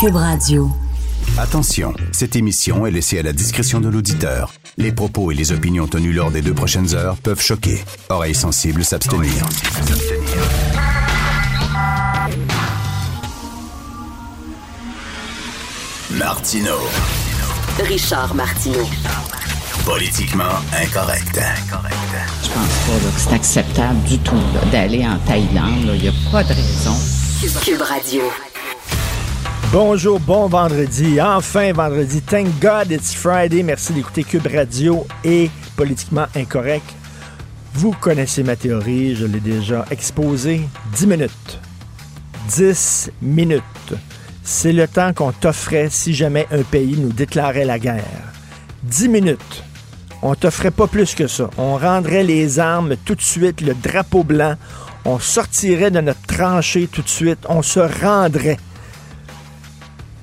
Cube Radio. Attention, cette émission est laissée à la discrétion de l'auditeur. Les propos et les opinions tenues lors des deux prochaines heures peuvent choquer. Oreilles sensibles s'abstenir. Martino. Richard Martineau. Politiquement incorrect. Je pense pas là, que c'est acceptable du tout d'aller en Thaïlande. Il n'y a pas de raison. Cube Radio. Bonjour, bon vendredi. Enfin vendredi. Thank God it's Friday. Merci d'écouter Cube Radio et Politiquement Incorrect. Vous connaissez ma théorie, je l'ai déjà exposée. 10 minutes. 10 minutes. C'est le temps qu'on t'offrait si jamais un pays nous déclarait la guerre. 10 minutes. On t'offrait pas plus que ça. On rendrait les armes tout de suite, le drapeau blanc. On sortirait de notre tranchée tout de suite. On se rendrait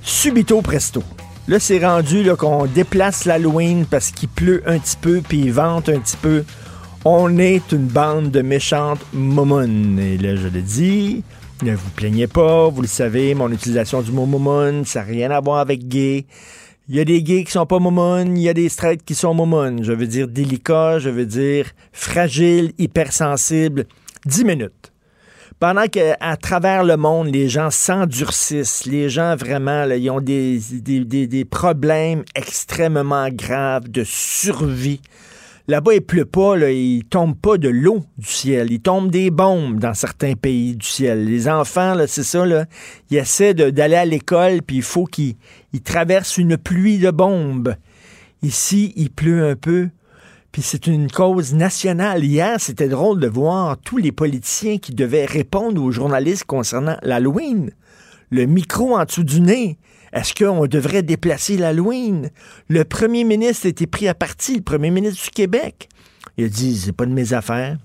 subito presto. Là, c'est rendu qu'on déplace l'Halloween parce qu'il pleut un petit peu puis il vente un petit peu. On est une bande de méchantes momounes. Et là, je le dis, ne vous plaignez pas, vous le savez, mon utilisation du mot momoun, ça n'a rien à voir avec gay. Il y a des gays qui sont pas momounes, il y a des straights qui sont momounes. Je veux dire délicat, je veux dire fragile, hypersensible. 10 minutes pendant qu'à travers le monde, les gens s'endurcissent, les gens vraiment, là, ils ont des, des, des, problèmes extrêmement graves de survie. Là-bas, il pleut pas, là, il tombe pas de l'eau du ciel, il tombe des bombes dans certains pays du ciel. Les enfants, là, c'est ça, là, ils essaient d'aller à l'école, puis il faut qu'ils traversent une pluie de bombes. Ici, il pleut un peu, puis c'est une cause nationale. Hier, c'était drôle de voir tous les politiciens qui devaient répondre aux journalistes concernant l'Halloween. Le micro en dessous du nez. Est-ce qu'on devrait déplacer l'Halloween? Le premier ministre été pris à partie, le premier ministre du Québec. Il a dit, c'est pas de mes affaires.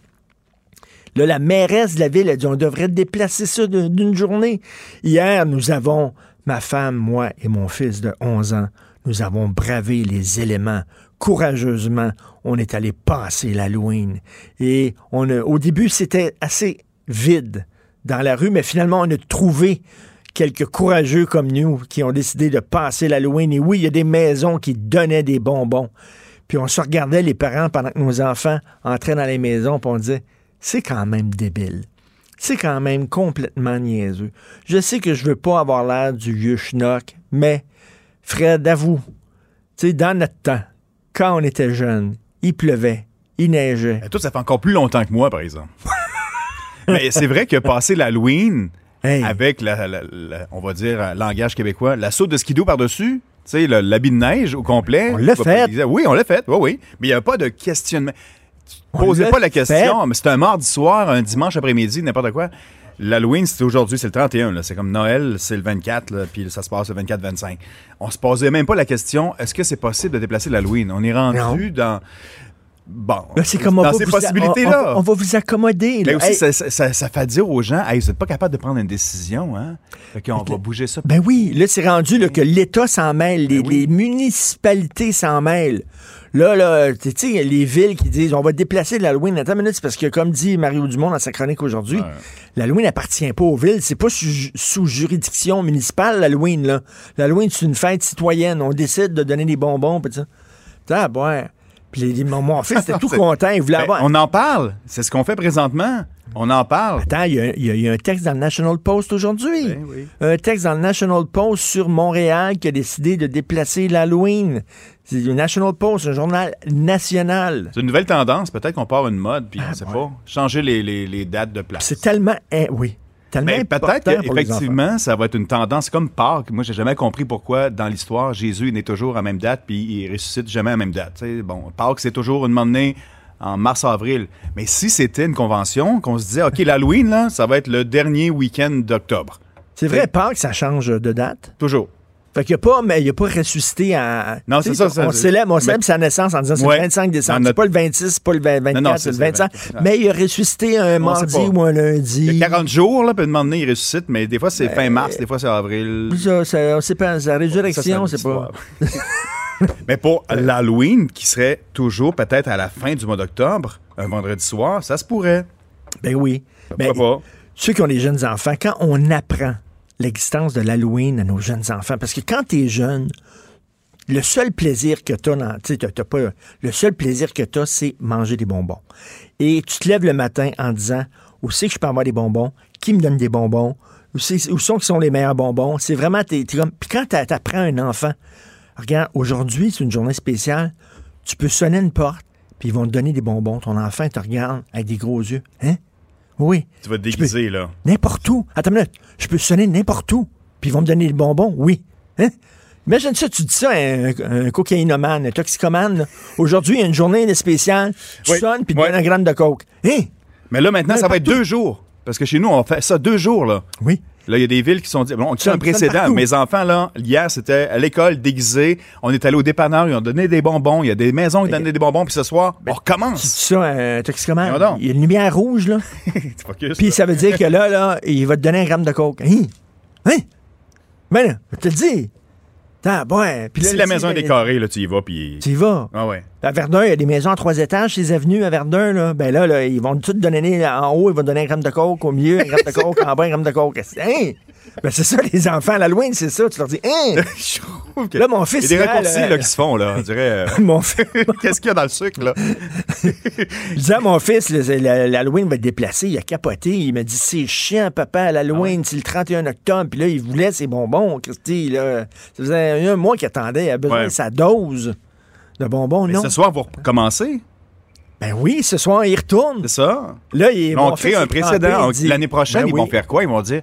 Là, la mairesse de la ville a dit, on devrait déplacer ça d'une journée. Hier, nous avons, ma femme, moi et mon fils de 11 ans, nous avons bravé les éléments courageusement. On est allé passer l'Halloween. Et on a, au début, c'était assez vide dans la rue, mais finalement, on a trouvé quelques courageux comme nous qui ont décidé de passer l'Halloween. Et oui, il y a des maisons qui donnaient des bonbons. Puis on se regardait les parents pendant que nos enfants entraient dans les maisons, puis on disait, c'est quand même débile. C'est quand même complètement niaiseux. Je sais que je veux pas avoir l'air du vieux schnock, mais Fred, avoue, tu sais, dans notre temps, quand on était jeune, il pleuvait, il neigeait. Et toi, ça fait encore plus longtemps que moi, par exemple. Mais c'est vrai que passer l'Halloween Hey. avec, la, la- la- on va dire, euh, langage québécois, la saute de skido par-dessus, tu sais, l'habit de neige au complet. On l'a Pas- fait. Oui, on l'a fait, oui, oui. Mais il n'y a pas de questionnement. On Posez l'a pas la fait. question, mais c'est un mardi soir, un dimanche après-midi, n'importe quoi. L'Halloween, c'est aujourd'hui, c'est le 31. là. C'est comme Noël, c'est le 24, là, puis ça se passe le 24-25. On se posait même pas la question, est-ce que c'est possible de déplacer l'Halloween? On est rendu dans... Bon, c'est comme on dans va ces vous- possibilités-là. On, on va vous accommoder. Mais aussi, Hey, ça, ça- ça fait dire aux gens, hey, vous n'êtes pas capable de prendre une décision, hein? Fait qu'on va bouger ça. Ben oui, là, c'est rendu là, que l'État s'en mêle, les, Ben oui. les municipalités s'en mêlent. Là, là, tu sais, les villes qui disent on va déplacer l'Halloween. Attends une minute, c'est parce que, comme dit Mario Dumont dans sa chronique aujourd'hui, l'Halloween n'appartient pas aux villes. C'est pas sous, sous juridiction municipale, l'Halloween, là. L'Halloween, c'est une fête citoyenne. On décide de donner des bonbons, pis ça. Boire. Puis les, mon, mon fils était tout content. Il voulait Ben, avoir. on en parle. C'est ce qu'on fait présentement. On en parle. Attends, il y, a- y y un texte dans le National Post aujourd'hui. Ben oui. Un texte dans le National Post sur Montréal qui a décidé de déplacer l'Halloween. C'est le National Post, un journal national. C'est une nouvelle tendance. Peut-être qu'on part une mode, puis on sait pas. Changer les, les- les dates de place. C'est tellement. oui. Tellement Mais important peut-être qu'effectivement, ça va être une tendance comme Pâques. Moi, j'ai jamais compris pourquoi, dans l'histoire, Jésus est né toujours à la même date, puis il ressuscite jamais à la même date. Bon, Pâques, c'est toujours une monnaie en mars-avril. Mais si c'était une convention, qu'on se disait, OK, l'Halloween, là, ça va être le dernier week-end d'octobre. C'est vrai, Pâques, ça change de date. Toujours. Fait qu'il n'y a pas, mais il a pas ressuscité à. Non, c'est ça, ça- On célèbre, on célèbre sa naissance en disant c'est Ouais. le 25 décembre. C'est pas le 26, c'est pas le 20 24, Non, non, c'est le c'est le 25. 24. Mais il a ressuscité un mardi pas. ou un lundi. Il y a 40 jours, là, puis demander, il ressuscite, mais des fois, c'est fin mars, des fois, c'est avril. Ça, ça, on sait pas, sa résurrection, c'est pas. Mais pour l'Halloween, qui serait toujours peut-être à la fin du mois d'octobre, un vendredi soir, ça se pourrait. Ben oui. Ben, pas? Ceux qui ont des jeunes enfants, quand on apprend l'existence de l'Halloween à nos jeunes enfants. Parce que quand tu es jeune, le seul plaisir que tu as, pas, le seul plaisir que tu c'est manger des bonbons. Et tu te lèves le matin en disant où c'est que je peux avoir des bonbons, qui me donne des bonbons, où, où sont qui sont les meilleurs bonbons. C'est vraiment, t'es, comme, puis quand tu apprends un enfant, regarde, aujourd'hui, c'est une journée spéciale, tu peux sonner une porte, puis ils vont te donner des bonbons. Ton enfant te regarde avec des gros yeux. Hein? Oui. Tu vas te déguiser, là. N'importe où. Attends une minute. Je peux sonner n'importe où, puis ils vont me donner des bonbons. Oui. Hein? Imagine ça, tu dis ça à un, un cocaïnomane, un toxicomane. Aujourd'hui, il y a une journée spéciale. Tu sonnes, puis tu donnes un gramme de coke. Hein? Mais là, maintenant, ça va être deux jours. Parce que chez nous, on fait ça deux jours, là. Oui. Là, il y a des villes qui sont dit. Bon, on tient un précédent. Mes enfants, là, hier, c'était à l'école, déguisés. On est allé au dépanneur, ils ont donné des bonbons. Il y a des maisons qui donnent des bonbons. Puis ce soir, on recommence. C'est ça, un toxicomane. Il y a une lumière rouge, là. Puis ça veut dire que là, là, il va te donner un gramme de coke. Hein? Hein? Ben, je te le dis. Ah, ouais. Puis si la maison est décorée, là, tu y vas, puis... Tu y vas. Ah ouais. À Verdun, il y a des maisons à trois étages, ces avenues à Verdun, là. Ben là, là ils vont tout donner en haut, ils vont donner un gramme de coke au milieu, un gramme de coke en bas, un gramme de coke. Hein? Ben c'est ça, les enfants, à l'Halloween, c'est ça. Tu leur dis, hein? Là, mon fils. Il y a des raccourcis là, qui se font, là. On dirait. Euh, mon Qu'est-ce qu'il y a dans le sucre, là? je disais à mon fils, l'Halloween va être déplacé. Il a capoté. Il m'a dit, c'est chiant, papa, l'Halloween, ah c'est le 31 octobre. Puis là, il voulait ses bonbons, Christy. Là. Ça faisait un mois qu'il attendait. Il a besoin de sa dose de bonbons, Mais non? Ce soir, vous recommencez? Ben oui, ce soir, il retourne. C'est ça. Là, il, on crée un précédent. L'année prochaine, Ben ils vont faire quoi? Ils vont dire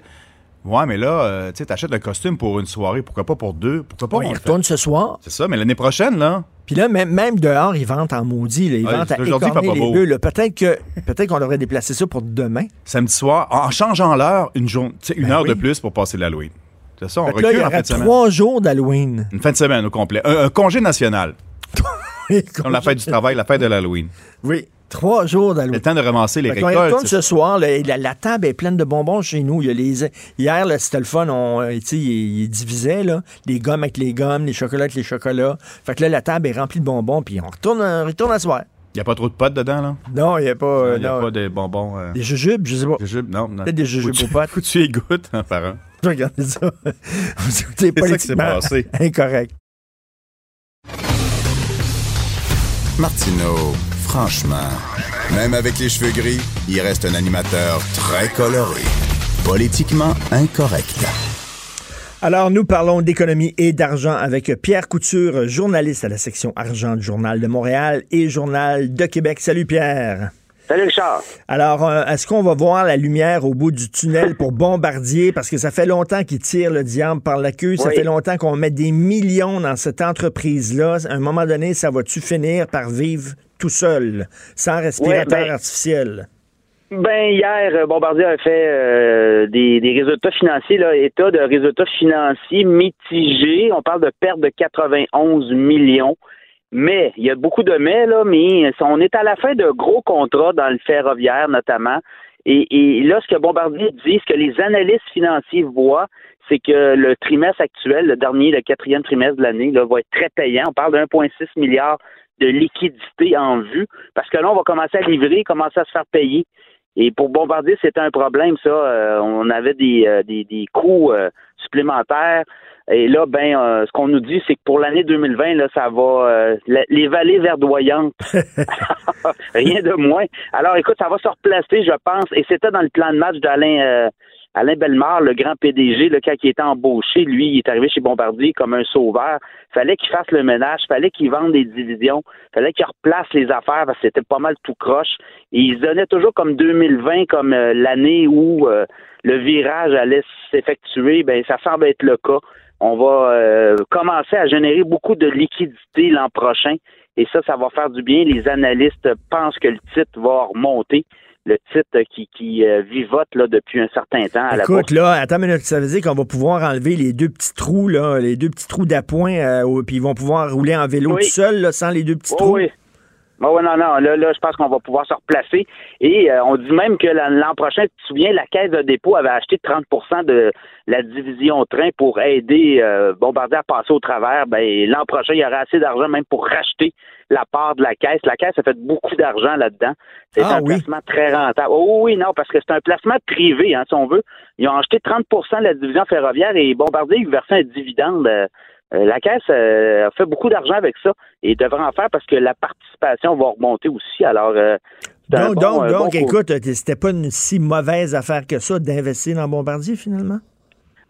Ouais, mais là, euh, tu sais, t'achètes le costume pour une soirée, pourquoi pas pour deux? Pourquoi pas? On il le retourne ce soir. C'est ça, mais l'année prochaine, là. Puis là, même, même dehors, ils vendent en maudit. Là. Ils Ouais, vendent à aujourd'hui, écorner il fait pas les beau. bœufs. là. Peut-être que peut-être qu'on devrait déplacer ça pour demain. Samedi soir, en changeant l'heure, une, jour- tu sais, une Ben heure oui. de plus pour passer l'Halloween. C'est ça, on Fait que là, il recule y en fin aura de semaine. trois jours d'Halloween. Une fin de semaine au complet. Un, un congé national. Comme la fête du travail, la fête de l'Halloween. Oui, trois jours Le d'Halloween. temps de ramasser les Fait qu'on y récoltes. retourne c'est ce soir. la, la table est pleine de bonbons chez nous. Il y a les, hier, c'était le fun. On, euh, tu ils divisaient là, les gommes avec les gommes, les chocolats avec les chocolats. Fait que là, la table est remplie de bonbons. Puis on retourne, on retourne à soir. Il n'y a pas trop de potes dedans, là? Non, il n'y a pas. euh, Il n'y a non. pas de bonbons. euh, Des jujubes, je sais pas. jujubes? Non, non. Peut-être des jujubes Faut aux potes. que tu y goûtes un par un? Regardez ça. Vous écoutez ça qui s'est politiquement passé. incorrect. Martineau, franchement, même avec les cheveux gris, il reste un animateur très coloré. Politiquement incorrect. Alors, nous parlons d'économie et d'argent avec Pierre Couture, journaliste à la section argent du Journal de Montréal et Journal de Québec. Salut Pierre. Salut Richard. Alors, euh, est-ce qu'on va voir la lumière au bout du tunnel pour Bombardier? Parce que ça fait longtemps qu'il tire le diable par la queue. Ça fait longtemps qu'on met des millions dans cette entreprise-là. À un moment donné, ça va-tu finir par vivre tout seul, sans respirateur ben- artificiel? Ben hier, euh, Bombardier a fait euh, des, des résultats financiers, là, état de résultats financiers mitigés. On parle de perte de 91 millions. Mais il y a beaucoup de mais, là, mais on est à la fin de gros contrats dans le ferroviaire notamment. Et, là, ce que Bombardier dit, ce que les analystes financiers voient, c'est que le trimestre actuel, le dernier, le quatrième trimestre de l'année, va être très payant. On parle de 1,6 milliard de liquidité en vue, parce que là, on va commencer à livrer, commencer à se faire payer. Et pour Bombardier, c'était un problème, ça. Euh, on avait des, euh, des, des coûts euh, supplémentaires. Et là, ben, euh, ce qu'on nous dit, c'est que pour l'année 2020, là, ça va euh, la- les vallées verdoyantes. Rien de moins. Alors, écoute, ça va se replacer, je pense. Et c'était dans le plan de match d'Alain euh, Alain Bellemare, le grand PDG, là, quand il était embauché, lui, il est arrivé chez Bombardier comme un sauveur. Fallait qu'il fasse le ménage, fallait qu'il vende des divisions, fallait qu'il replace les affaires parce que c'était pas mal tout croche. Et il se donnait toujours comme 2020 comme euh, l'année où euh, le virage allait s'effectuer. Ben, ça semble être le cas. On va euh, commencer à générer beaucoup de liquidités l'an prochain. Et ça, ça va faire du bien. Les analystes pensent que le titre va remonter. Le titre qui, qui euh, vivote là, depuis un certain temps à la Écoute, là, attends minute, ça veut dire qu'on va pouvoir enlever les deux petits trous, là, les deux petits trous d'appoint, euh, puis ils vont pouvoir rouler en vélo Oui. tout seul, là, sans les deux petits Oh trous? oui. Bon, ouais, non, non, là, là, je pense qu'on va pouvoir se replacer. Et euh, on dit même que l'an prochain, tu te souviens, la Caisse de dépôt avait acheté 30% de la division train pour aider euh, Bombardier à passer au travers. Ben, l'an prochain, il y aura assez d'argent même pour racheter la part de la Caisse. La Caisse a fait beaucoup d'argent là-dedans. C'est Ah un oui? placement très rentable. Oh oui, non, parce que c'est un placement privé, hein, si on veut. Ils ont acheté 30% de la division ferroviaire et Bombardier versait un dividende. euh, la Caisse euh, a fait beaucoup d'argent avec ça et devrait en faire parce que la participation va remonter aussi. Alors, euh, Donc, bon, donc, bon écoute, euh, c'était pas une si mauvaise affaire que ça d'investir dans Bombardier, finalement?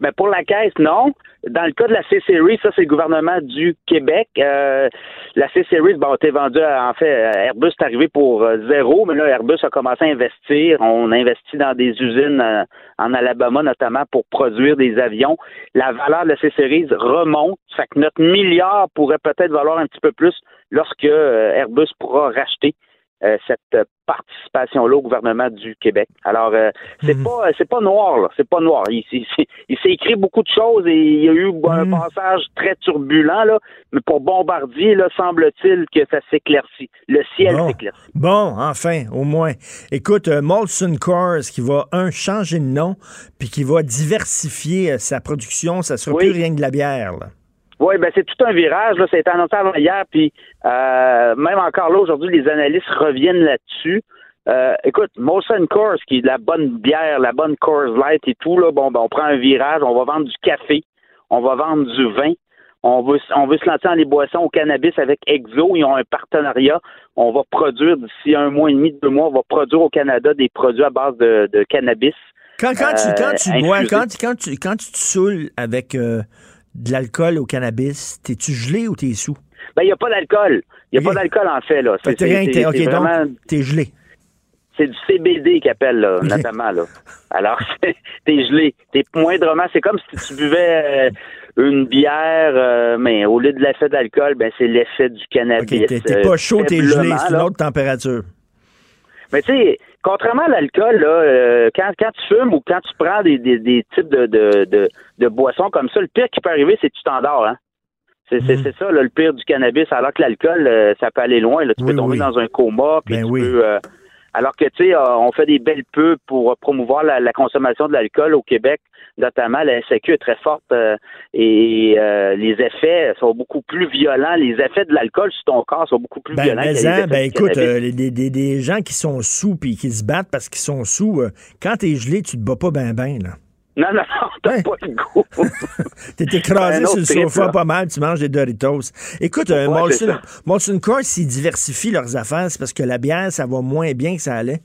Mais pour la caisse, non. Dans le cas de la C-Series, ça, c'est le gouvernement du Québec. Euh, la C-Series, bon, a été vendue, à- en fait, Airbus est arrivé pour euh, zéro, mais là, Airbus a commencé à investir. On investit dans des usines euh, en Alabama, notamment, pour produire des avions. La valeur de la C-Series remonte. Ça fait que notre milliard pourrait peut-être valoir un petit peu plus lorsque euh, Airbus pourra racheter euh, cette participation-là au gouvernement du Québec. Alors, euh, c'est Mhm. pas c'est pas noir, là. C'est pas noir. Il, il s'est écrit beaucoup de choses et il y a eu un Mhm. passage très turbulent, là. Mais pour Bombardier, là, semble-t-il que ça s'éclaircit. Le ciel Bon. s'éclaircit. Bon, enfin, au moins. Écoute, euh, Molson Coors qui va, un, changer de nom, puis qui va diversifier sa production, ça sera Oui. plus rien que de la bière, là. Oui, ben c'est tout un virage. Là, ça a été annoncé avant hier, puis euh, même encore là aujourd'hui, les analystes reviennent là-dessus. Euh, écoute, Molson Coors, qui est de la bonne bière, la bonne Coors Light et tout, là, bon, ben, on prend un virage, on va vendre du café, on va vendre du vin, on veut, on veut se lancer dans les boissons au cannabis avec Exo, ils ont un partenariat, on va produire d'ici un mois et demi, deux mois, on va produire au Canada des produits à base de, de cannabis. Quand, quand, tu, Euh, quand tu bois, quand, quand, tu, quand tu te saoules avec euh, de l'alcool au cannabis, t'es-tu gelé ou t'es sous? Ben, il n'y a pas d'alcool. Il n'y a pas d'alcool en fait, là. T'es rien t'es- vraiment- t'es gelé. c'est du CBD qu'ils appellent, là, notamment, là. Alors, t'es gelé. T'es moindrement, c'est comme si tu buvais euh, une bière, euh, mais au lieu de l'effet d'alcool, ben, c'est l'effet du cannabis. t'es t'es euh, pas chaud, t'es gelé, c'est une autre température. Mais tu sais, contrairement à l'alcool, là, euh, quand, quand tu fumes ou quand tu prends des, des, des types de, de, de, de boissons comme ça, le pire qui peut arriver, c'est que tu t'endors, hein. C'est c'est ça, là, le pire du cannabis, alors que l'alcool, euh, ça peut aller loin. Là. Tu Oui, peux tomber oui. dans un coma, puis Ben tu oui. peux... alors que, tu sais, euh, on fait des belles pubs pour promouvoir la, la consommation de l'alcool au Québec, notamment la SAQ est très forte euh, et euh, les effets sont beaucoup plus violents. Les effets de l'alcool sur ton corps sont beaucoup plus Ben, violents que mais les hein, effets ben écoute, euh, des, des- des gens qui sont sous puis qui se battent parce qu'ils sont sous, quand t'es gelé, tu te bats pas ben ben, là. Non, non, non, t'as Ouais. pas le goût. T'es écrasé Un sur le sofa là. pas mal, tu manges des Doritos. Écoute, euh, Molson, Coors, s'ils diversifient leurs affaires, c'est parce que la bière, ça va moins bien que ça allait.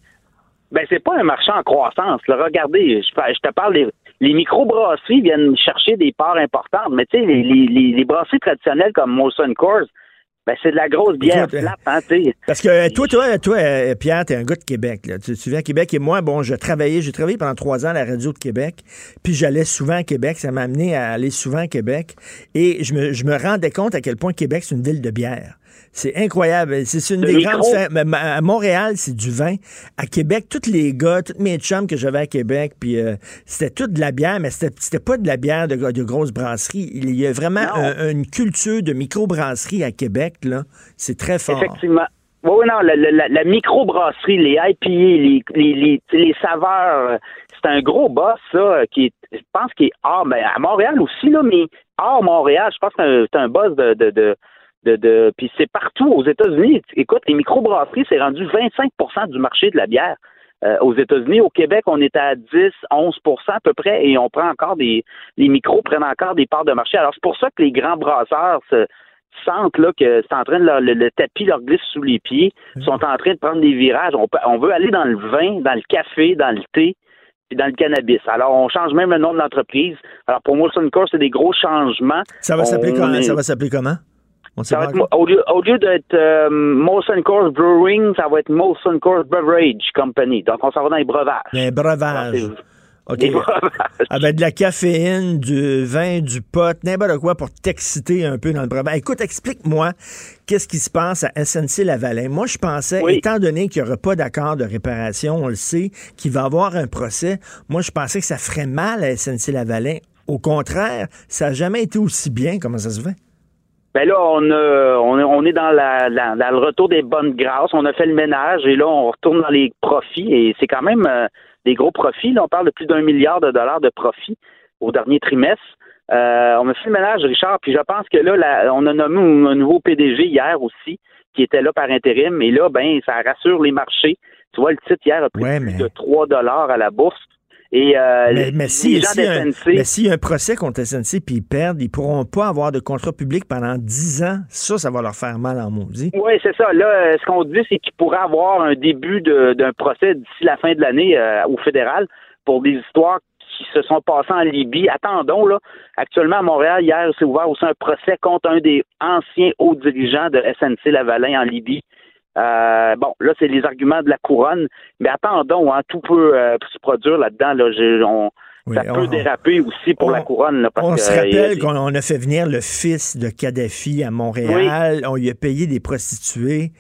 Ben, c'est pas un marché en croissance. là. Regardez, je, te parle des les microbrasseries viennent chercher des parts importantes, mais tu sais, les, les, les, les brasseries traditionnelles comme Molson Coors, ben, c'est de la grosse bière Écoute, euh, plate, hein. Parce que euh, toi, toi, toi, euh, Pierre, t'es un gars de Québec. Là. Tu, tu viens à Québec et moi, bon, je travaillais, j'ai travaillé pendant trois ans à la radio de Québec, puis j'allais souvent à Québec. Ça m'a amené à aller souvent à Québec. Et je me, je me rendais compte à quel point Québec, c'est une ville de bière. C'est incroyable. C'est une des micro. grandes. À Montréal, c'est du vin. À Québec, tous les gars, tous mes chums que j'avais à Québec, puis euh, c'était toute de la bière, mais c'était pas de la bière de, de grosses brasseries. Il y a vraiment un- une culture de microbrasserie à Québec, là. C'est très fort. Effectivement. Oui, oui, non, la, la, la- microbrasserie, les IPA, les, les, les, les saveurs, euh, c'est un gros boss, ça, euh, qui est, je pense qu'il est hors, ben, à Montréal aussi, là, mais hors Montréal, je pense que c'est un, c'est un boss de, de, de, de, de- puis c'est partout aux États-Unis. Écoute, les microbrasseries, c'est rendu 25% du marché de la bière. Euh, aux États-Unis, au Québec, on est à 10, 11% à peu près, et on prend encore des, les micros prennent encore des parts de marché. Alors, c'est pour ça que les grands brasseurs se, sentent là, que c'est en train de leur, le, le tapis leur glisse sous les pieds, sont en train de prendre des virages. On, on veut aller dans le vin, dans le café, dans le thé, puis dans le cannabis. Alors, on change même le nom de l'entreprise. Alors, pour Molson Coors, c'est des gros changements. Ça va s'appeler comment? est- Ça va s'appeler comment? On sait ça va être, au lieu, au lieu d'être euh, Molson Coors Brewing, ça va être Molson Coors Beverage Company. Donc, on s'en va dans les breuvages. OK. les breuvages. Avec de la caféine, du vin, du pot, n'importe quoi pour t'exciter un peu dans le breuvage. Écoute, explique-moi qu'est-ce qui se passe à SNC-Lavalin. Moi, je pensais, Oui. étant donné qu'il n'y aura pas d'accord de réparation, on le sait, qu'il va y avoir un procès, moi, je pensais que ça ferait mal à SNC-Lavalin. Au contraire, ça n'a jamais été aussi bien. Comment ça se fait? Ben là, on, a, on, est- on est dans, la, la- dans le retour des bonnes grâces. On a fait le ménage et là, on retourne dans les profits. Et c'est quand même euh, des gros profits. Là, on parle de plus d'un milliard de dollars de profits au dernier trimestre. Euh, on a fait le ménage, Richard, puis je pense que là, la- on a nommé un, nouveau PDG hier aussi, qui était là par intérim. Et là, ben, ça rassure les marchés. Tu vois, le titre hier a pris Ouais, mais- de 3 dollars à la bourse. Et euh, Mais, mais si- s'il y a un procès contre SNC puis ils perdent, ils pourront pas avoir de contrat public pendant 10 ans. Ça, ça va leur faire mal en maudit. Oui, c'est ça. Là, euh, ce qu'on dit, c'est qu'il pourrait avoir un début d'un procès d'ici la fin de l'année euh, au fédéral pour des histoires qui se sont passées en Libye. Attendons, là. Actuellement, à Montréal, hier, s'est ouvert aussi un procès contre un des anciens hauts dirigeants de SNC Lavalin en Libye. Euh, bon, là, c'est les arguments de la couronne, mais attendons, hein, tout peut euh, se produire là-dedans. Là, on- Oui, ça on- peut déraper aussi pour on- la couronne. Là, parce On se euh, rappelle qu'on on a fait venir le fils de Kadhafi à Montréal. On lui a payé des prostituées.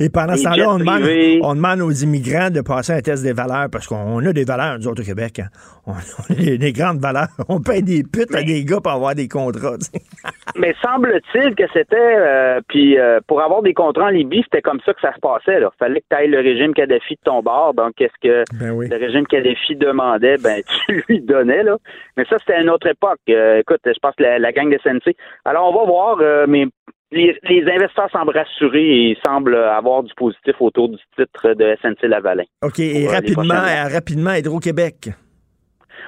Et pendant ce temps-là, on on demande aux immigrants de passer un test des valeurs parce qu'on a des valeurs, nous autres, au Québec. hein. On, a des, des grandes valeurs. On paye des putes à des gars pour avoir des contrats. Mais semble-t-il que c'était, euh, puis euh, pour avoir des contrats en Libye, c'était comme ça que ça se passait. Il fallait que tu ailles le régime Kadhafi de ton bord. Donc, qu'est-ce que Ben oui. le régime Kadhafi demandait? Ben, tu lui donnais. là. Mais ça, c'était une autre époque. Euh, écoute, je pense que la, la gang de SNC. Alors, on va voir, mais les, les investisseurs semblent rassurés et semblent avoir du positif autour du titre de SNC Lavalin. OK, et euh, rapidement, euh, rapidement, Hydro-Québec.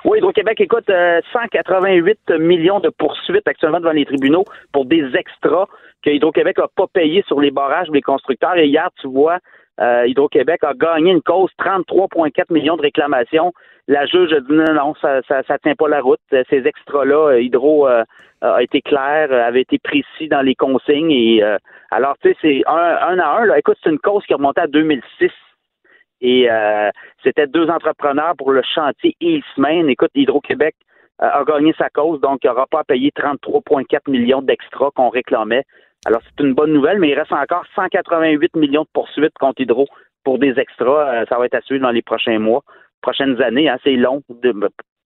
Oui, Hydro-Québec, écoute, euh, 188 millions de poursuites actuellement devant les tribunaux pour des extras que Hydro-Québec n'a pas payés sur les barrages les constructeurs. Et hier, tu vois, euh, Hydro-Québec a gagné une cause, 33,4 millions de réclamations. La juge a dit non, non, ça ça, ça tient pas la route. Euh, Ces extras-là, euh, Hydro euh, a été clair, euh, avait été précis dans les consignes. Et euh, alors, tu sais, c'est un, un à un. Là. Écoute, c'est une cause qui remontait à 2006. Et c'était deux entrepreneurs pour le chantier Eastman. Écoute, Hydro-Québec a gagné sa cause, donc il n'aura pas à payer 33,4 millions d'extras qu'on réclamait. Alors, c'est une bonne nouvelle, mais il reste encore 188 millions de poursuites contre Hydro pour des extras. Euh, ça va être à suivre dans les prochains mois, prochaines années. Hein, c'est long. De,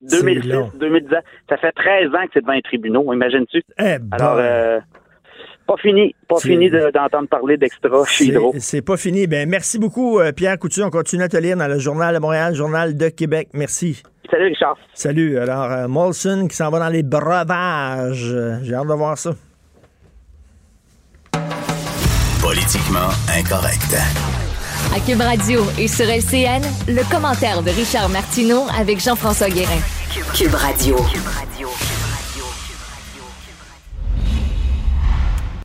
C'est 2006, long. 2010, ça fait 13 ans que c'est devant les tribunaux, imagines-tu? Eh Alors, euh, pas fini, pas fini de- d'entendre parler d'extras chez Hydro. C'est- pas fini. Ben, merci beaucoup, euh, Pierre Couture. On continue à te lire dans le Journal de Montréal, Journal de Québec. Merci. Salut Richard. Salut. Alors, euh, Molson qui s'en va dans les breuvages. Euh, J'ai hâte de voir ça. Politiquement incorrect. À Cube Radio et sur LCN, le commentaire de Richard Martineau avec Jean-François Guérin. Cube Radio.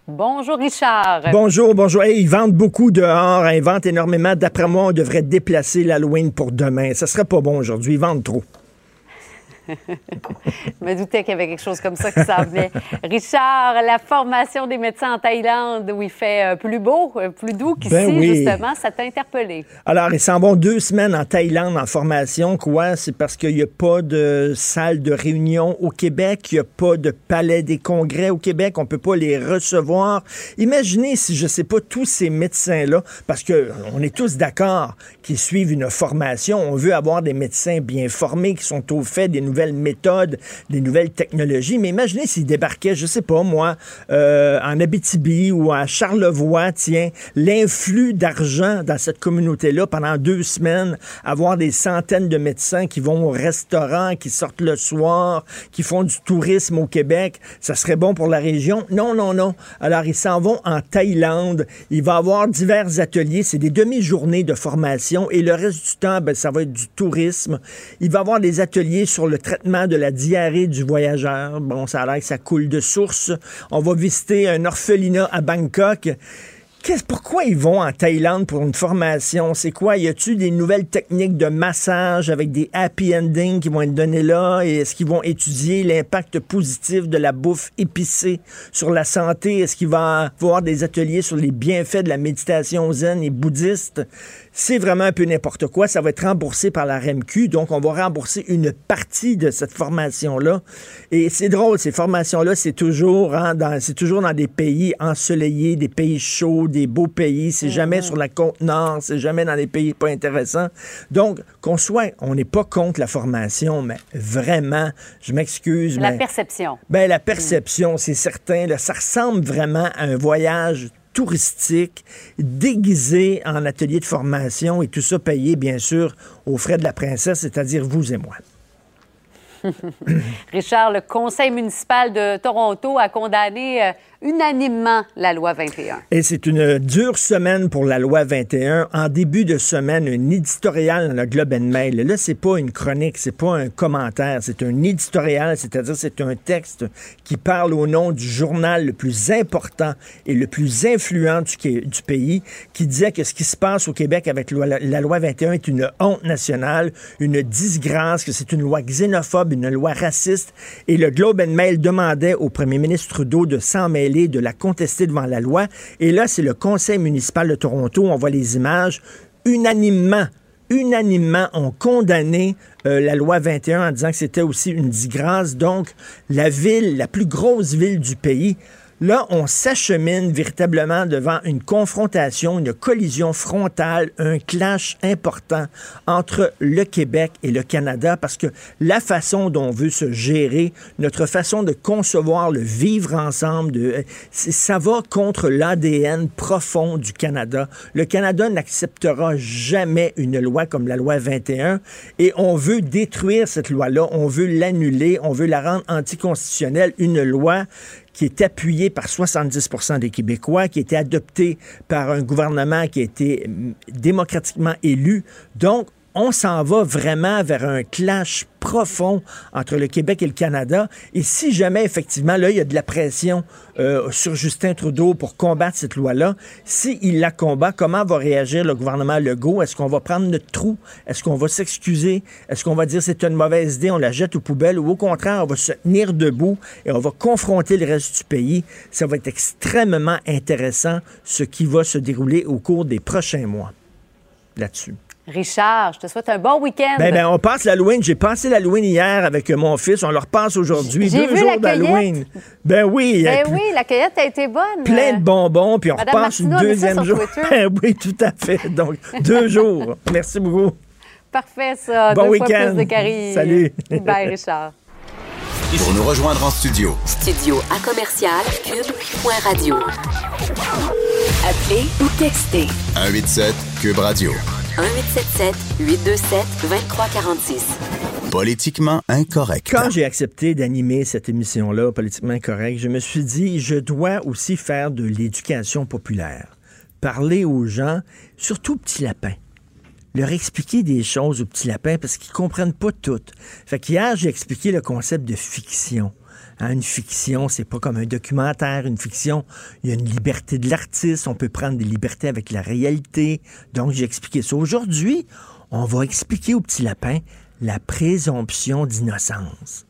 Bonjour Richard. Bonjour, bonjour. Hey, ils vendent beaucoup dehors. hein, Ils vendent énormément. D'après moi, on devrait déplacer l'Halloween pour demain. Ça serait pas bon aujourd'hui. Ils vendent trop. Je me doutais qu'il y avait quelque chose comme ça qui s'en venait. Richard, la formation des médecins en Thaïlande où il fait euh, plus beau, euh, plus doux qu'ici, Ben oui. justement, ça t'a interpellé. Alors, ils s'en vont deux semaines en Thaïlande en formation. Quoi? C'est parce qu'il n'y a pas de salle de réunion au Québec, il n'y a pas de palais des congrès au Québec, on ne peut pas les recevoir. Imaginez si, je ne sais pas, tous ces médecins-là, parce que on est tous d'accord qu'ils suivent une formation, on veut avoir des médecins bien formés, qui sont au fait des nouvelles méthodes, des nouvelles technologies, mais imaginez s'ils débarquaient, je sais pas moi, euh, en Abitibi ou à Charlevoix, tiens, l'influx d'argent dans cette communauté-là pendant deux semaines, avoir des centaines de médecins qui vont au restaurant, qui sortent le soir, qui font du tourisme au Québec, ça serait bon pour la région. Non, non, non. Alors, ils s'en vont en Thaïlande. Il va avoir divers ateliers. C'est des demi-journées de formation et le reste du temps, ben, ça va être du tourisme. Il va avoir des ateliers sur le traitement de la diarrhée du voyageur. Bon, ça a l'air que ça coule de source. On va visiter un orphelinat à Bangkok. Pourquoi ils vont en Thaïlande pour une formation? C'est quoi? Y a-tu des nouvelles techniques de massage avec des happy endings qui vont être données là? Est-ce qu'ils vont étudier l'impact positif de la bouffe épicée sur la santé? Est-ce qu'il va y avoir des ateliers sur les bienfaits de la méditation zen et bouddhiste? C'est vraiment un peu n'importe quoi. Ça va être remboursé par la REMQ, donc on va rembourser une partie de cette formation-là. Et c'est drôle, ces formations-là, c'est toujours, hein, dans, c'est toujours dans des pays ensoleillés, des pays chauds, des beaux pays. C'est jamais sur la côte nord, c'est jamais dans des pays pas intéressants. Donc, qu'on soit, on n'est pas contre la formation, mais vraiment, je m'excuse, La mais... perception. Ben, la perception, c'est certain. Là, ça ressemble vraiment à un voyage touristique déguisé en atelier de formation et tout ça payé, bien sûr, aux frais de la princesse, c'est-à-dire vous et moi. Richard, le conseil municipal de Toronto a condamné euh, unanimement la loi 21. Et c'est une dure semaine pour la loi 21. En début de semaine, un éditorial dans le Globe and Mail. Là, c'est pas une chronique, c'est pas un commentaire, c'est un éditorial, c'est-à-dire c'est un texte qui parle au nom du journal le plus important et le plus influent du, pays, qui disait que ce qui se passe au Québec avec la loi 21 est une honte nationale, une disgrâce, que c'est une loi xénophobe, une loi raciste. Et le Globe and Mail demandait au premier ministre Trudeau de s'en mêler, de la contester devant la loi. Et là, c'est le conseil municipal de Toronto, on voit les images, unanimement unanimement ont condamné euh, la loi 21 en disant que c'était aussi une disgrâce. Donc, la ville, la plus grosse ville du pays, Là, on s'achemine véritablement devant une confrontation, une collision frontale, un clash important entre le Québec et le Canada parce que la façon dont on veut se gérer, notre façon de concevoir le vivre ensemble, euh, ça va contre l'ADN profond du Canada. Le Canada n'acceptera jamais une loi comme la loi 21 et on veut détruire cette loi-là, on veut l'annuler, on veut la rendre anticonstitutionnelle, une loi qui est appuyé par 70% des Québécois, qui a été adopté par un gouvernement qui a été mm, démocratiquement élu. Donc, on s'en va vraiment vers un clash profond entre le Québec et le Canada. Et si jamais, effectivement, là, il y a de la pression euh, sur Justin Trudeau pour combattre cette loi-là, s'il la combat, comment va réagir le gouvernement Legault? Est-ce qu'on va prendre notre trou? Est-ce qu'on va s'excuser? Est-ce qu'on va dire c'est une mauvaise idée, on la jette aux poubelles? Ou au contraire, on va se tenir debout et on va confronter le reste du pays? Ça va être extrêmement intéressant ce qui va se dérouler au cours des prochains mois là-dessus. Richard, je te souhaite un bon week-end. Ben, ben, on passe l'Halloween. J'ai passé l'Halloween hier avec mon fils. On le repasse aujourd'hui. J'ai Deux vu jours la d'Halloween. Ben oui. Ben oui, la cueillette a été bonne. Plein de bonbons, puis on Madame repasse une Martineau deuxième jour. Ben oui, tout à fait. Donc, deux jours. Merci beaucoup. Parfait, ça. Bon week-end. plus de caries. Salut. Bye, Richard. Pour nous rejoindre en studio, Studio à commercial cube.radio. Appelez ou textez 187 Cube Radio. 1877 827 2346. Politiquement incorrect. Quand j'ai accepté d'animer cette émission-là, politiquement correct, je me suis dit, je dois aussi faire de l'éducation populaire. Parler aux gens, surtout aux petits lapins. Leur expliquer des choses aux petits lapins parce qu'ils comprennent pas tout. Fait qu'hier, j'ai expliqué le concept de fiction. Hein, une fiction, c'est pas comme un documentaire. Une fiction, il y a une liberté de l'artiste. On peut prendre des libertés avec la réalité. Donc, j'ai expliqué ça. Aujourd'hui, on va expliquer aux petits lapins la présomption d'innocence.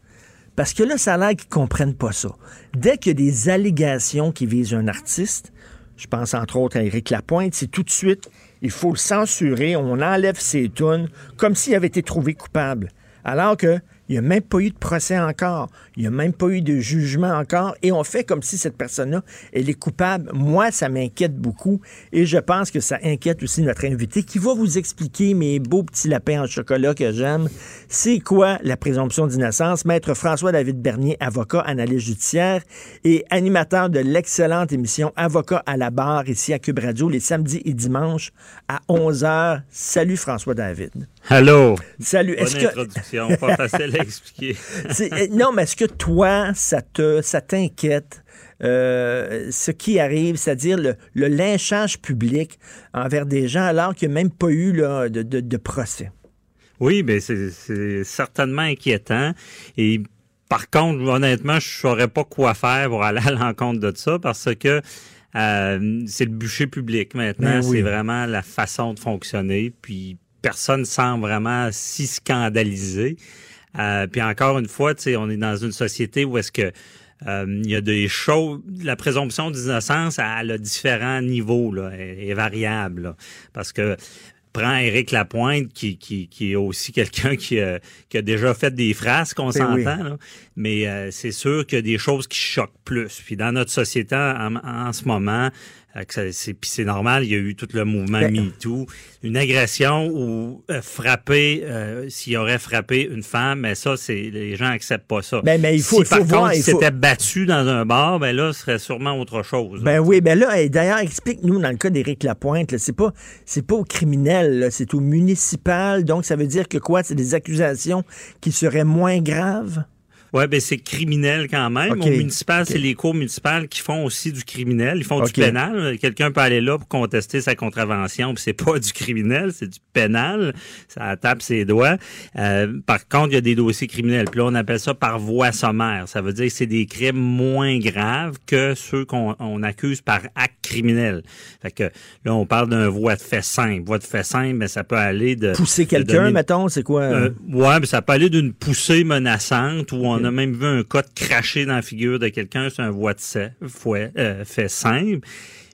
Parce que là, ça a l'air qu'ils comprennent pas ça. Dès qu'il y a des allégations qui visent un artiste, je pense entre autres à Éric Lapointe, c'est tout de suite, il faut le censurer, on enlève ses tunes, comme s'il avait été trouvé coupable. Alors que il n'y a même pas eu de procès encore. Il n'y a même pas eu de jugement encore. Et on fait comme si cette personne-là, elle est coupable. Moi, ça m'inquiète beaucoup. Et je pense que ça inquiète aussi notre invité qui va vous expliquer, mes beaux petits lapins en chocolat que j'aime, c'est quoi la présomption d'innocence? Maître François-David Bernier, avocat, analyste judiciaire et animateur de l'excellente émission Avocat à la barre ici à Cube Radio les samedis et dimanches à 11h. Salut François-David. Allô? Salut. Bonne que introduction, pas facile à expliquer. euh, non, mais est-ce que toi, ça te, ça t'inquiète euh, ce qui arrive, c'est-à-dire le, le lynchage public envers des gens alors qu'il n'y a même pas eu là, de, de- de procès? Oui, mais c'est c'est certainement inquiétant. Et par contre, honnêtement, je saurais pas quoi faire pour aller à l'encontre de ça parce que euh, c'est le bûcher public maintenant. Ben oui. C'est vraiment la façon de fonctionner. Puis personne semble vraiment si scandalisé. Euh, puis encore une fois, tu sais, on est dans une société où est-ce que euh, il y a des choses, la présomption d'innocence, elle a différents niveaux, là, est, est variable, là. parce que prends Éric Lapointe, qui, qui, qui est aussi quelqu'un qui, a- qui a déjà fait des phrases, qu'on Ben oui. s'entend, là. mais euh, c'est sûr qu'il y a des choses qui choquent plus. Puis dans notre société en, en ce moment, euh, c'est puis c'est normal, il y a eu tout le mouvement Ben- MeToo, une agression ou euh, frapper, euh, s'il aurait frappé une femme, mais ça, c'est les gens acceptent pas ça. Ben, mais il faut- si il faut par voir, contre, il il faut- s'était battu dans un bar, ben là, ce serait sûrement autre chose. Ben oui, ben là, et d'ailleurs, explique-nous dans le cas d'Éric Lapointe, c'est pas c'est pas au criminel, c'est au municipal, donc ça veut dire que quoi? C'est des accusations qui seraient moins graves? Ouais, ben c'est criminel quand même. Au municipal, c'est les cours municipales qui font aussi du criminel. Ils font du pénal. Quelqu'un peut aller là pour contester sa contravention, puis c'est pas du criminel, c'est du pénal. Ça tape ses doigts. Euh, par contre, il y a des dossiers criminels. Puis là, on appelle ça par voie sommaire. Ça veut dire que c'est des crimes moins graves que ceux qu'on on accuse par acte criminel. Fait que là, on parle d'un voie de fait simple. Voie de fait simple, mais ça peut aller de Pousser quelqu'un, mettons, c'est quoi? euh, ouais, mais ça peut aller d'une poussée menaçante où on a même vu un cas de cracher dans la figure de quelqu'un sur un voie de fait, euh, fait simple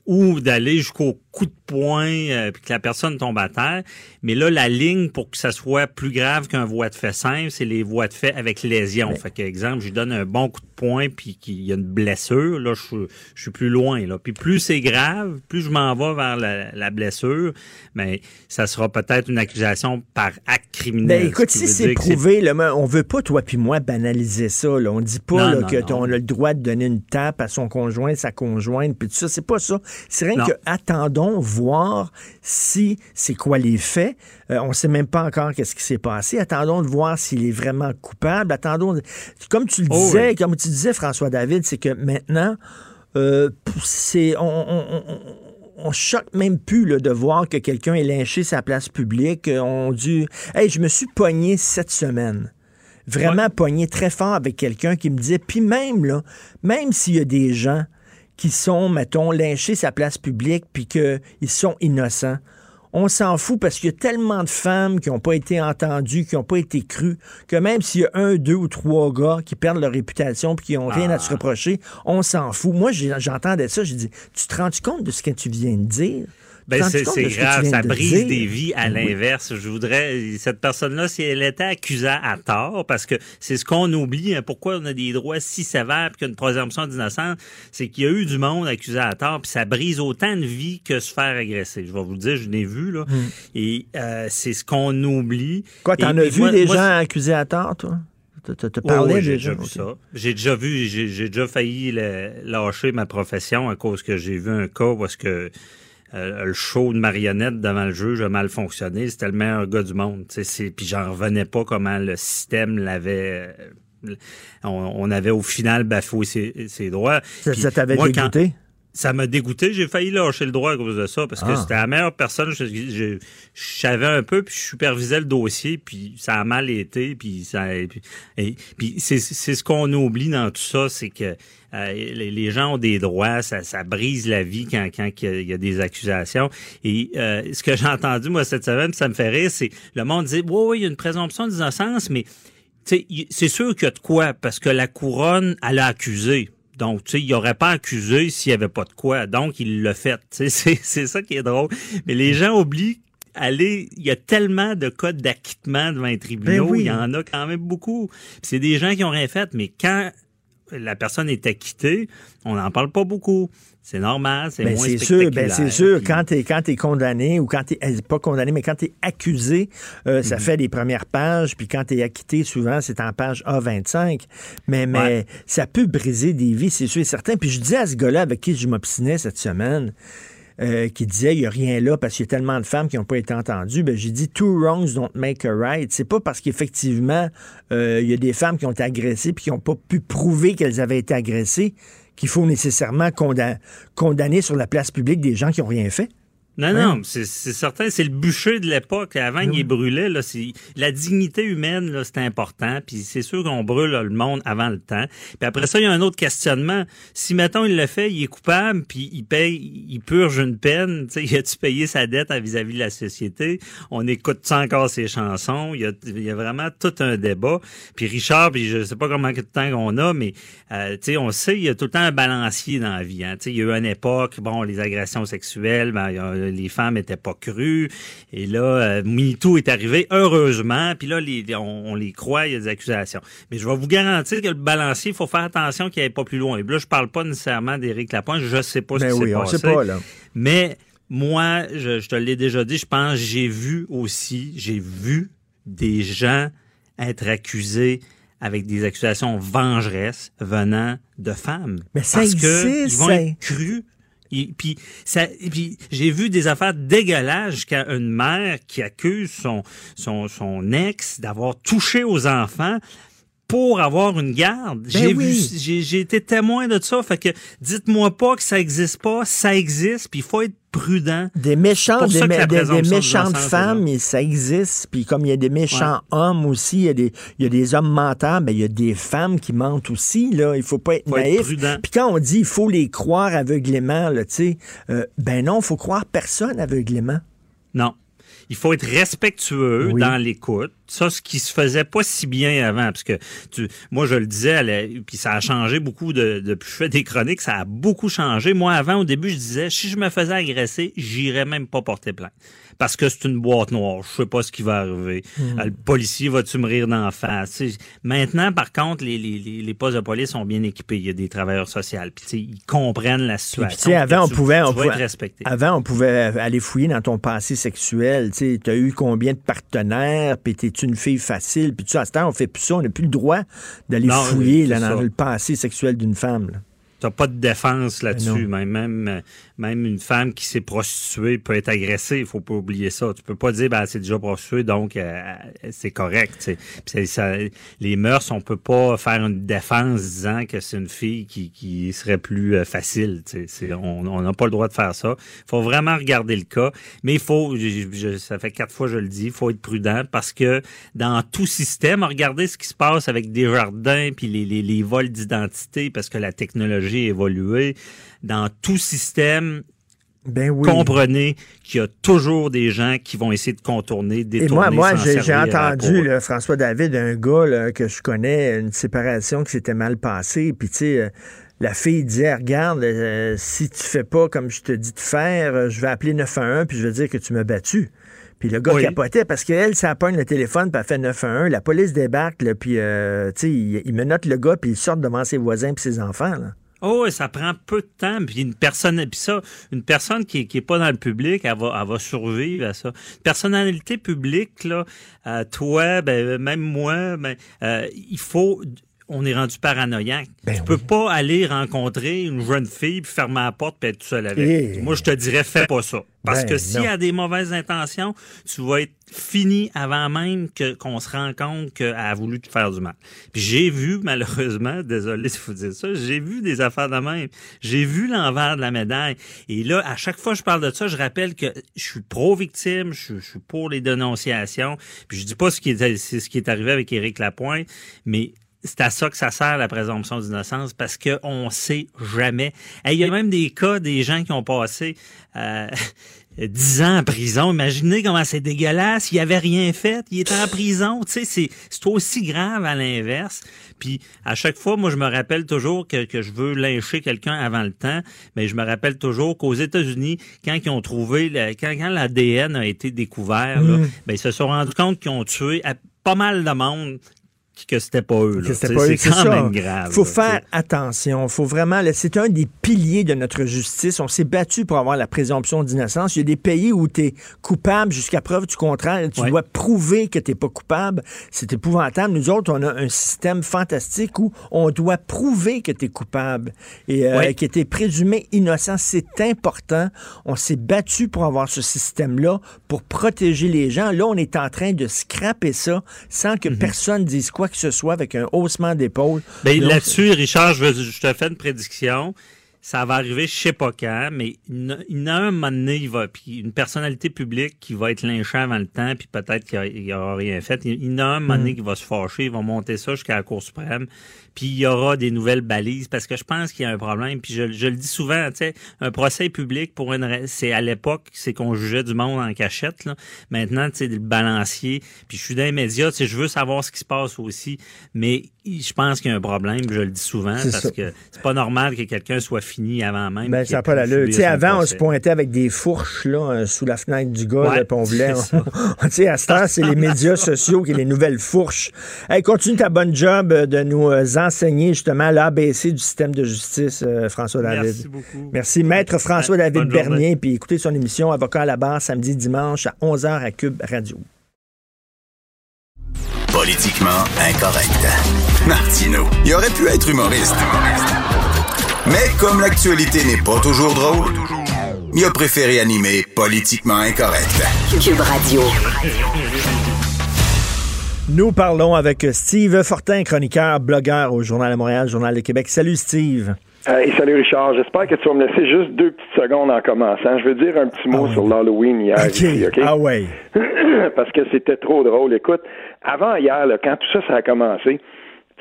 ou d'aller jusqu'au coup de poing euh, puis que la personne tombe à terre. Mais là, la ligne pour que ça soit plus grave qu'un voie de fait simple, c'est les voies de fait avec lésion. Fait que, exemple, je lui donne un bon coup de poing puis qu'il y a une blessure, là, je, suis- je suis plus loin. Là. Puis plus c'est grave, plus je m'en vais vers la, la blessure, mais ça sera peut-être une accusation par acte criminel. Ben écoute, ce si c'est prouvé, là, on veut pas, toi puis moi, banaliser ça. Là. On dit pas Non, là, non, que non. on a le droit de donner une tape à son conjoint, sa conjointe, puis tout ça. C'est pas ça. C'est rien que attendons voir si c'est quoi les faits. Euh, on sait même pas encore qu'est-ce qui s'est passé. Attendons de voir s'il est vraiment coupable. Attendons. de- Comme tu le Oh, disais, oui. comme tu disais, François David, c'est que maintenant, euh, c'est on, on- on- on- on choque même plus là, de voir que quelqu'un est lynché sa place publique. Euh, On dit Hey, je me suis pogné cette semaine. Vraiment pogné très fort avec quelqu'un qui me disait, puis même là, même s'il y a des gens qui sont, mettons, lynchés sa place publique, puis qu'ils sont innocents, on s'en fout parce qu'il y a tellement de femmes qui n'ont pas été entendues, qui n'ont pas été crues, que même s'il y a un, deux ou trois gars qui perdent leur réputation puis qui n'ont rien à se reprocher, on s'en fout. Moi, j'entendais ça, j'ai dit, tu te rends compte de ce que tu viens de dire? Ben, te c'est grave, ça brise des vies à Oui. l'inverse. Je voudrais, cette personne-là, si elle était accusée à tort, parce que c'est ce qu'on oublie, hein, pourquoi on a des droits si sévères puis qu'il y a une présomption d'innocence, c'est qu'il y a eu du monde accusé à tort, puis ça brise autant de vies que se faire agresser. Je vais vous le dire, je l'ai vu, là. Et euh, c'est ce qu'on oublie. Quoi, t'en as vu moi- des moi, gens accusés à tort, toi? T'as- T'as t'as oui, j'ai déjà? vu ça. J'ai déjà vu, j'ai déjà failli le- lâcher ma profession à cause que j'ai vu un cas où est-ce que euh, le show de marionnette devant le juge a mal fonctionné. C'était le meilleur gars du monde. Puis j'en revenais pas comment le système l'avait. euh, On, on avait au final bafoué ses, ses droits. Ça, ça t'avait dégoûté? Ça m'a dégoûté. J'ai failli lâcher le droit à cause de ça parce que Ah. c'était la meilleure personne. Je, je- je savais un peu, puis je supervisais le dossier, puis ça a mal été, puis ça. Puis, et- puis c'est c'est ce qu'on oublie dans tout ça, c'est que euh, les, les gens ont des droits, ça, ça brise la vie quand, quand il y a- il y a des accusations. Et euh, ce que j'ai entendu moi cette semaine, ça me fait rire, c'est le monde dit, oui, oui, il y a une présomption d'innocence, mais c'est sûr qu'il y a de quoi, parce que la couronne, elle a accusé. Donc, tu sais, il n'aurait pas accusé s'il n'y avait pas de quoi. Donc, il l'a fait. Tu sais, c'est, c'est ça qui est drôle. Mais les gens oublient, aller, il y a tellement de cas d'acquittement devant les tribunaux. Ben oui. Il y en a quand même beaucoup. C'est des gens qui ont rien fait, mais quand la personne est acquittée, on n'en parle pas beaucoup. C'est normal, c'est Ben, moins c'est sûr, ben, c'est sûr. Quand t'es quand t'es condamné ou quand eh, pas condamné, mais quand t'es accusé, euh, Mhm. ça fait les premières pages. Puis quand t'es acquitté, souvent c'est en page A25. Mais mais Ouais. ça peut briser des vies, c'est sûr et certain. Puis je disais à ce gars-là avec qui je m'obstinais cette semaine. Euh, qui disait il n'y a rien là parce qu'il y a tellement de femmes qui n'ont pas été entendues, ben, j'ai dit two wrongs don't make a right. C'est pas parce qu'effectivement euh, il y a des femmes qui ont été agressées puis qui n'ont pas pu prouver qu'elles avaient été agressées qu'il faut nécessairement conda- condamner sur la place publique des gens qui n'ont rien fait. Non, Ouais. non, c'est certain, c'est le bûcher de l'époque. Avant, il brûlé. Là, la dignité humaine, là, c'est important. Puis c'est sûr qu'on brûle là, le monde avant le temps. Puis après ça, il y a un autre questionnement. Si, mettons, il le fait, il est coupable, puis il paye, il purge une peine, tu sais, il a-tu payé sa dette à vis-à-vis de la société? On écoute encore ses chansons? Il y, a, il y a vraiment tout un débat. Puis Richard, puis je sais pas comment de temps qu'on a, mais euh, tu sais, on sait, il y a tout le temps un balancier dans la vie. Hein. Tu sais, il y a eu une époque, bon, les agressions sexuelles, ben, il y a les femmes étaient pas crues. Et là, euh, MeToo est arrivé, heureusement. Puis là, les, on, on les croit, il y a des accusations. Mais je vais vous garantir que le balancier, il faut faire attention qu'il aille pas plus loin. Et là, je parle pas nécessairement d'Éric Lapointe. Je sais pas Ben ce qui oui, s'est on passé. sait pas, là. Mais moi, je, je te l'ai déjà dit, je pense, j'ai vu aussi, j'ai vu des gens être accusés avec des accusations vengeresses venant de femmes. Mais ça Parce que ils vont être crus. Et puis, ça, et puis j'ai vu des affaires dégueulasses jusqu'à une mère qui accuse son, son, son ex d'avoir touché aux enfants pour avoir une garde. j'ai Ben oui. vu, j'ai, j'ai été témoin de ça. Fait que dites-moi pas que ça existe pas, ça existe. Puis il faut être prudent. Des méchants, des, mé- méchantes femmes, et ça existe. Puis comme il y a des méchants hommes aussi, il y, a des, il y a des hommes menteurs, mais il y a des femmes qui mentent aussi. Là. Il faut pas être Faut naïf. Puis quand on dit il faut les croire aveuglément, là, tu sais, euh, ben non, il faut croire personne aveuglément. Non. Il faut être respectueux Oui. dans l'écoute. Ça, ce qui se faisait pas si bien avant, parce que tu, moi, je le disais, la- puis ça a changé beaucoup de, depuis que je fais des chroniques, ça a beaucoup changé. Moi, avant, au début, je disais, si je me faisais agresser, j'irais même pas porter plainte. Parce que c'est une boîte noire. Je sais pas ce qui va arriver. Hmm. Euh, Le policier va-tu me rire d'en face? Maintenant, par contre, les, les, les, les postes de police sont bien équipés. Il y a des travailleurs sociaux. Puis, tu sais, ils comprennent la Puis, situation. tu avant, on pouvait, on pouvait- avant, on pouvait aller fouiller dans ton passé sexuel. Tu as eu combien de partenaires, puis t'es une fille facile, puis tu sais, à ce temps, on fait plus ça. On n'a plus le droit d'aller fouiller là, dans ça. le passé sexuel d'une femme. là. T'as pas de défense Ben là-dessus. Même, même, euh, même une femme qui s'est prostituée peut être agressée. Il faut pas oublier ça. Tu peux pas dire, ben, c'est déjà prostituée, donc euh, correct. Puis c'est- ça- les mœurs, on peut pas faire une défense disant que c'est une fille qui, qui serait plus euh, facile. on n'a pas le droit de faire ça. Il faut vraiment regarder le cas. Mais il faut, je- je- ça fait quatre fois que je le dis, il faut être prudent parce que dans tout système, regardez ce qui se passe avec des jardins puis les, les, les vols d'identité parce que la technologie a évolué. Dans tout système, Ben oui. comprenez qu'il y a toujours des gens qui vont essayer de contourner, Et détourner. moi, moi j'ai entendu là, François David, un gars là, que je connais, une séparation qui s'était mal passée. Puis, tu sais, euh, la fille disait Regarde, euh, si tu fais pas comme je te dis de faire, euh, je vais appeler 911 puis je vais dire que tu m'as battu. Puis le gars Oui. capotait parce qu'elle, ça pogne le téléphone, puis elle fait 911. La police débarque, là, puis, euh, tu sais, il, il menotte le gars, puis il sort devant ses voisins puis ses enfants. Là. Oh, ça prend peu de temps. Puis une personne, puis ça, une personne qui, qui est pas dans le public, elle va, elle va survivre à ça. Personnalité publique, là, euh, toi, ben, même moi, ben, euh, il faut. On est rendu paranoïaque. Ben tu peux pas aller rencontrer une jeune fille puis fermer la porte puis être tout seul avec. Eh. Moi, je te dirais, fais pas ça. Parce Ben, que s'il y a des mauvaises intentions, tu vas être fini avant même que qu'on se rende compte qu'elle a voulu te faire du mal. Puis j'ai vu, malheureusement, désolé si vous dites ça, j'ai vu des affaires de même. J'ai vu l'envers de la médaille. Et là, à chaque fois que je parle de ça, je rappelle que je suis pro-victime, je, je suis pour les dénonciations. Puis je dis pas ce qui est, c'est ce qui est arrivé avec Éric Lapointe, mais c'est à ça que ça sert la présomption d'innocence parce que on sait jamais. Hey, Il y a même des cas des gens qui ont passé euh, 10 ans en prison. Imaginez comment c'est dégueulasse. Il avait rien fait. Il était en prison. Tu sais, c'est, c'est aussi grave à l'inverse. Puis à chaque fois, moi, je me rappelle toujours que, que je veux lyncher quelqu'un avant le temps, mais je me rappelle toujours qu'aux États-Unis, quand ils ont trouvé, le- quand, quand l'ADN a été découvert, là, ben, ils se sont rendus compte qu'ils ont tué à- pas mal de monde que c'était pas eux. c'est quand ça. même grave. faut là, faire attention. faut vraiment. C'est un des piliers de notre justice. On s'est battu pour avoir la présomption d'innocence. Il y a des pays où tu es coupable jusqu'à preuve du contraire. Tu Ouais. dois prouver que tu pas coupable. C'est épouvantable. Nous autres, on a un système fantastique où on doit prouver que tu es coupable et euh, Ouais. que tu es présumé innocent. C'est important. On s'est battu pour avoir ce système-là, pour protéger les gens. Là, on est en train de scraper ça sans que personne dise quoi que ce soit avec un haussement d'épaule. Ben, Donc, là-dessus, Richard, je, veux- je te fais une prédiction. Ça va arriver, je sais pas quand, mais il y a- un moment donné, il va, puis une personnalité publique qui va être lynchée avant le temps, puis peut-être qu'il n'aura rien fait. Il y a un moment donné qui va se fâcher, il va monter ça jusqu'à la Cour suprême, puis il y aura des nouvelles balises, parce que je pense qu'il y a un problème, puis je, je le dis souvent, tu sais, un procès public, pour une, c'est à l'époque, c'est qu'on jugeait du monde en cachette, là. Maintenant, tu sais, le balancier, puis je suis dans les médias, tu sais, je veux savoir ce qui se passe aussi, mais je pense qu'il y a un problème, je le dis souvent, parce ça. que c'est pas normal que quelqu'un soit fini avant même. Ben, ça n'a pas l'allure. Tu sais, avant, on se pointait avec des fourches là, euh, sous la fenêtre du gars, Ouais, là, puis on voulait. tu sais, à ce temps, c'est les médias sociaux qui les nouvelles fourches. Hey, continue ta bonne job euh, de nous euh, enseigner justement l'ABC du système de justice, euh, François David. Merci beaucoup. Merci, Maître François David Bonne journée. Bernier. Puis écoutez son émission Avocat à la barre samedi, dimanche à 11h à Cube Radio. Politiquement incorrect. Martino, il aurait pu être humoriste. Mais comme l'actualité n'est pas toujours drôle, il a préféré animer Politiquement incorrect. Cube Radio. Nous parlons avec Steve Fortin, chroniqueur, blogueur au Journal de Montréal, Journal de Québec. Salut Steve. Hey, salut Richard, j'espère que tu vas me laisser juste deux petites secondes en commençant. Je veux dire un petit mot Ah sur l'Halloween hier OK. ici? Ah ouais. Parce que c'était trop drôle. Écoute, avant hier, là, quand tout ça, ça a commencé,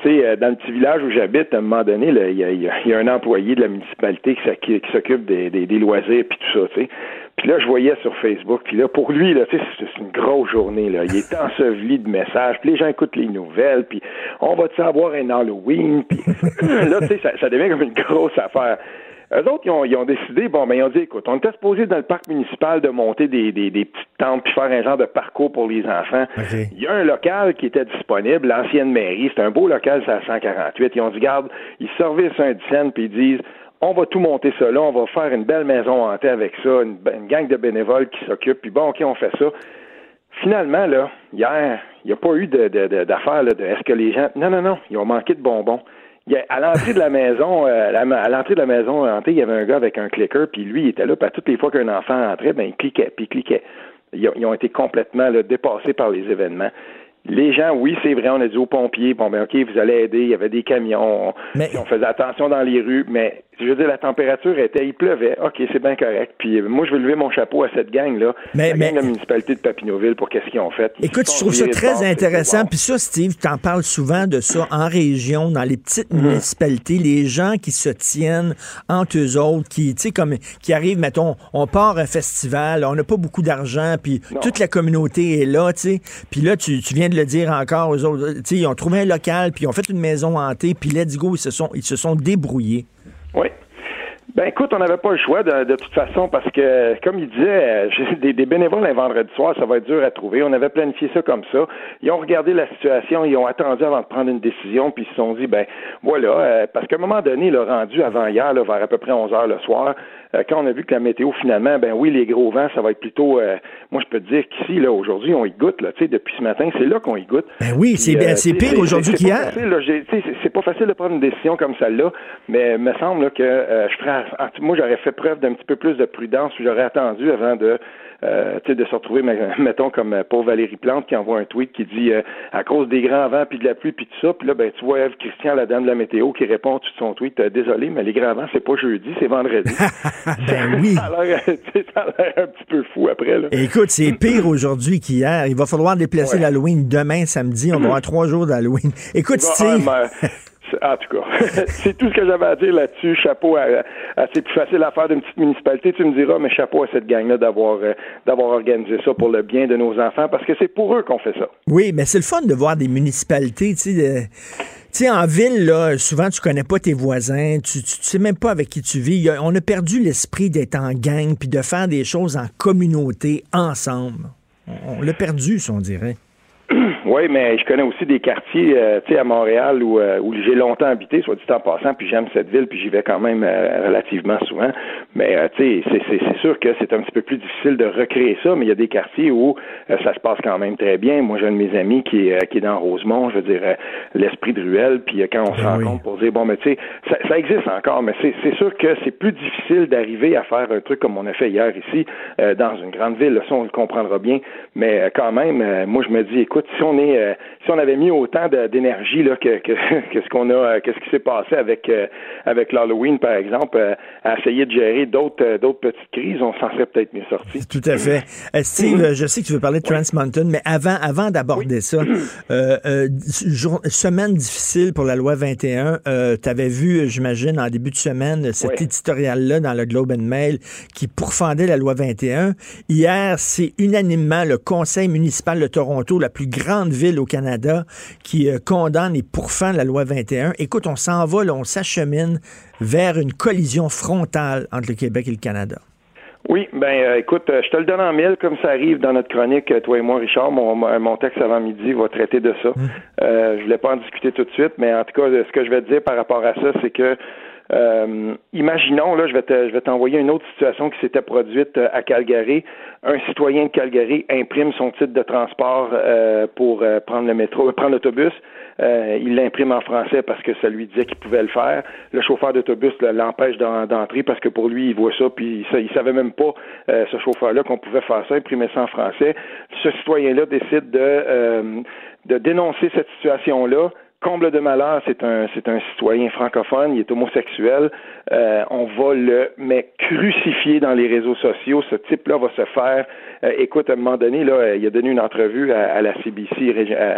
tu sais, euh, dans le petit village où j'habite, à un moment donné, il y, a, y y un employé de la municipalité qui, s'oc- qui s'occupe des, des, des loisirs puis tout ça, tu sais. Puis là, je voyais sur Facebook, puis là, pour lui, là, tu sais, c'est une grosse journée, là. Il est enseveli de messages, puis les gens écoutent les nouvelles, puis on va-tu avoir un Halloween, puis là, tu sais, ça, ça devient comme une grosse affaire. Eux autres, ils ont, ils ont décidé, bon, ben, ils ont dit, écoute, on était supposé dans le parc municipal de monter des, des, des petites tentes puis faire un genre de parcours pour les enfants. Il y a un local qui était disponible, l'ancienne mairie, c'est un beau local, c'est à 148. Ils ont dit, garde, ils servissent un dizaine puis ils disent, on va tout monter ça là, on va faire une belle maison hantée avec ça, une, une gang de bénévoles qui s'occupent, puis bon, OK, on fait ça. Finalement, là, hier, il n'y a pas eu de, de, de- d'affaire de est-ce que les gens. Non, non, non, ils ont manqué de bonbons. Il a- à l'entrée de la maison, euh, à l'entrée de la maison hantée, il y avait un gars avec un clicker, puis lui, il était là, puis à toutes les fois qu'un enfant entrait, ben, il cliquait, puis il cliquait. Ils ont, ils ont été complètement là, dépassés par les événements. Les gens, oui, c'est vrai, on a dit aux pompiers, bon, ben, OK, vous allez aider, il y avait des camions, Mais- on faisait attention dans les rues, mais je veux dire, la température était, il pleuvait, OK, c'est bien correct. Puis euh, moi, je veux lever mon chapeau à cette gang-là, Mais- la mais- gang de la municipalité de Papineauville pour qu'est-ce qu'ils ont fait. Ils Écoute, je trouve ça très intéressant. Puis ça, Steve, tu en parles souvent de ça en région, dans les petites Mm-hmm. municipalités, les gens qui se tiennent entre eux autres, qui, tu sais, comme, qui arrivent, mettons, on part un festival, on n'a pas beaucoup d'argent, puis Non. toute la communauté est là, tu sais. Puis là, tu, tu viens de le dire encore aux autres, tu sais, ils ont trouvé un local, puis ils ont fait une maison hantée, puis let's go, ils se sont, ils se sont débrouillés. Oui. Ben écoute, on n'avait pas le choix de, toute façon parce que, comme il disait, euh, des, des bénévoles un vendredi soir, ça va être dur à trouver. On avait planifié ça comme ça. Ils ont regardé la situation, ils ont attendu avant de prendre une décision, puis ils se sont dit, ben voilà, euh, parce qu'à un moment donné, le rendu avant hier, vers à peu près 11 heures le soir, quand on a vu que la météo finalement, ben oui, les gros vents, ça va être plutôt, euh, moi je peux te dire qu'ici, là, aujourd'hui, on y goûte, là, tu sais, depuis ce matin, c'est là qu'on y goûte. Ben oui, c'est euh, pire aujourd'hui qu'hier. c'est- pas facile de prendre une décision comme celle-là, mais il me semble là, que euh, je ferais, moi j'aurais fait preuve d'un petit peu plus de prudence, j'aurais attendu avant de, euh, de se retrouver, me- mettons comme euh, pour Valérie Plante qui envoie un tweet qui dit euh, à cause des grands vents puis de la pluie puis tout ça, puis là ben tu vois Eve Christian, la dame de la météo, qui répond tout son tweet, désolé, mais les grands vents c'est pas jeudi, c'est vendredi. Ben oui. ça a l'air, un petit peu fou après là. Écoute, c'est pire aujourd'hui qu'hier. Il va falloir déplacer Ouais. l'Halloween demain, samedi. On va avoir trois jours d'Halloween. Écoute, Steve. Ah, en tout cas, c'est tout ce que j'avais à dire là-dessus. Chapeau à, à- c'est plus facile à faire d'une petite municipalité, tu me diras, mais chapeau à cette gang-là d'avoir euh, organisé ça pour le bien de nos enfants, parce que c'est pour eux qu'on fait ça. Oui, mais c'est le fun de voir des municipalités, tu sais. en ville, souvent, tu connais pas tes voisins, tu, tu, tu sais même pas avec qui tu vis. On a perdu l'esprit d'être en gang puis de faire des choses en communauté, ensemble. On, on l'a perdu, si on dirait. Oui, mais je connais aussi des quartiers, euh, tu sais, à Montréal où, euh, où j'ai longtemps habité, soit dit en passant, puis j'aime cette ville, puis j'y vais quand même euh, relativement souvent. Mais euh, tu sais, c'est- sûr que c'est un petit peu plus difficile de recréer ça, mais il y a des quartiers où euh, ça se passe quand même très bien. Moi, j'ai un de mes amis qui est, euh, qui est dans Rosemont, je veux dire, l'esprit de ruelle, puis quand on se Ben oui. rencontre pour dire, bon, mais tu sais, ça, ça existe encore, mais c'est sûr que c'est plus difficile d'arriver à faire un truc comme on a fait hier ici, euh, dans une grande ville. Là, ça, on le comprendra bien. Mais quand même, euh, moi, je me dis, écoute, si on est, euh, si on avait mis autant d'énergie là que, que, que ce qu'on a, euh, que ce qui s'est passé avec euh, avec l'Halloween, par exemple, euh, à essayer de gérer d'autres d'autres petites crises, on s'en serait peut-être mieux sorti. Tout à fait. Steve, euh, je sais que tu veux parler de Trans Mountain, mais avant, avant d'aborder ça, jour- semaine difficile pour la loi 21. tu avais vu, j'imagine, en début de semaine, cet Oui. éditorial-là dans le Globe and Mail qui pourfendait la loi 21. Hier, c'est unanimement le conseil municipal de Toronto, la plus grande villes au Canada qui euh, condamnent et pourfend la loi 21. Écoute, on s'en va, là, on s'achemine vers une collision frontale entre le Québec et le Canada. Oui, ben euh, écoute, euh, je te le donne en mille, comme ça arrive dans notre chronique, toi et moi, Richard. Mon, mon texte avant midi va traiter de ça. Euh, je voulais pas en discuter tout de suite, mais en tout cas, ce que je vais te dire par rapport à ça, c'est que euh, imaginons, là, je vais te, je vais t'envoyer une autre situation qui s'était produite à Calgary. Un citoyen de Calgary imprime son titre de transport euh, pour prendre le métro, prendre l'autobus. Euh, il l'imprime en français parce que ça lui disait qu'il pouvait le faire. Le chauffeur d'autobus l'empêche d'entrer parce que pour lui, il voit ça, puis il, il savait même pas, euh, ce chauffeur-là, qu'on pouvait faire ça, imprimer ça en français. Ce citoyen-là décide de, euh, de dénoncer cette situation-là comble de malheur, c'est un c'est un citoyen francophone, il est homosexuel. Euh, on va le mais crucifier dans les réseaux sociaux. Ce type-là va se faire. Euh, écoute, à un moment donné, là, il a donné une entrevue à, la CBC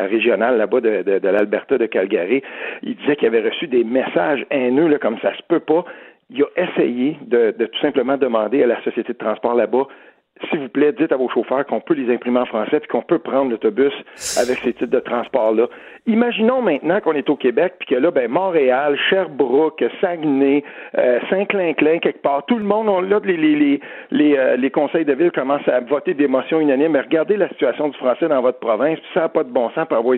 régionale là-bas de, de, l'Alberta de Calgary. Il disait qu'il avait reçu des messages haineux là, comme ça se peut pas. Il a essayé de, de tout simplement demander à la société de transport là-bas s'il vous plaît, dites à vos chauffeurs qu'on peut les imprimer en français puis qu'on peut prendre l'autobus avec ces types de transports-là. Imaginons maintenant qu'on est au Québec puis que là, ben, Montréal, Sherbrooke, Saguenay, euh, Saint-Clinclin, quelque part, tout le monde, on, là, les, les, les, euh, les, conseils de ville commencent à voter des motions unanimes. Mais regardez la situation du français dans votre province, ça n'a pas de bon sens, par voie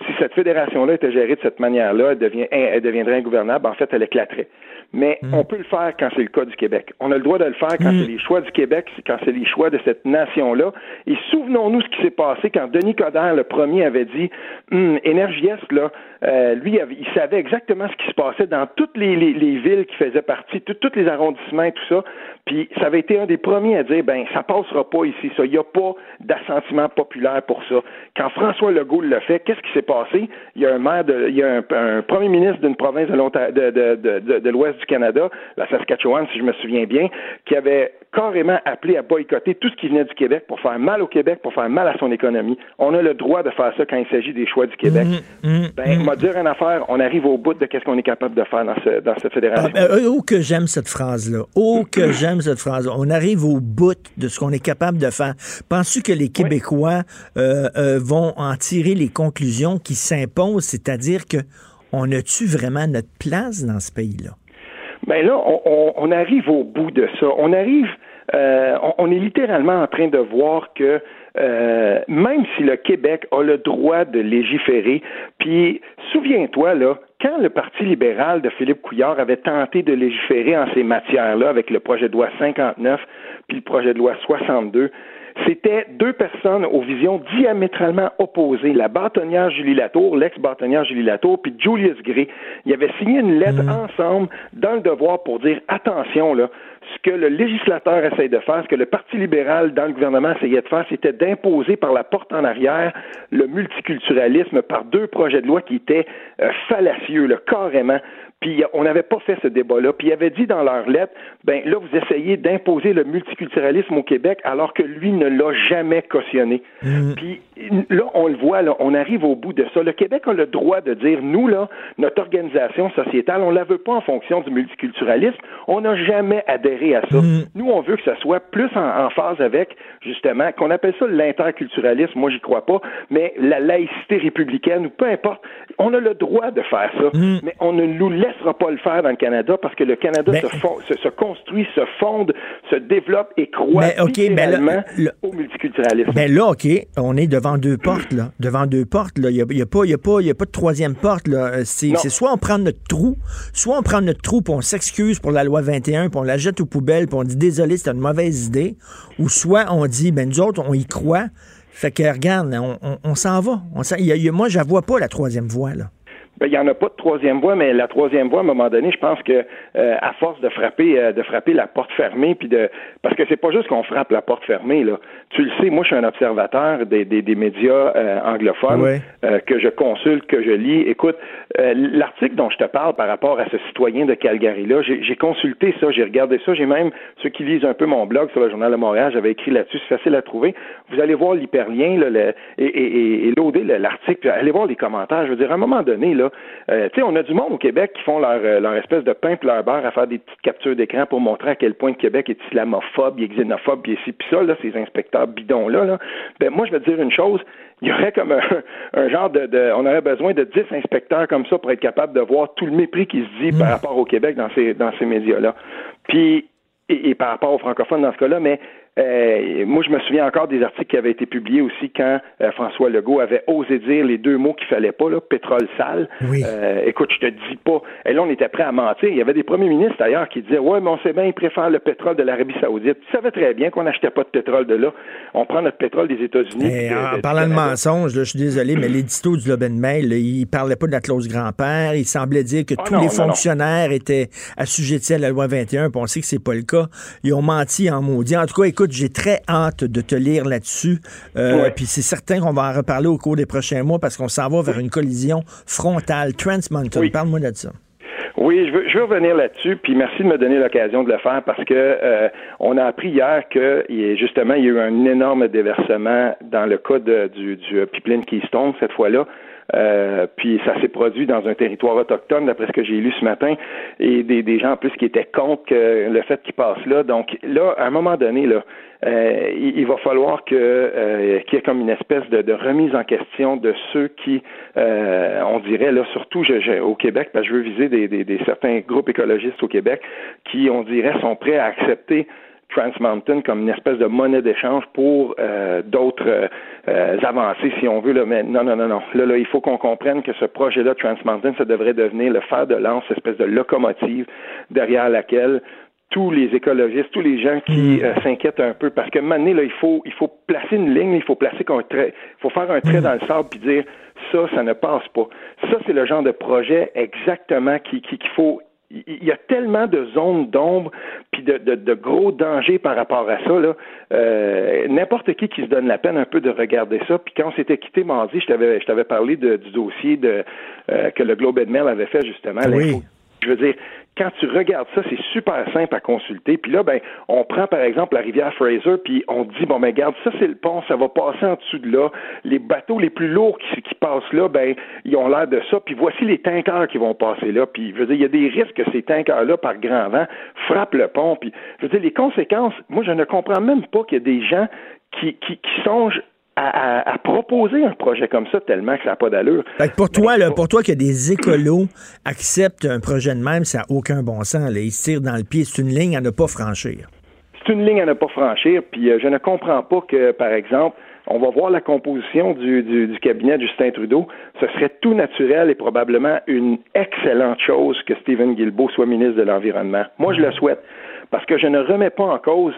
si cette fédération-là était gérée de cette manière-là, elle, elle deviendrait ingouvernable. En fait, elle éclaterait. Mais mm. on peut le faire quand c'est le cas du Québec. On a le droit de le faire quand mm. c'est les choix du Québec, quand c'est les choix de cette nation-là. Et souvenons-nous ce qui s'est passé quand Denis Coderre, le premier, avait dit hum, là, euh, lui, il savait exactement ce qui se passait dans toutes les, villes qui faisaient partie, tous les arrondissements et tout ça. Puis ça avait été un des premiers à dire ben ça passera pas ici, ça. Il n'y a pas d'assentiment populaire pour ça. Quand François Legault l'a fait, qu'est-ce qui s'est passé? Il y a un maire de, il y a un, premier ministre d'une province de, de, de l'Ouest du Canada, la Saskatchewan, si je me souviens bien, qui avait carrément appelé à boycotter tout ce qui venait du Québec pour faire mal au Québec, pour faire mal à son économie. On a le droit de faire ça quand il s'agit des choix du Québec. Mmh, mmh, ben, mmh. dire une affaire, on arrive au bout de qu'est-ce qu'on est capable de faire dans, ce, dans cette fédération. Ah, ben, oh que j'aime cette phrase-là. Oh que j'aime cette phrase. On arrive au bout de ce qu'on est capable de faire. Penses-tu que les Québécois euh, euh, vont en tirer les conclusions qui s'imposent, c'est-à-dire que on a-tu vraiment notre place dans ce pays-là? Ben là, on, on, arrive au bout de ça. On arrive, euh, on, est littéralement en train de voir que euh, même si le Québec a le droit de légiférer, puis souviens-toi là, quand le Parti libéral de Philippe Couillard avait tenté de légiférer en ces matières-là avec le projet de loi 59 puis le projet de loi 62, c'était deux personnes aux visions diamétralement opposées. La bâtonnière Julie Latour, l'ex-bâtonnière Julie Latour, puis Julius Gray. Ils avaient signé une lettre mmh. ensemble dans le devoir pour dire attention, là, ce que le législateur essaye de faire, ce que le Parti libéral dans le gouvernement essayait de faire, c'était d'imposer par la porte en arrière le multiculturalisme par deux projets de loi qui étaient euh, fallacieux, là, carrément. Puis on n'avait pas fait ce débat-là. Puis il avait dit dans leur lettre, ben là, vous essayez d'imposer le multiculturalisme au Québec alors que lui ne l'a jamais cautionné. Mmh. Puis là, on le voit, là, on arrive au bout de ça. Le Québec a le droit de dire, nous, là, notre organisation sociétale, on la veut pas en fonction du multiculturalisme. On n'a jamais adhéré à ça. Mmh. Nous, on veut que ça soit plus en, phase avec, justement, qu'on appelle ça l'interculturalisme. Moi, j'y crois pas, mais la laïcité républicaine, ou peu importe. On a le droit de faire ça, mmh. mais on ne nous laisse laissera pas le faire dans le Canada parce que le Canada se, se, construit, se fonde, se développe et croit mais, au multiculturalisme. Ben là, OK, on est devant deux portes, là. Devant deux portes, là. Il n'y a, y a, pas, y a, pas, y a pas de troisième porte, là. Euh, c'est soit on prend notre trou, soit on prend notre trou puis on s'excuse pour la loi 21 puis on la jette aux poubelles puis on dit désolé, c'est une mauvaise idée, ou soit on dit, ben nous autres, on y croit. Fait que, regarde, on, s'en va. On y a, moi, je vois pas la troisième voie, là. Ben, il n'y en a pas de troisième voie, mais la troisième voie, à un moment donné, je pense que euh, à force de frapper, euh, de frapper la porte fermée, puis de parce que c'est pas juste qu'on frappe la porte fermée, là. Tu le sais, moi je suis un observateur des, des, des médias euh, anglophones que je consulte, que je lis. Écoute, l'article dont je te parle par rapport à ce citoyen de Calgary-là, j'ai consulté ça, j'ai regardé ça, j'ai même ceux qui lisent un peu mon blog sur le Journal de Montréal, j'avais écrit là-dessus, c'est facile à trouver. Vous allez voir l'hyperlien le, et, et, et, l'article, allez voir les commentaires. Je veux dire, à un moment donné, là, euh, tu sais, on a du monde au Québec qui font leur, euh, leur espèce de pain et leur beurre à faire des petites captures d'écran pour montrer à quel point le Québec est islamophobe, il est xénophobe, puis ici, puis ça, là, ces inspecteurs bidons-là. Là. Ben, moi, je vais te dire une chose, il y aurait comme un, genre de, On aurait besoin de 10 inspecteurs comme ça pour être capable de voir tout le mépris qui se dit par mm. rapport au Québec dans ces, dans ces médias-là. Puis, et, par rapport aux francophones dans ce cas-là, mais euh, moi, je me souviens encore des articles qui avaient été publiés aussi quand euh, François Legault avait osé dire les deux mots qu'il fallait pas, là, pétrole sale. Euh, écoute, je te dis pas. Et là, on était prêt à mentir. Il y avait des premiers ministres d'ailleurs qui disaient Ouais, mais on sait bien, ils préfèrent le pétrole de l'Arabie Saoudite. Ils savaient très bien qu'on n'achetait pas de pétrole de là. On prend notre pétrole des États-Unis. En parlant de mensonges, je suis désolé, mais l'édito du Loben Mail, il parlait pas de la clause grand-père. Il semblait dire que ah tous les fonctionnaires étaient assujettis à la loi 21. Puis on sait que c'est pas le cas. Ils ont menti en maudit. En tout cas, écoute, j'ai très hâte de te lire là-dessus. Euh, puis c'est certain qu'on va en reparler au cours des prochains mois parce qu'on s'en va vers une collision frontale. Trans Mountain, parle-moi de ça. Oui, je veux, je veux revenir là-dessus, puis merci de me donner l'occasion de le faire parce que euh, on a appris hier que justement il y a eu un énorme déversement dans le cas du, du pipeline Keystone cette fois-là. Euh, puis ça s'est produit dans un territoire autochtone, d'après ce que j'ai lu ce matin, et des, des gens en plus qui étaient contre le fait qu'il passe là. Donc là, à un moment donné, là, euh, il, va falloir que euh, qu'il y ait comme une espèce de, remise en question de ceux qui, euh, on dirait là, surtout au Québec, parce que je veux viser des, des, certains groupes écologistes au Québec, qui, on dirait, sont prêts à accepter Trans Mountain comme une espèce de monnaie d'échange pour euh, d'autres euh, avancées, si on veut. Là. Mais non, non, non, non. Là, là il faut qu'on comprenne que ce projet-là, Trans Mountain, ça devrait devenir le fer de lance, cette espèce de locomotive derrière laquelle tous les écologistes, tous les gens qui mm. euh, s'inquiètent un peu, parce que maintenant, là, il faut, il faut placer une ligne, il faut placer un trait, il faut faire un trait mm. dans le sable puis dire ça, ça ne passe pas. Ça, c'est le genre de projet exactement qu'il qui, qu'il faut il y a tellement de zones d'ombre puis de, de, gros dangers par rapport à ça. Là. Euh, n'importe qui qui se donne la peine un peu de regarder ça. Puis quand on s'était quitté mardi, je t'avais, je t'avais parlé de, du dossier de, euh, que le Globe and Mail avait fait justement. Oui. Je veux dire, quand tu regardes ça, c'est super simple à consulter. Puis là, ben, on prend par exemple la rivière Fraser, puis on dit bon, ben, regarde, ça c'est le pont, ça va passer en dessous de là. Les bateaux les plus lourds qui, passent là, ben, ils ont l'air de ça. Puis voici les tankers qui vont passer là. Puis je veux dire, il y a des risques que ces tankers-là, par grand vent, frappent le pont. Puis je veux dire, les conséquences. Moi, je ne comprends même pas qu'il y a des gens qui, qui, qui songent à, proposer un projet comme ça tellement que ça n'a pas d'allure. pour toi, là, pour toi que des écolos acceptent un projet de même, ça n'a aucun bon sens. Là. Ils se tirent dans le pied. C'est une ligne à ne pas franchir. C'est une ligne à ne pas franchir. Puis euh, je ne comprends pas que, par exemple, on va voir la composition du, du, cabinet de Justin Trudeau. Ce serait tout naturel et probablement une excellente chose que Stephen Guilbeault soit ministre de l'Environnement. Moi, je le souhaite. Parce que je ne remets pas en cause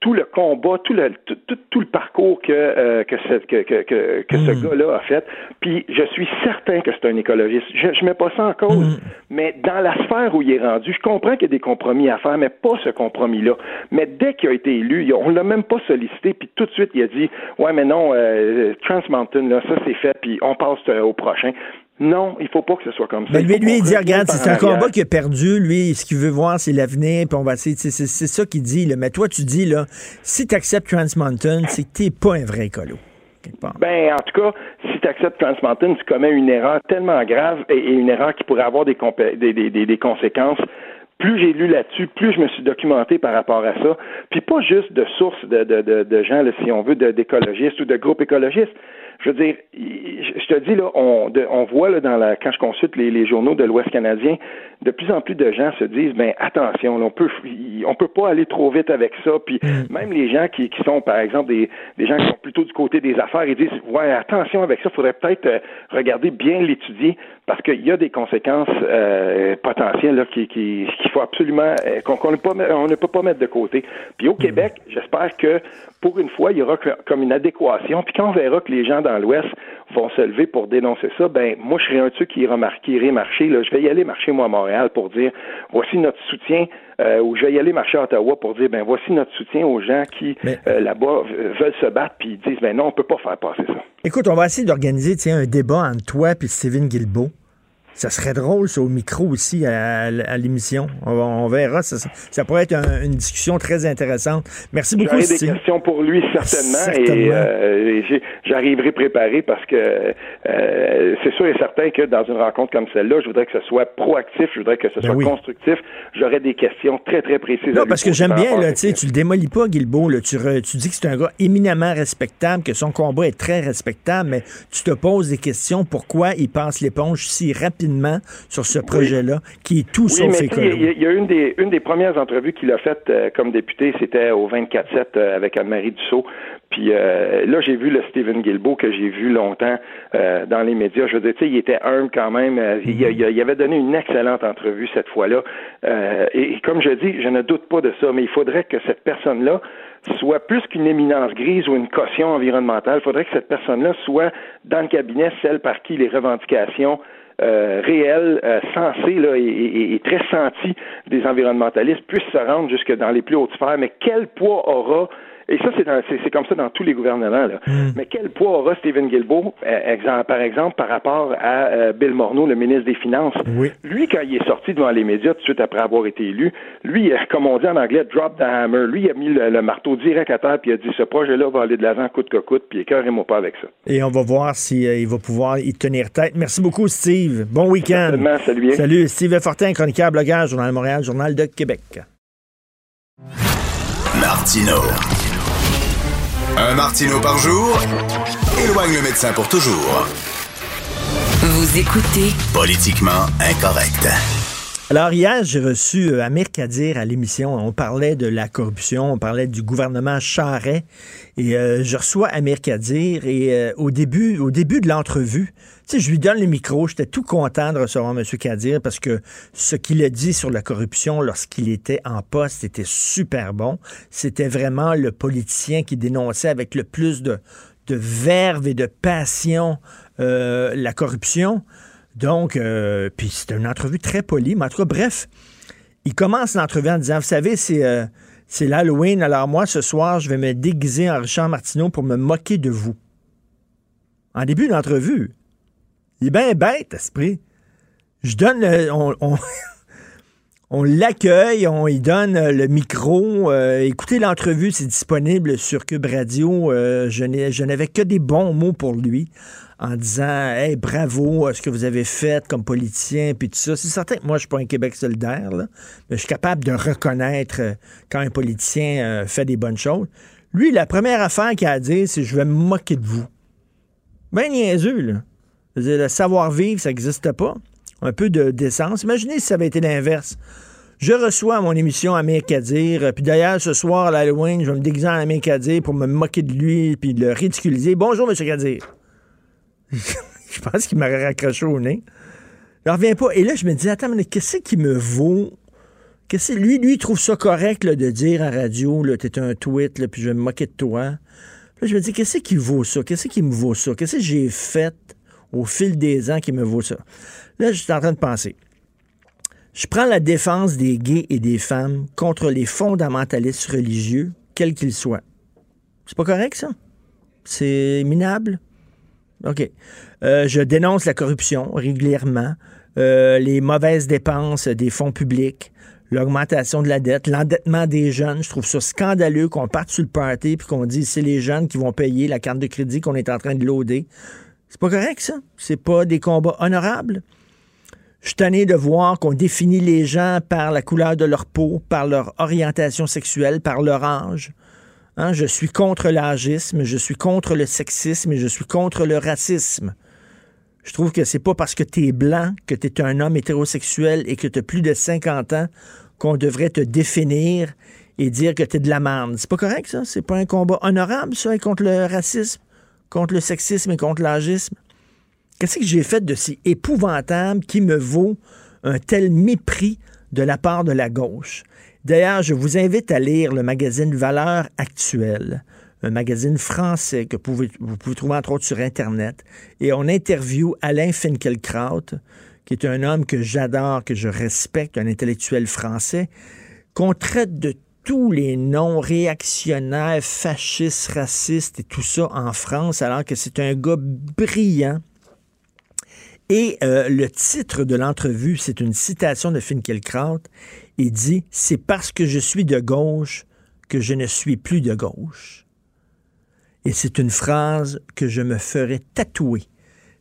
tout le combat, tout le, tout, tout, le parcours que, euh, que, ce, que, que, que, ce hmm. gars-là a fait. Puis je suis certain que c'est un écologiste. Je ne mets pas ça en cause, hmm. mais dans la sphère où il est rendu, je comprends qu'il y a des compromis à faire, mais pas ce compromis-là. Mais dès qu'il a été élu, on l'a même pas sollicité, puis tout de suite, il a dit Ouais, mais non, euh, Trans Mountain, là, ça c'est fait, puis on passe euh, au prochain. Non, il faut pas que ce soit comme ça. Mais lui, lui il dit, regarde, c'est un combat qu'il a perdu. Lui, ce qu'il veut voir, c'est l'avenir, puis on va essayer. C'est ça qu'il dit. Là. Mais toi, tu dis, là, si tu acceptes Trans Mountain, c'est que t'es pas un vrai écolo. Ben, en tout cas, si tu acceptes Trans Mountain, tu commets une erreur tellement grave et, une erreur qui pourrait avoir des, des, des, des conséquences plus j'ai lu là-dessus, plus je me suis documenté par rapport à ça. Puis pas juste de sources de, de, de, de gens, là, si on veut, d'écologistes ou de groupes écologistes je veux dire, je te dis, là, on, on voit là, dans la, quand je consulte les, les journaux de l'Ouest canadien, de plus en plus de gens se disent, ben attention, on peut, on peut pas aller trop vite avec ça. Puis mm. même les gens qui, qui sont, par exemple, des, des gens qui sont plutôt du côté des affaires, ils disent, ouais, attention avec ça, faudrait peut-être euh, regarder bien l'étudier parce qu'il y a des conséquences euh, potentielles là, qui, qui, qu'il faut absolument euh, qu'on ne, on ne peut pas mettre de côté. Puis au mm. Québec, j'espère que pour une fois, il y aura comme une adéquation. Puis quand on verra que les gens dans l'Ouest vont se lever pour dénoncer ça, ben moi, je serai un de ceux qui ira marcher. Là. Je vais y aller marcher, moi, à Montréal, pour dire voici notre soutien, euh, ou je vais y aller marcher à Ottawa pour dire ben voici notre soutien aux gens qui, euh, là-bas, veulent se battre, puis ils disent ben non, on peut pas faire passer ça. Écoute, on va essayer d'organiser un débat entre toi et Steven Guilbeault. Ça serait drôle, ça, au micro aussi, à, à l'émission. On, on, verra. Ça, ça pourrait être un, une discussion très intéressante. Merci beaucoup, J'aurai des questions pour lui, certainement. certainement. Et, euh, j'arriverai préparé parce que euh, c'est sûr et certain que dans une rencontre comme celle-là, je voudrais que ce soit proactif, je voudrais que ce Ben soit oui. constructif. J'aurais des questions très, très précises. à Non, parce que j'aime bien, à là, tu le démolis pas, Guilbeault. Là, tu, re- tu dis que c'est un gars éminemment respectable, que son combat est très respectable, mais tu te poses des questions. Pourquoi il passe l'éponge si rapidement sur ce projet-là, qui est tout Oui, sauf écolo? il y, a- il y a une des, une des premières entrevues qu'il a faites euh, comme député, c'était au 24-7 euh, avec Anne-Marie Dussault. Puis euh, là, j'ai vu le Stephen Guilbeault que j'ai vu longtemps dans les médias. Je veux dire, tu sais, il était humble quand même. Il, avait donné une excellente entrevue cette fois-là. Et, et comme je dis, je ne doute pas de ça, mais il faudrait que cette personne-là soit plus qu'une éminence grise ou une caution environnementale. Il faudrait que cette personne-là soit dans le cabinet celle par qui les revendications euh, réelles, euh, sensées là, et, très senties des environnementalistes puissent se rendre jusque dans les plus hautes sphères. Mais quel poids aura et ça, c'est, dans- c'est, c'est comme ça dans tous les gouvernements. Là. Mais quel poids aura Stephen Guilbeault, euh, exemple, par exemple, par rapport à euh, Bill Morneau, le ministre des Finances? Lui, quand il est sorti devant les médias tout de suite après avoir été élu, lui, euh, comme on dit en anglais, drop the hammer. Lui, il a mis le, le marteau direct à terre, puis il a dit ce projet-là va aller de l'avant coûte que coûte, puis écœurez-moi pas avec ça. Et on va voir s'il va pouvoir y tenir tête. Merci beaucoup, Steve. Bon week-end. Salut. Salut, Steve Fortin, chroniqueur, blogueur, Journal de Montréal, Journal de Québec. Martino. Un Martino par jour éloigne le médecin pour toujours. Vous écoutez Politiquement incorrect. Alors hier, j'ai reçu euh, Amir Kadir à l'émission. On parlait de la corruption, on parlait du gouvernement Charret. Et euh, je reçois Amir Kadir et euh, au début, au début de l'entrevue, tu je lui donne le micro. J'étais tout content de recevoir M. Kadir parce que ce qu'il a dit sur la corruption lorsqu'il était en poste était super bon. C'était vraiment le politicien qui dénonçait avec le plus de, verve et de passion la corruption. Donc, euh, puis c'est une entrevue très polie, mais en tout cas, bref, il commence l'entrevue en disant, vous savez, c'est euh, c'est l'Halloween, alors moi, ce soir, je vais me déguiser en Richard Martineau pour me moquer de vous. En début d'entrevue, il est bien bête, esprit. Je donne, on, on, l'accueille, on lui donne le micro. euh, écoutez l'entrevue, c'est disponible sur Cube Radio. Je n'avais que des bons mots pour lui en disant Hey, bravo à ce que vous avez fait comme politicien, puis tout ça. C'est certain que moi, je suis pas un Québec solidaire, là, mais je suis capable de reconnaître euh, quand un politicien euh, fait des bonnes choses. Lui, la première affaire qu'il a à dire, c'est Je vais me moquer de vous. Ben niaiseux, là. Le savoir-vivre, ça n'existe pas. Un peu de décence. Imaginez si ça avait été l'inverse. Je reçois à mon émission Kadir, euh, puis d'ailleurs, ce soir, à l'Halloween, je vais me déguiser en Amir Kadir pour me moquer de lui, puis le ridiculiser. Bonjour, M. Kadir. je pense qu'il m'aurait raccroché au nez. Je reviens pas. Et là, je me dis, attends, mais qu'est-ce qui me vaut? Qu'est-ce que lui, lui, il trouve ça correct là, de dire à radio, t'es un tweet, là, puis je vais me moquer de toi. Là, je me dis, qu'est-ce qui vaut ça? Qu'est-ce qui me vaut ça? Qu'est-ce que j'ai fait au fil des ans qui me vaut ça? Là, je suis en train de penser. Je prends la défense des gays et des femmes contre les fondamentalistes religieux, quels qu'ils soient. C'est pas correct, ça? C'est minable? OK. Euh, je dénonce la corruption régulièrement, euh, les mauvaises dépenses des fonds publics, l'augmentation de la dette, l'endettement des jeunes. Je trouve ça scandaleux qu'on parte sur le party puis qu'on dit c'est les jeunes qui vont payer la carte de crédit qu'on est en train de loader. C'est pas correct, ça. C'est pas des combats honorables. Je suis tanné de voir qu'on définit les gens par la couleur de leur peau, par leur orientation sexuelle, par leur âge. Hein, je suis contre l'âgisme, je suis contre le sexisme et je suis contre le racisme. Je trouve que c'est pas parce que tu es blanc, que tu es un homme hétérosexuel et que tu as plus de 50 ans qu'on devrait te définir et dire que tu es de la. C'est pas correct, ça? C'est pas un combat honorable, ça, contre le racisme, contre le sexisme et contre l'âgisme? Qu'est-ce que j'ai fait de si épouvantable qui me vaut un tel mépris de la part de la gauche? D'ailleurs, je vous invite à lire le magazine Valeurs Actuelles, un magazine français que vous pouvez, trouver entre autres sur Internet. Et on interviewe Alain Finkielkraut, qui est un homme que j'adore, que je respecte, un intellectuel français, qu'on traite de tous les noms réactionnaires, fascistes, racistes et tout ça en France, alors que c'est un gars brillant Et euh, le titre de l'entrevue, c'est une citation de Finkielkraut. Il dit C'est parce que je suis de gauche que je ne suis plus de gauche. Et c'est une phrase que je me ferai tatouer.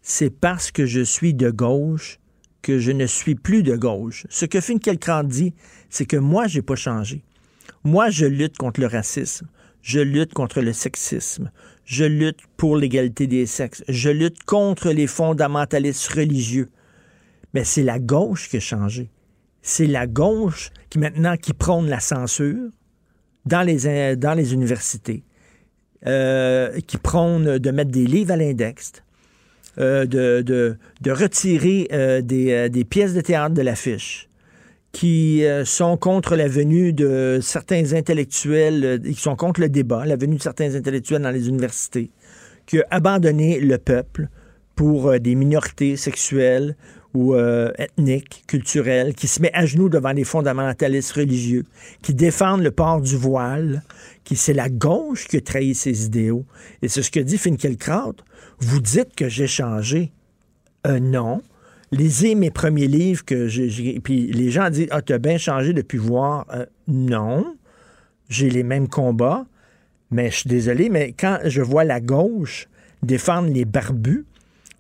C'est parce que je suis de gauche que je ne suis plus de gauche. Ce que Finkielkraut dit, c'est que moi, j'ai pas changé. Moi, je lutte contre le racisme. Je lutte contre le sexisme. Je lutte pour l'égalité des sexes. Je lutte contre les fondamentalistes religieux. Mais c'est la gauche qui a changé. C'est la gauche qui maintenant qui prône la censure dans les, les universités, euh, qui prône de mettre des livres à l'index, euh, de, retirer euh, des, euh, des, pièces de théâtre de l'affiche, qui euh, sont contre la venue de certains intellectuels, qui sont contre le débat, la venue de certains intellectuels dans les universités, qui a abandonné le peuple pour des minorités sexuelles ou euh, ethniques, culturelles, qui se met à genoux devant les fondamentalistes religieux, qui défendent le port du voile, qui c'est la gauche qui a trahi ses idéaux. Et c'est ce que dit Finkielkraut. Vous dites que j'ai changé. Euh, non. Lisez mes premiers livres que. Puis les gens disent Ah, t'as bien changé depuis voir. Euh, non. J'ai les mêmes combats. Mais je suis désolé, mais quand je vois la gauche défendre les barbus,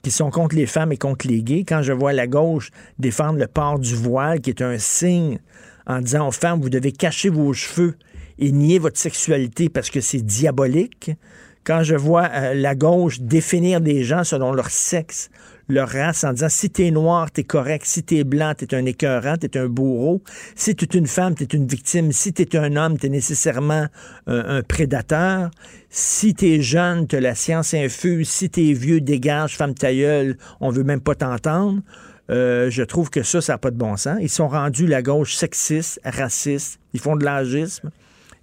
qui sont contre les femmes et contre les gays, quand je vois la gauche défendre le port du voile, qui est un signe en disant aux femmes, vous devez cacher vos cheveux et nier votre sexualité parce que c'est diabolique, quand je vois euh, la gauche définir des gens selon leur sexe, leur race, en disant si t'es noir, t'es correct, si t'es blanc, t'es un écœurant, t'es un bourreau, si t'es une femme, t'es une victime, si t'es un homme, t'es nécessairement un prédateur, si t'es jeune, t'as la science infuse, si t'es vieux, dégage, femme ta gueule, on veut même pas t'entendre. Euh, je trouve que ça, ça n'a pas de bon sens. Ils sont rendus la gauche sexiste, raciste, ils font de l'agisme.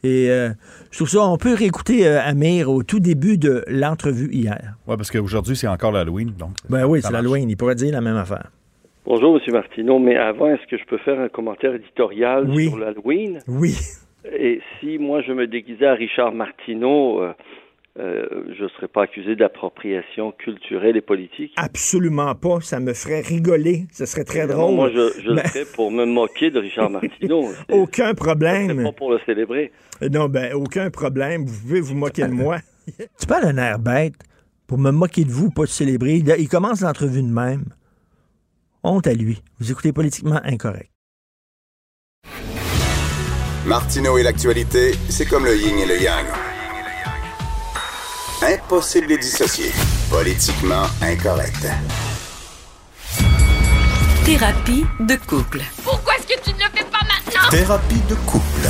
Et euh, je trouve ça, on peut réécouter euh, Amir au tout début de l'entrevue hier. Oui, parce qu'aujourd'hui, c'est encore l'Halloween. Donc ben oui, c'est l'Halloween. Il pourrait dire la même affaire. Bonjour, M. Martineau, mais avant, est-ce que je peux faire un commentaire éditorial oui. sur l'Halloween? Oui. Et si moi, je me déguisais à Richard Martineau, euh, euh, je ne serais pas accusé d'appropriation culturelle et politique? Absolument pas. Ça me ferait rigoler. Ce serait très drôle. Moi, je, je Mais- le ferais pour me moquer de Richard Martineau. Aucun problème. c'est pas pour le célébrer. Non, ben, aucun problème. Vous pouvez vous moquer de moi. tu parles d'un air bête pour me moquer de vous, pas de célébrer. Il, il commence l'entrevue de même. Honte à lui. Vous écoutez politiquement incorrect. Martineau et l'actualité, c'est comme le yin et le yang. Impossible de les dissocier. Politiquement incorrect. Thérapie de couple. Pourquoi est-ce que tu ne le fais pas maintenant? Thérapie de couple.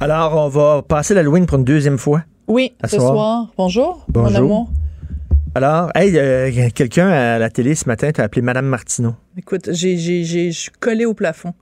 Alors, on va passer l'Halloween pour une deuxième fois. Oui, À ce soir. soir. Bonjour, mon Bonjour. amour. Alors, hey, euh, quelqu'un à la télé ce matin t'a appelé Madame Martineau. Écoute, j'ai, j'ai, j'ai, je suis collée au plafond.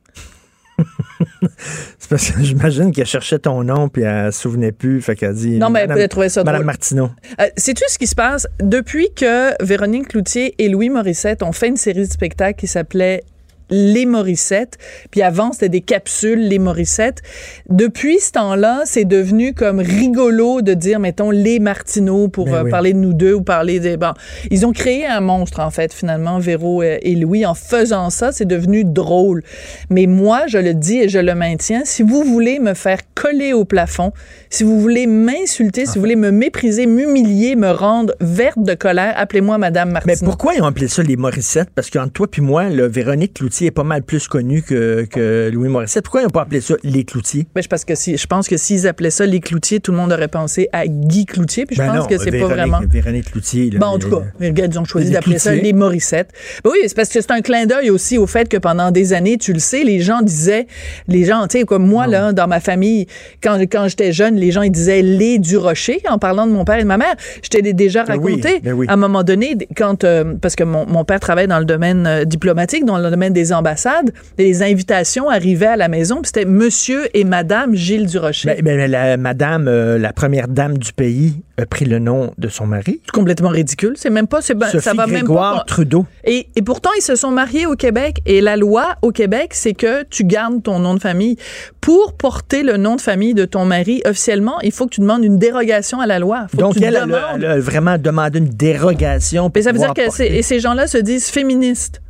C'est parce que j'imagine qu'elle cherchait ton nom puis elle se souvenait plus. Fait qu'elle dit. Non, mais elle trouver ça Madame drôle. Martineau. Euh, Sais-tu ce qui se passe? Depuis que Véronique Cloutier et Louis Morissette ont fait une série de spectacles qui s'appelait les Morissette, puis avant c'était des capsules les Morissette. Depuis ce temps-là, c'est devenu comme rigolo de dire mettons les Martineau pour Ben euh, oui. parler de nous deux ou parler des bon, ils ont créé un monstre en fait finalement Véro euh, et Louis en faisant ça, c'est devenu drôle. Mais moi, je le dis et je le maintiens, si vous voulez me faire coller au plafond, si vous voulez m'insulter, si vous voulez me mépriser, m'humilier, me rendre verte de colère, appelez-moi Madame Martineau. Mais pourquoi ils ont appelé ça les Morissettes? Parce qu'entre toi puis moi, le Véronique Cloutier est pas mal plus connu que, que Louis Morissette. Pourquoi ils n'ont pas appelé ça les Cloutiers? Ben, je, parce que si, je pense que s'ils appelaient ça les Cloutiers, tout le monde aurait pensé à Guy Cloutier, puis je Ben pense non, que c'est pas vraiment. Véronique Cloutier. là, Bon, en tout les- cas, regarde, ils ont choisi d'appeler ça les Morissettes. Ben oui, c'est parce que c'est un clin d'œil aussi au fait que pendant des années, tu le sais, les gens disaient, les gens, tu sais, comme moi, là, dans ma famille, quand, quand j'étais jeune, les gens, ils disaient les du rocher en parlant de mon père et de ma mère. Je t'ai déjà Ben oui, raconté, oui. à un moment donné, quand, euh, parce que mon, mon père travaille dans le domaine euh, diplomatique, dans le domaine des ambassades, les invitations arrivaient à la maison, puis c'était Monsieur et Madame Gilles Durocher. Ben, ben, la madame, euh, la première dame du pays, a pris le nom de son mari. C'est complètement ridicule. C'est même pas. ben- Sophie ça va même Grégoire pas. Trudeau. Et, et pourtant, ils se sont mariés au Québec. Et la loi au Québec, c'est que tu gardes ton nom de famille. Pour porter le nom de famille de ton mari officiellement, il faut que tu demandes une dérogation à la loi. Faut Donc, que tu elle, elle, demandes. a- elle a vraiment demandé une dérogation. Mais ça veut dire pour que et ces gens-là se disent féministes.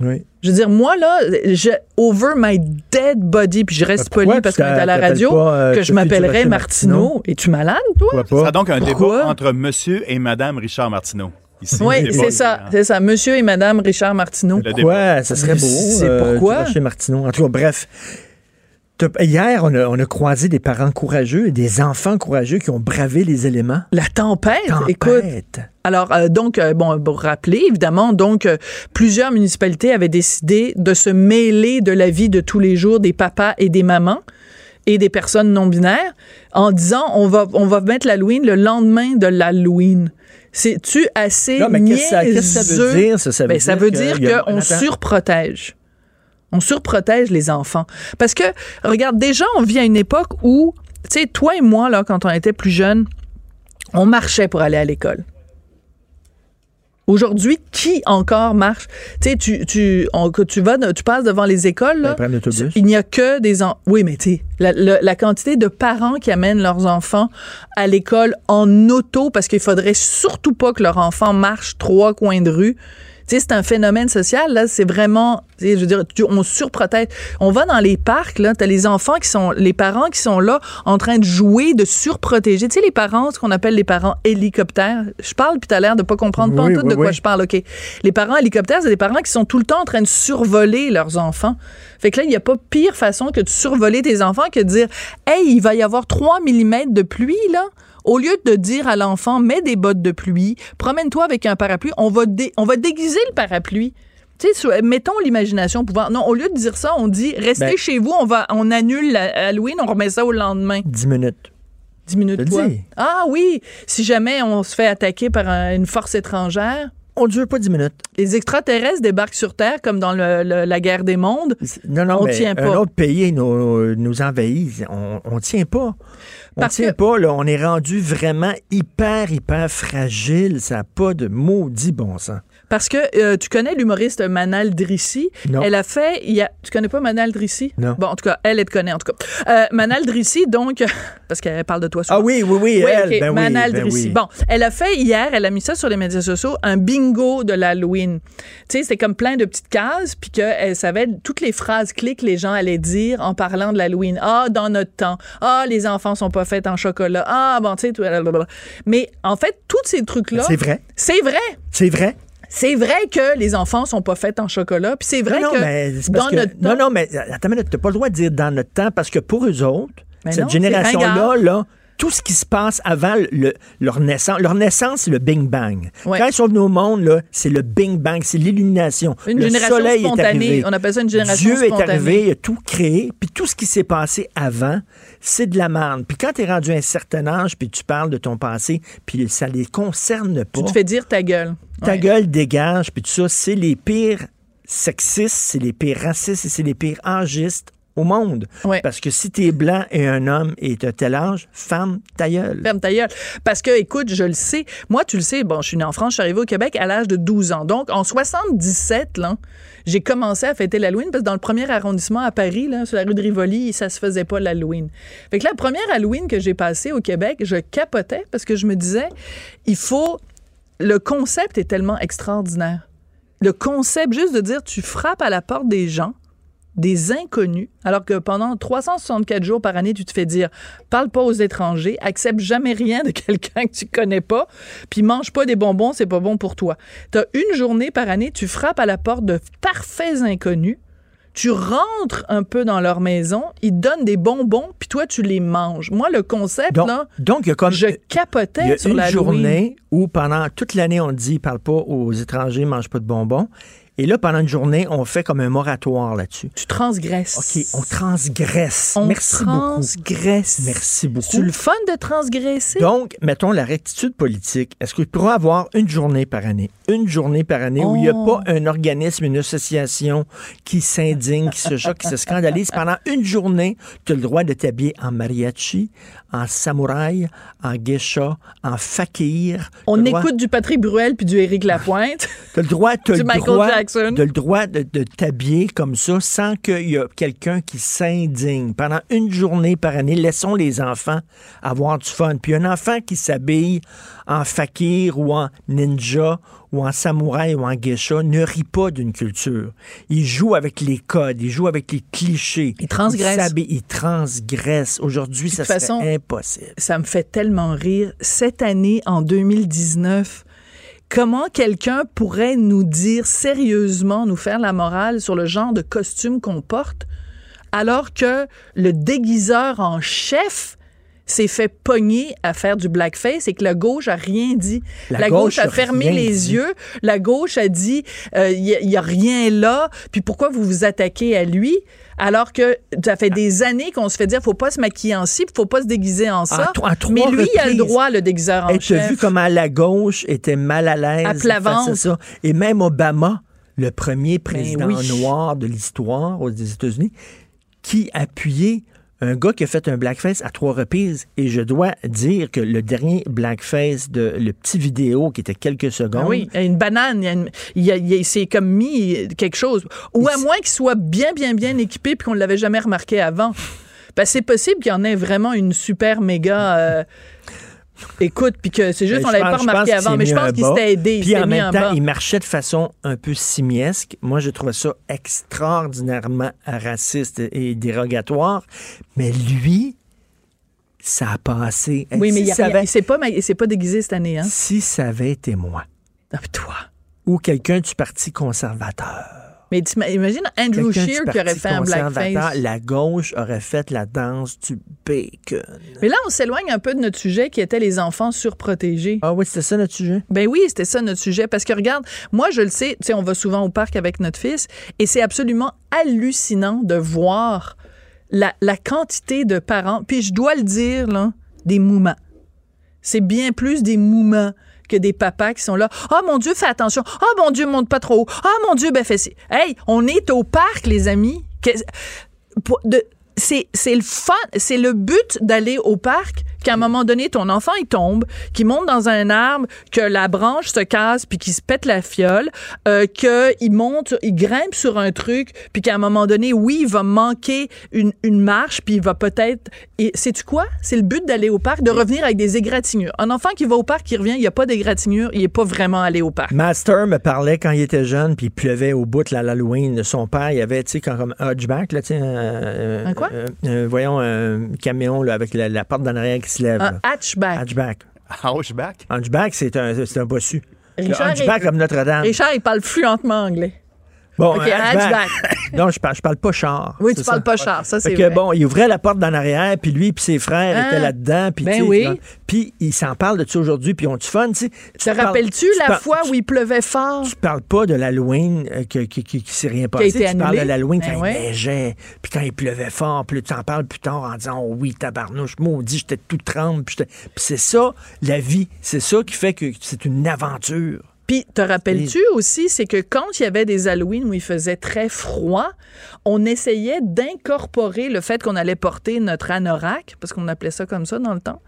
Oui. Je veux dire, moi, là, je, over my dead body, puis je reste pourquoi poli parce qu'on est à la radio, pas, euh, que je m'appellerais Martineau. Martineau? Es-tu malade, toi? Ce sera donc un Pourquoi? débat entre monsieur et madame Richard Martineau. Ici, Oui, c'est ça, hein. c'est ça. Monsieur et Madame Richard Martineau. Pourquoi? Ça serait beau. C'est euh, pourquoi? Durocher Martineau. En tout cas, bref. Hier, on a, on a croisé des parents courageux et des enfants courageux qui ont bravé les éléments. La tempête, Tempête. écoute. Alors, euh, donc, euh, bon, pour rappeler, évidemment, donc, euh, plusieurs municipalités avaient décidé de se mêler de la vie de tous les jours des papas et des mamans et des personnes non binaires en disant on va, on va mettre l'Halloween le lendemain de l'Halloween. C'est-tu assez Non, mais qu'est-ce que ça- qu'est-ce que ça veut dire, ça? Ça veut Ben, ça dire veut dire qu'on surprotège. On surprotège les enfants. Parce que, regarde, déjà, on vit à une époque où, tu sais, toi et moi, là, quand on était plus jeunes, on marchait pour aller à l'école. Aujourd'hui, qui encore marche? Tu sais, tu, tu, on- que tu vas, tu passes devant les écoles, là, Ben, il n'y a que des... en- Oui, mais tu sais, la, la- la quantité de parents qui amènent leurs enfants à l'école en auto parce qu'il faudrait surtout pas que leur enfant marche trois coins de rue. Tu sais, c'est un phénomène social, là, c'est vraiment, je veux dire, on surprotège. On va dans les parcs, là, t'as les enfants qui sont, les parents qui sont là en train de jouer, de surprotéger. Tu sais, les parents, ce qu'on appelle les parents hélicoptères. Je parle, puis t'as l'air de pas comprendre pas en tout oui, de quoi oui. je parle, OK? Les parents hélicoptères, c'est des parents qui sont tout le temps en train de survoler leurs enfants. Fait que là, il n'y a pas pire façon que de survoler tes enfants que de dire, hey, il va y avoir 3 mm de pluie, là. Au lieu de dire à l'enfant, mets des bottes de pluie, promène-toi avec un parapluie, on va, dé- on va déguiser le parapluie. Tu sais, mettons l'imagination au pouvoir. Non, au lieu de dire ça, on dit, restez Ben- chez vous, on va, on annule la- Halloween, on remet ça au lendemain. 10 minutes. 10 minutes quoi? dis. Ah oui, si jamais on se fait attaquer par un- une force étrangère, On dure pas 10 minutes. les extraterrestres débarquent sur Terre comme dans le- le- la guerre des mondes. Non, non, On mais tient un pas. autre pays nous, nous envahit. On, on tient pas. On Parce tient que- pas, là. On est rendu vraiment hyper, hyper fragile. Ça n'a pas de maudit bon sens. Parce que euh, tu connais l'humoriste Manal Drissi? Non. Elle a fait. Il y a, tu connais pas Manal Drissi? Non. Bon, en tout cas, elle, elle te connaît, en tout cas. Euh, Manal Drissi, donc. Parce qu'elle parle de toi souvent. Ah oui, oui, oui, Oui, elle. ok, ben Manal ben Drissi. oui. Bon, elle a fait hier, elle a mis ça sur les médias sociaux, un bingo de l'Halloween. Tu sais, c'était comme plein de petites cases, puis qu'elle savait toutes les phrases clés que les gens allaient dire en parlant de l'Halloween. Ah, dans notre temps. Ah, les enfants sont pas faits en chocolat. Ah, bon, tu sais, tout. Mais en fait, tous ces trucs-là. C'est vrai. C'est vrai. C'est vrai. C'est vrai que les enfants sont pas faits en chocolat, puis c'est vrai non, que non, mais dans que- notre temps, non, non, mais attends minute, t'as pas le droit de dire dans notre temps parce que pour eux autres, Mais cette génération-là, ringard. là, tout ce qui se passe avant le- leur naissance, leur naissance, c'est le Bing Bang. Ouais. Quand ils sont venus au monde, c'est le Bing Bang, c'est l'illumination. Une le génération soleil est spontanée. arrivé. On appelle ça une génération Dieu spontanée. est arrivé, il a tout créé, puis tout ce qui s'est passé avant, c'est de la merde. Puis quand tu es rendu à un certain âge, puis tu parles de ton passé, puis ça les concerne pas. tu te fais dire ta gueule. Ta Ouais. gueule dégage, puis tout ça, c'est les pires sexistes, c'est les pires racistes et c'est les pires âgistes au monde. Ouais. Parce que si t'es blanc et un homme et t'as tel âge, femme, ta gueule. Ferme ta gueule. Parce que, écoute, je le sais. Moi, tu le sais, bon, je suis née en France, je suis arrivée au Québec à l'âge de 12 ans. Donc, en 77, là, j'ai commencé à fêter l'Halloween parce que dans le premier arrondissement à Paris, là, sur la rue de Rivoli, ça se faisait pas l'Halloween. Fait que la première Halloween que j'ai passée au Québec, je capotais parce que je me disais, il faut. Le concept est tellement extraordinaire. Le concept, juste de dire, tu frappes à la porte des gens, des inconnus, alors que pendant 364 jours par année, tu te fais dire parle pas aux étrangers, accepte jamais rien de quelqu'un que tu connais pas, puis mange pas des bonbons, c'est pas bon pour toi. Tu as une journée par année, tu frappes à la porte de parfaits inconnus, tu rentres un peu dans leur maison, ils te donnent des bonbons, puis toi tu les manges. Moi le concept Donc, là, donc il y a comme je y capotais a sur une la journée où pendant toute l'année on dit parle pas aux étrangers, mange pas de bonbons. Et là, pendant une journée, on fait comme un moratoire là-dessus. Tu transgresses. OK, on transgresse. On Merci transgresse. beaucoup. Merci beaucoup. C'est le fun de transgresser? Donc, mettons la rectitude politique. Est-ce que tu pourras avoir une journée par année? Une journée par année où il n'y a Oh. pas un organisme, une association qui s'indigne, qui se choque, qui se scandalise. Pendant une journée, tu as le droit de t'habiller en mariachi, en samouraï, en geisha, en fakir. On droit- écoute du Patrick Bruel puis du Éric Lapointe. T'as le droit, t'as Du le droit, Jackson. de, le droit de, de t'habiller comme ça sans qu'il y ait quelqu'un qui s'indigne. Pendant une journée par année, laissons les enfants avoir du fun. Puis un enfant qui s'habille en fakir ou en ninja ou en samouraï ou en geisha ne rit pas d'une culture. Il joue avec les codes, il joue avec les clichés. Il transgresse. Il, transgresse. Aujourd'hui, ça serait façon, impossible. Ça me fait tellement rire. Cette année, en 2019, comment quelqu'un pourrait nous dire sérieusement, nous faire la morale sur le genre de costume qu'on porte, alors que le déguiseur en chef s'est fait pogner à faire du blackface et que la gauche a rien dit? La La, gauche gauche, a fermé les dit. yeux. La gauche a dit, il n'y a, rien là. Puis pourquoi vous vous attaquez à lui? Alors que ça fait des années qu'on se fait dire, faut pas se maquiller en ci, faut pas se déguiser en ça. À à Mais lui, il a le droit, le déguiseur en Et tu as chef. vu comment la gauche était mal à l'aise À plat face à ventre. ça. Et même Obama, le premier président Ben oui. noir de l'histoire aux États-Unis, qui appuyait un gars qui a fait un blackface à trois reprises. Et je dois dire que le dernier blackface de le petit vidéo qui était quelques secondes. Ah oui, il y a une banane, il, y a une- il, y a- il c'est comme mis quelque chose. Ou à moins qu'il soit bien, bien, bien équipé puis qu'on ne l'avait jamais remarqué avant. Ben, c'est possible qu'il y en ait vraiment une super méga euh, écoute, puis que c'est juste Ben, qu'on je l'avait pas remarqué avant. Mais je pense qu'il s'était aidé. il Puis en même temps, il marchait de façon un peu simiesque. Moi, je trouvais ça extraordinairement raciste et dérogatoire. Mais lui, ça a passé. Oui, mais il, s'est pas, pas déguisé cette année. Hein? Si ça avait été moi. toi. Ou quelqu'un du Parti conservateur. Mais tu imagines Andrew Scheer qui aurait fait un blackface. La gauche aurait fait la danse du bacon. Mais là, on s'éloigne un peu de notre sujet qui était les enfants surprotégés. Ah oui, c'était ça notre sujet? Ben oui, c'était ça notre sujet. Parce que regarde, moi, je le sais, tu sais, on va souvent au parc avec notre fils et c'est absolument hallucinant de voir la, la quantité de parents. Puis je dois le dire, là, des moumans. C'est bien plus des moumans que des papas qui sont là. Oh mon Dieu, fais attention. Oh mon Dieu, monte pas trop haut. Oh mon Dieu, ben fais. Hey, on est au parc, les amis. C'est le fun, c'est le but d'aller au parc qu'à un moment donné, ton enfant, il tombe, qu'il monte dans un arbre, que la branche se casse puis qu'il se pète la fiole, euh, qu'il monte, il grimpe sur un truc puis qu'à un moment donné, oui, il va manquer une, une marche puis il va peut-être... Et sais-tu quoi? C'est le but d'aller au parc, de revenir avec des égratignures. Un enfant qui va au parc, qui revient, il n'y a pas d'égratignure, il n'est pas vraiment allé au parc. Master me parlait quand il était jeune, puis il pleuvait au bout de la- l'Halloween. Son père, il avait, tu sais, comme un hatchback, là, tu sais, un, Un quoi? un- voyons, un camion là, avec la, la porte d'en arrière qui se lève. Un hatchback. Hatchback. Hunchback? Hunchback, c'est un, c'est un bossu. Richard hunchback est- comme Notre-Dame. Richard, il parle fluentement anglais. Bon, un hatchback. hatchback. non, je parle, je parle pas char. Oui, tu parles pas char, ça, c'est Fait que, vrai. bon, il ouvrait la porte d'en arrière, puis lui puis ses frères Ah, étaient là-dedans. Puis, ben tu oui. Puis ils s'en parlent de ça aujourd'hui, puis ont du fun. tu sais. Te rappelles-tu la parles- fois où il pleuvait fort? Tu parles pas de l'Halloween euh, qui, qui, qui s'est rien passé. tu parles de l'Halloween Ben quand ouais. il neigeait, puis quand il pleuvait fort, puis tu en parles plus tard en disant oh oui, tabarnouche, maudit, j'étais tout tremble. Puis c'est ça, la vie. C'est ça qui fait que c'est une aventure. Puis, te rappelles-tu aussi, c'est que quand il y avait des Halloween où il faisait très froid, on essayait d'incorporer le fait qu'on allait porter notre anorak, parce qu'on appelait ça comme ça dans le temps.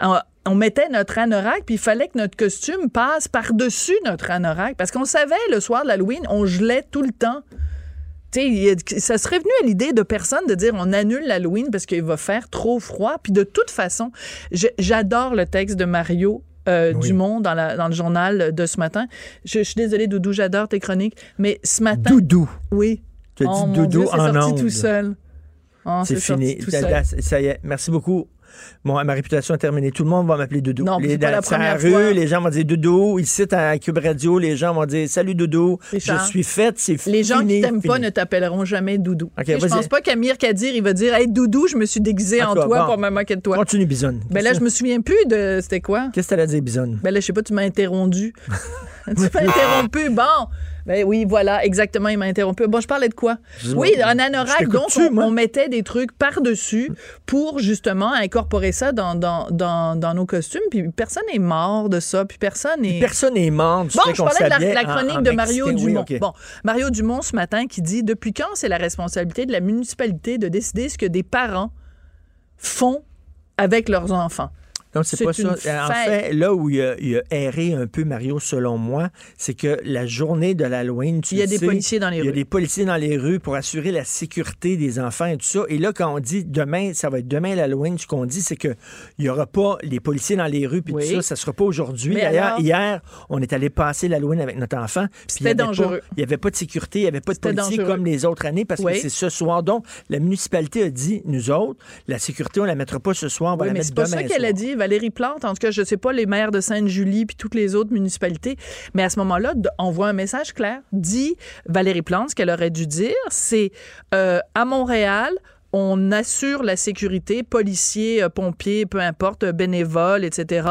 On, on mettait notre anorak, puis il fallait que notre costume passe par-dessus notre anorak, parce qu'on savait, le soir de l'Halloween, on gelait tout le temps. Tu sais, il y a- ça serait venu à l'idée de personne de dire on annule l'Halloween parce qu'il va faire trop froid. Puis de toute façon, j'adore le texte de Mario euh, Dumont dans, la- dans le journal de ce matin. Je, je suis désolée, Doudou, j'adore tes chroniques, mais ce matin. Doudou. Oui. Tu as Oh, dit mon doudou Dieu, en sorti ondes. tout seul. Oh, c'est fini. tout seul. ça y est. Merci beaucoup. Bon, ma réputation est terminée. Tout le monde va m'appeler Doudou. Non, les, pas la dans- sur première rue, fois. les gens vont dire Doudou. Ici, à Cube Radio, les gens vont dire Salut Doudou. Richard, Je suis faite, c'est fini. Les gens qui t'aiment pas ne t'appelleront jamais Doudou. Ok, Tu sais, je pense pas qu'Amir Kadir, il va dire Hey, Doudou, je me suis déguisé En toi bon. pour me moquer de toi. Continue, Bisonne. Ben là, je me souviens plus de. C'était quoi? Qu'est-ce que t'allais dire, Bisonne? Ben là, je sais pas, tu m'as interrompu. tu m'as interrompu. Bon. Ben oui, voilà, exactement, il m'a interrompu. Bon, je parlais de quoi? Oui, un anorak, donc on, mettait des trucs par-dessus pour justement incorporer ça dans, dans, dans, dans nos costumes, puis personne n'est mort de ça, puis personne n'est... Personne n'est mort Bon, je parlais de la, chronique en de Mario Mexicain. Oui, Dumont. Bon, Mario Dumont ce matin qui dit depuis quand c'est la responsabilité de la municipalité de décider ce que des parents font avec leurs enfants. Non, c'est pas ça. En fait, là où il a, il a erré un peu Mario, selon moi, c'est que la journée de l'Halloween, tu Il y a des policiers dans les Il y a rues. des policiers dans les rues pour assurer la sécurité des enfants et tout ça. Et là, quand on dit demain, ça va être demain l'Halloween, ce qu'on dit, c'est que il y aura pas les policiers dans les rues puis Oui. tout ça. Ça sera pas aujourd'hui. D'ailleurs, alors- hier, on est allé passer l'Halloween avec notre enfant. C'était dangereux. Il n'y avait pas de sécurité, il n'y avait pas de policiers dangereux. comme les autres années parce Oui. que c'est ce soir. Donc, la municipalité a dit, nous autres, la sécurité, on la mettra pas ce soir, on va Oui, la mais mettre c'est pas demain ça qu'elle a dit, Valérie Plante. En tout cas, je sais pas les maires de Sainte-Julie puis toutes les autres municipalités. Mais à ce moment-là, on voit un message clair. Dit Valérie Plante, ce qu'elle aurait dû dire, c'est euh, à Montréal, on assure la sécurité, policiers, euh, pompiers, peu importe, euh, bénévoles, etc.,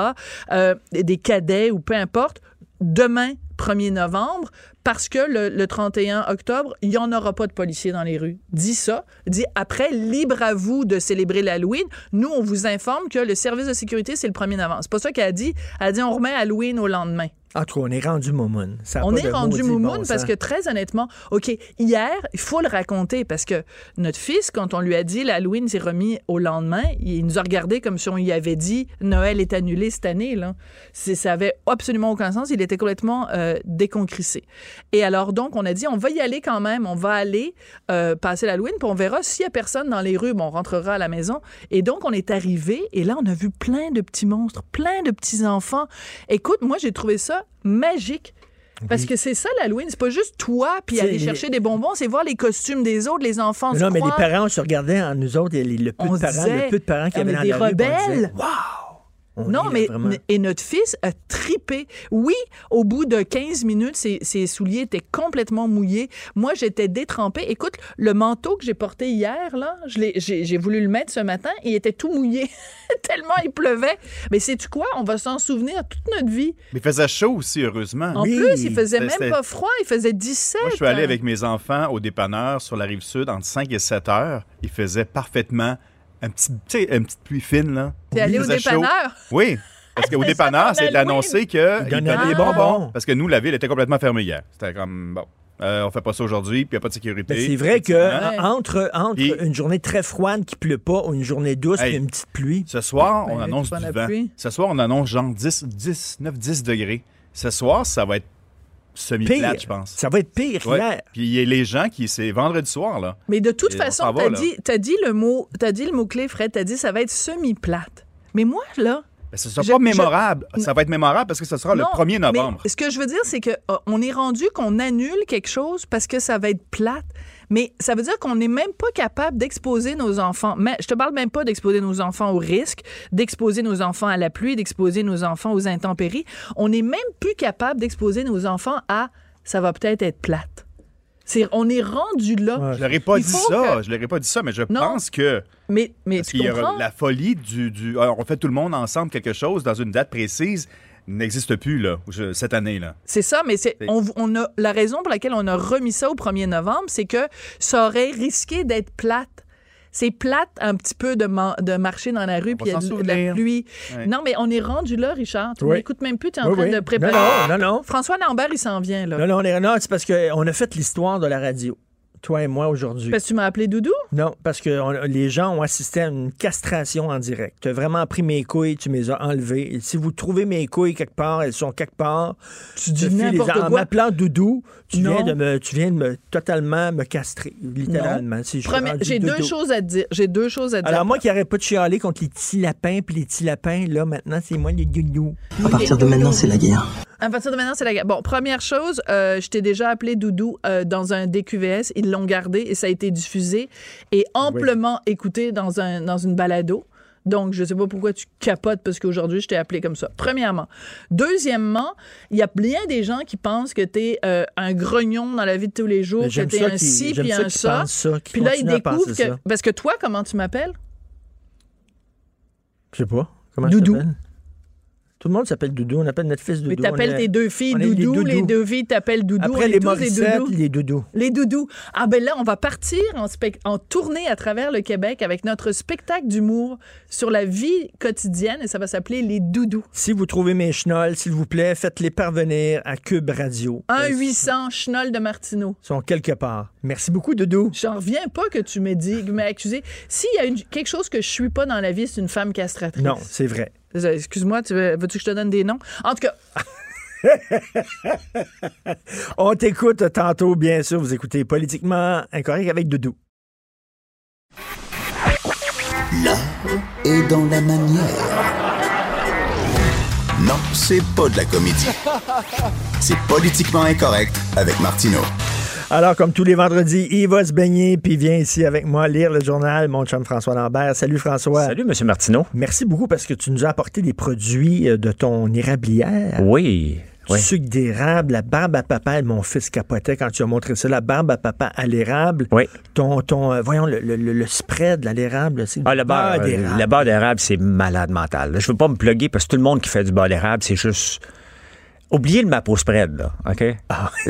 des cadets ou peu importe, demain, 1er novembre, parce que le, le 31 octobre, il n'y en aura pas de policiers dans les rues. Dis ça. Dis après, libre à vous de célébrer l'Halloween. Nous, on vous informe que le service de sécurité, c'est le 1er novembre. C'est pas ça qu'elle a dit. Elle a dit, on remet Halloween au lendemain. En tout cas, on est rendu moumoune. On est rendu moumoune bon parce que très honnêtement, OK, hier, il faut le raconter parce que notre fils, quand on lui a dit l'Halloween s'est remis au lendemain, il nous a regardé comme si on lui avait dit Noël est annulé cette année. Là. Ça avait absolument aucun sens. Il était complètement euh, déconcrissé. Et alors, donc, on a dit on va y aller quand même. On va aller euh, passer l'Halloween, puis on verra s'il y a personne dans les rues. Bon, on rentrera à la maison. Et donc, on est arrivé et là, on a vu plein de petits monstres, plein de petits enfants. Écoute, moi, j'ai trouvé ça magique. Parce que c'est ça l'Halloween, c'est pas juste toi puis aller chercher des bonbons, c'est voir les costumes des autres, les enfants se Non, mais les parents, se regardait en nous autres, et les- le peu On de parents, disait, le peu de parents qui avaient dans des la rue, puis on disait, rebelles. Wow! On Non, mais et notre fils a tripé. Oui, au bout de 15 minutes, ses, ses souliers étaient complètement mouillés. Moi, j'étais détrempée. Écoute, le manteau que j'ai porté hier, là, je l'ai- j'ai voulu le mettre ce matin, il était tout mouillé, tellement il pleuvait. Mais sais-tu quoi? On va s'en souvenir toute notre vie. Mais il faisait chaud aussi, heureusement. En plus, il faisait même pas froid, il faisait 17. Moi, je suis allé hein. avec mes enfants au dépanneur sur la rive sud entre 5 et 7 heures. Il faisait parfaitement un petit, tu sais, une petite pluie fine, là. T'es allé au chaud. dépanneur? Oui. Parce qu'au dépanneur, c'est annoncé Il donnait des bonbons. Parce que nous, la ville était complètement fermée hier. C'était comme, bon, euh, on fait pas ça aujourd'hui, puis il n'y a pas de sécurité. C'est vrai que entre, entre Puis- une journée très froide qui pleut pas ou une journée douce Hey. et une petite pluie. Ce soir, on Ben, annonce tu du vent. Ce soir, on annonce genre 10, 10 9, 10 degrés. Ce soir, ça va être semi-plate, je pense. Ça va être pire Ouais. hier. Puis il y a les gens qui, c'est vendredi soir, là. Mais de toute Et façon, t'as dit, t'as dit le mot, t'as dit le mot clé, Fred. T'as dit ça va être semi-plate. Mais moi là, Ben, ce sera Je- pas je- mémorable. Ça va être mémorable parce que ce sera Non, le 1er novembre. mais ce que je veux dire, c'est que euh, on est rendu qu'on annule quelque chose parce que ça va être plate. Mais ça veut dire qu'on n'est même pas capable d'exposer nos enfants. Mais je te parle même pas d'exposer nos enfants au risque, d'exposer nos enfants à la pluie, d'exposer nos enfants aux intempéries. On n'est même plus capable d'exposer nos enfants à ça va peut-être être plate. On est rendu là. Je leur ai pas dit ça. que- Je leur ai pas dit ça, mais je Non. pense que. Mais, mais Parce tu qu'il y aura la folie du. du ah, on fait tout le monde ensemble quelque chose dans une date précise n'existe plus, là, cette année, là. C'est ça, mais c'est on, on a la raison pour laquelle on a remis ça au 1er novembre, c'est que ça aurait risqué d'être plate. C'est plate un petit peu de, man- de marcher dans la rue puis il y a de, de la pluie. Ouais. Non, mais on est rendu là, Richard. Tu Oui. m'écoutes même plus, tu es en Oui, train oui. de préparer. Non, non, non, non. François Lambert, il s'en vient là. Non, non, on est- non, c'est parce qu'on a fait l'histoire de la radio, toi et moi, aujourd'hui. Parce que tu m'as appelé Doudou? Non, parce que on- les gens ont assisté à une castration en direct. Tu as vraiment pris mes couilles, tu me les as enlevées. Et si vous trouvez mes couilles quelque part, elles sont quelque part. Tu dis les n'importe En quoi. m'appelant Doudou, tu Non. viens, de me, tu viens de me totalement me castrer, littéralement. Si J'ai deux choses à te dire. J'ai deux choses à te dire. Alors moi qui n'arrête pas de chialer contre les petits lapins, puis les petits lapins, là, maintenant, c'est moi le doudou. À partir de maintenant, c'est la guerre. À partir de maintenant, c'est la guerre. Bon, première chose, euh, je t'ai déjà appelé Doudou euh, dans un DQVS. Ils l'ont gardé et ça a été diffusé et amplement écouté dans, un, dans une balado. Donc, je sais pas pourquoi tu capotes parce qu'aujourd'hui, je t'ai appelé comme ça. Premièrement. Deuxièmement, il y a bien des gens qui pensent que tu es un grognon dans la vie de tous les jours, que tu es un ci puis un ça. ça, Puis là, ils découvrent que. ça. Parce que toi, comment tu m'appelles? Je sais pas. Comment Doudou. je? Tout le monde s'appelle Doudou. On appelle notre fils Doudou. Mais t'appelles tes deux filles Doudou, les deux filles t'appellent Doudou. Après on les est tous des Morissette, doudous. les Doudous. Les doudous. Ah ben là, on va partir en, en tournée à travers le Québec avec notre spectacle d'humour sur la vie quotidienne et ça va s'appeler Les Doudous. Si vous trouvez mes chenolles, s'il vous plaît, faites-les parvenir à Cube Radio. 1-800 Chenol de Martineau. Ils sont quelque part. Merci beaucoup, Doudou. J'en reviens pas que tu m'aies dit, que tu m'aies accusé. S'il y a une- quelque chose que je suis pas dans la vie, c'est une femme castratrice. Non, c'est vrai. Excuse-moi, tu veux, veux-tu que je te donne des noms? En tout cas, On t'écoute tantôt, bien sûr. Vous écoutez Politiquement Incorrect avec Doudou. L'art est dans la manière. Non, c'est pas de la comédie. C'est politiquement incorrect avec Martineau. Alors, comme tous les vendredis, il va se baigner puis vient ici avec moi lire le journal, mon chum François Lambert. Salut François. Salut, M. Martineau. Merci beaucoup parce que tu nous as apporté des produits euh, de ton érablière. Oui. Du sucre d'érable, la barbe à papa, mon fils capotait quand tu as montré ça, la barbe à papa à l'érable. Oui. Ton, ton euh, voyons, le, le- le- le spread, là, l'érable, c'est Ah, le beurre, euh, d'érable. le beurre d'érable, c'est malade mental. Je veux pas me plugger parce que tout le monde qui fait du beurre d'érable, c'est juste. Oubliez le mapo spread, là, OK?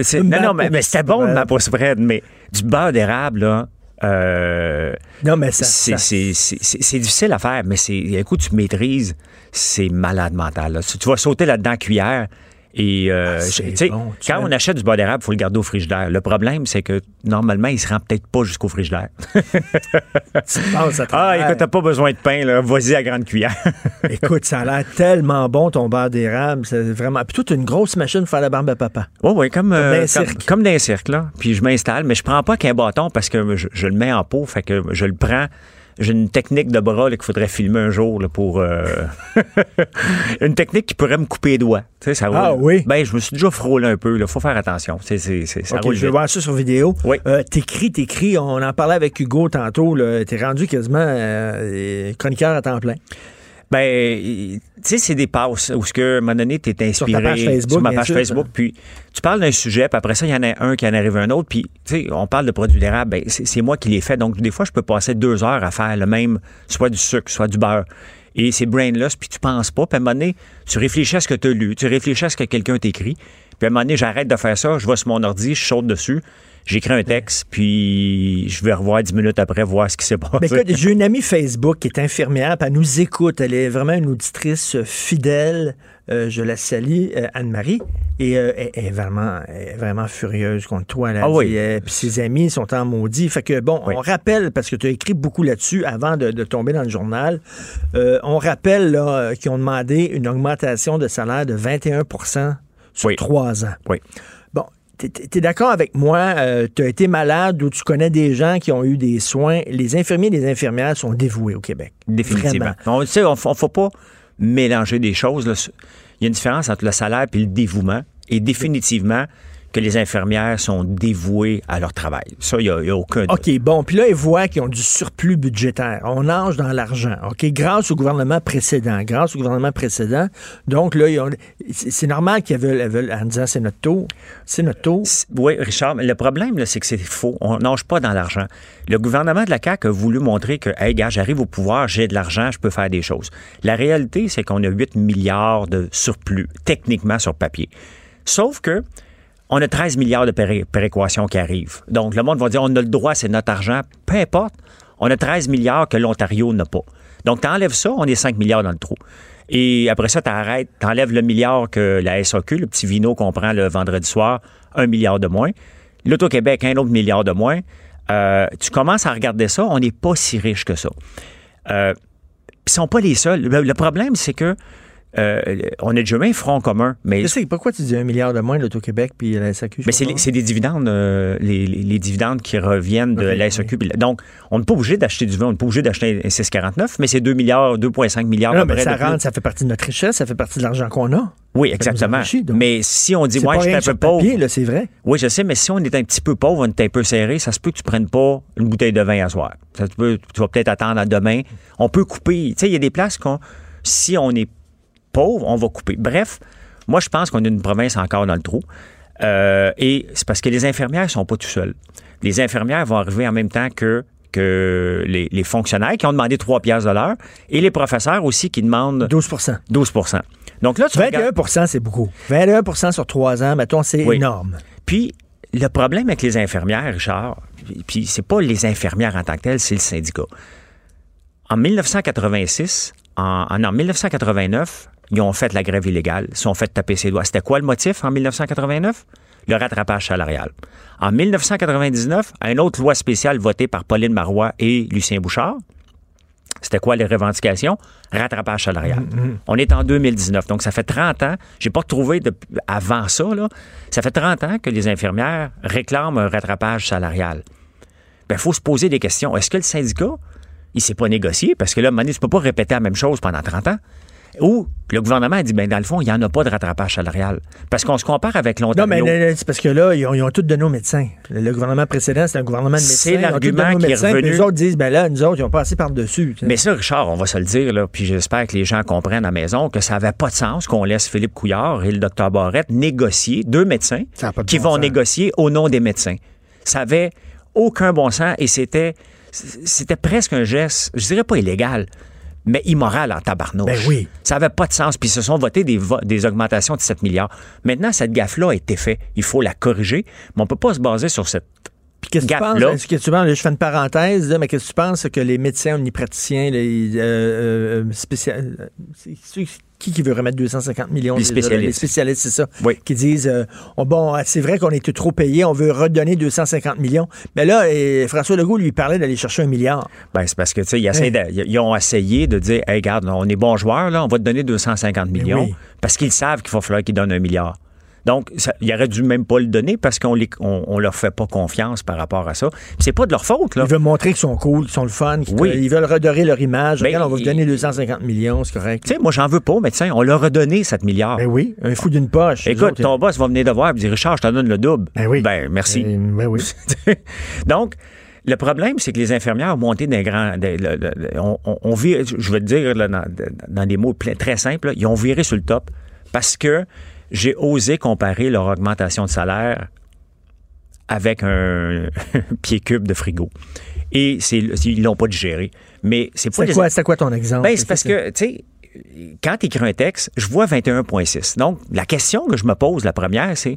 C'est- le non, non, mais, mais c'était bon le mapo spread, mais du beurre d'érable, là. euh, non, mais ça. c'est, ça- c'est- c'est- c'est- c'est difficile à faire, mais c'est, écoute, tu maîtrises, c'est malade mental. là. Tu, tu vas sauter là-dedans cuillère. Et euh, Ah, bon. Tu quand on achète du beurre d'érable, il faut le garder au frigidaire. Le problème, c'est que normalement, il se rend peut-être pas jusqu'au frigidaire. tu passes à Ah, écoute, t'as pas besoin de pain, là. Vas-y à grande cuillère. Écoute, ça a l'air tellement bon ton beurre d'érable. C'est vraiment. Puis toi, t'as une grosse machine pour faire la barbe à papa. Oui, oui, comme, Comme euh, comme dans un cirque, là. Puis je m'installe, mais je prends pas qu'un bâton parce que je, je le mets en pot, fait que je le prends. J'ai une technique de bras qu'il faudrait filmer un jour là, pour. euh, une technique qui pourrait me couper les doigts. Tu sais, ça roule. Ah oui? Ben, je me suis déjà frôlé un peu. Il faut faire attention. C'est, c'est, c'est- ça OK, roule je vais voir ça sur vidéo. Oui. Euh, t'écris, t'écris. On en parlait avec Hugo tantôt. là. T'es rendu quasiment euh, chroniqueur à temps plein. Ben, tu sais, c'est des passes où ce que, à un moment donné, tu es Sur ta inspiré page Facebook, sur ma page sûr. Facebook, puis tu parles d'un sujet, puis après ça, il y en a un qui en arrive un autre, puis, tu sais, on parle de produits d'érable, ben, c'est c'est moi qui les fais, donc des fois, je peux passer deux heures à faire le même, soit du sucre, soit du beurre. Et c'est brainless, puis tu penses pas, puis à un moment donné, tu réfléchis à ce que tu as lu, tu réfléchis à ce que quelqu'un t'écrit, puis à un moment donné, j'arrête de faire ça, je vais sur mon ordi, je saute dessus, j'écris un texte, puis je vais revoir dix minutes après, voir ce qui s'est passé. Ben, écoute, j'ai une amie Facebook qui est infirmière, puis elle nous écoute. Elle est vraiment une auditrice euh, fidèle. Euh, je la salue, euh, Anne-Marie. Et euh, elle, elle est vraiment, elle est vraiment furieuse contre toi. Elle a Ah dit, oui. puis ses amis sont en maudit. Fait que, bon, on rappelle, parce que tu as écrit beaucoup là-dessus avant de, de tomber dans le journal, on rappelle là, qu'ils ont demandé une augmentation de salaire de 21% sur trois ans. Oui. Tu es, d'accord avec moi, tu as été malade ou tu connais des gens qui ont eu des soins? Les infirmiers et les infirmières sont dévoués au Québec. Définitivement. Vraiment. On, sais, on ne faut pas mélanger des choses. là. Il y a une différence entre le salaire et le dévouement. Et définitivement, que les infirmières sont dévouées à leur travail. Ça, il n'y a, a aucun doute. OK, bon, puis là, ils voient qu'ils ont du surplus budgétaire. On nage dans l'argent, OK, grâce au gouvernement précédent, grâce au gouvernement précédent. Donc, là, ont- c'est normal qu'ils veulent, veulent, en disant c'est notre taux, c'est notre taux. Oui, Richard, mais le problème, là, c'est que c'est faux. On nage pas dans l'argent. Le gouvernement de la CAQ a voulu montrer que, hey, gars, j'arrive au pouvoir, j'ai de l'argent, je peux faire des choses. La réalité, c'est qu'on a 8 milliards de surplus, techniquement, sur papier. Sauf que, on a 13 milliards de péré- péréquations qui arrivent. Donc, le monde va dire, on a le droit, c'est notre argent. Peu importe. On a 13 milliards que l'Ontario n'a pas. Donc, tu enlèves ça, on est 5 milliards dans le trou. Et après ça, tu arrêtes, tu enlèves le milliard que la SAQ, le petit vino qu'on prend le vendredi soir, un milliard de moins. L'Auto-Québec, un autre milliard de moins. Euh, tu commences à regarder ça, on n'est pas si riche que ça. Euh, ils sont pas les seuls. Le problème, c'est que euh, on a déjà un front commun, mais Je sais, pourquoi tu dis un milliard de moins de l'Auto-Québec puis la SAQ? mais c'est les, des dividendes, euh, les, les- les dividendes qui reviennent de la SAQ. Donc, on n'est pas obligé d'acheter du vin, on n'est pas obligé d'acheter un 649, mais c'est 2 milliards, 2,5 milliards Non, mais ça rentre, ça fait partie de notre richesse, ça fait partie de l'argent qu'on a. Oui, exactement. mais si on dit, pas je suis un peu pauvre. c'est vrai. Oui, je sais, mais si on est un petit peu pauvre, on est un peu serré, ça se peut que tu prennes pas une bouteille de vin à soir. Ça peut, tu vas peut-être attendre à demain. On peut couper. Tu sais, il y a des places qu'on, si on est pauvre, on va couper. Bref, moi, je pense qu'on a une province encore dans le trou. Euh, et c'est parce que les infirmières sont pas tout seules. Les infirmières vont arriver en même temps que que les, les fonctionnaires qui ont demandé 3 piastres de l'heure et les professeurs aussi qui demandent 12 12 Donc là, tu 21 regardes- c'est beaucoup. 21% sur trois ans, mettons, c'est Oui. énorme. Puis, le problème avec les infirmières, Richard, puis- puis c'est pas les infirmières en tant que telles, c'est le syndicat. En 1986, en, en, en 1989, ils ont fait la grève illégale, ils se sont fait taper ses doigts. C'était quoi le motif en 1989? Le rattrapage salarial. En 1999, une autre loi spéciale votée par Pauline Marois et Lucien Bouchard. C'était quoi les revendications? Rattrapage salarial. On est en 2019, donc ça fait 30 ans. J'ai pas trouvé de, avant ça, là, ça fait 30 ans que les infirmières réclament un rattrapage salarial. Il faut se poser des questions. Est-ce que le syndicat, il s'est pas négocié? Parce que là, donné, tu peux pas répéter la même chose pendant 30 ans. Ou le gouvernement a dit, ben dans le fond, il n'y en a pas de rattrapage salarial. Parce qu'on se compare avec Non, l'Ontario. mais là, c'est parce que là, ils ont, ils ont tous donné aux médecins. Le gouvernement précédent, c'est un gouvernement de médecins. C'est l'argument qui est médecins, puis revenu. Les autres disent, ben là, nous autres, ils ont passé par-dessus. Mais ça, Richard, on va se le dire, là, puis j'espère que les gens comprennent à la maison que ça n'avait pas de sens qu'on laisse Philippe Couillard et le docteur Barrette négocier, deux médecins, qui bon vont sens. négocier au nom des médecins. Ça avait aucun bon sens et c'était, c'était presque un geste, je dirais pas illégal, mais immoral en tabarnouche. Ben oui. Ça n'avait pas de sens. Puis ils se sont votés des, vo- des augmentations de 7 milliards. Maintenant, cette gaffe-là a été faite. Il faut la corriger, mais on ne peut pas se baser sur cette Puis qu'est-ce que tu penses? que tu penses, là, je fais une parenthèse, là, mais qu'est-ce que tu penses que les médecins omnipraticiens, les euh, euh, spécial- euh, c'est- qui qui veut remettre 250 millions? Les spécialistes. Les spécialistes, c'est ça. Oui. Qui disent, euh, oh, bon, c'est vrai qu'on était trop payé, on veut redonner 250 millions. Mais là, François Legault lui parlait d'aller chercher un milliard. Ben, c'est parce que, tu sais, ils, de- ils ont essayé de dire, hey, regarde, on est bons joueurs, là, on va te donner 250 millions. oui. Parce qu'ils savent qu'il va falloir qu'ils donnent un milliard. Donc, ça, ils auraient dû même pas le donner parce qu'on les, on, on leur fait pas confiance par rapport à ça. C'est pas de leur faute, là. Ils veulent montrer qu'ils sont cool, qu'ils sont le fun, qu'ils Oui. ils veulent redorer leur image. Ben, Regarde, on va vous il- donner 250 millions, c'est correct. Tu sais, moi, j'en veux pas, mais tiens, on leur a donné 7 milliards. Ben oui, un fou d'une poche. Écoute, autres, ton boss va venir te voir et dire, Richard, je te donne le double. Ben oui. Ben, merci. euh, ben oui. Donc, le problème, c'est que les infirmières ont monté d'un grand. de- le- le- le- on, on- on vire- je vais te dire là, dans, dans des mots très simples, là, ils ont viré sur le top parce que j'ai osé comparer leur augmentation de salaire avec un pied cube de frigo. Et c'est, ils l'ont pas digéré. Mais c'est pas C'est quoi, c'est quoi ton exemple? ben, c'est parce que, tu sais, quand tu écris un texte, je vois 21.6. Donc, la question que je me pose, la première, c'est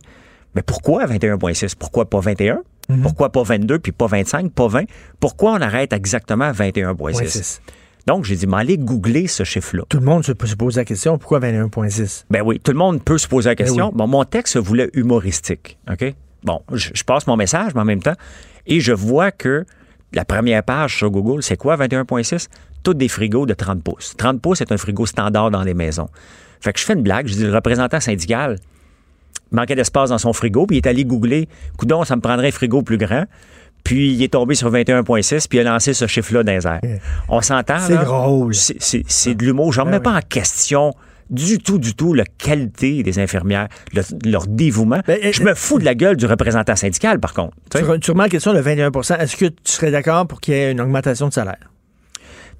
mais pourquoi 21.6? Pourquoi pas 21? Mhm. Pourquoi pas 22, puis pas 25, pas 20? Pourquoi on arrête exactement à 21.6? 21.6. Donc, j'ai dit, mais allez googler ce chiffre-là. Tout le monde se, se pose la question, pourquoi 21,6? Ben oui, tout le monde peut se poser la question. Ben oui. Bon, mon texte se voulait humoristique, OK? Bon, je, je passe mon message, mais en même temps, et je vois que la première page sur Google, c'est quoi 21.6? Toutes des frigos de 30 pouces. 30 pouces, c'est un frigo standard dans les maisons. Fait que je fais une blague, je dis, le représentant syndical manquait d'espace dans son frigo, puis il est allé googler, coudon, ça me prendrait un frigo plus grand. Puis il est tombé sur 21.6, puis il a lancé ce chiffre-là dans les airs. On s'entend, C'est drôle. C'est- de l'humour. Je ne Ben remets pas en question du tout, du tout la qualité des infirmières, le- leur dévouement. Ben, je me fous de la gueule du représentant syndical, par contre. Tu. Tu, question le 21% Est-ce que tu serais d'accord pour qu'il y ait une augmentation de salaire?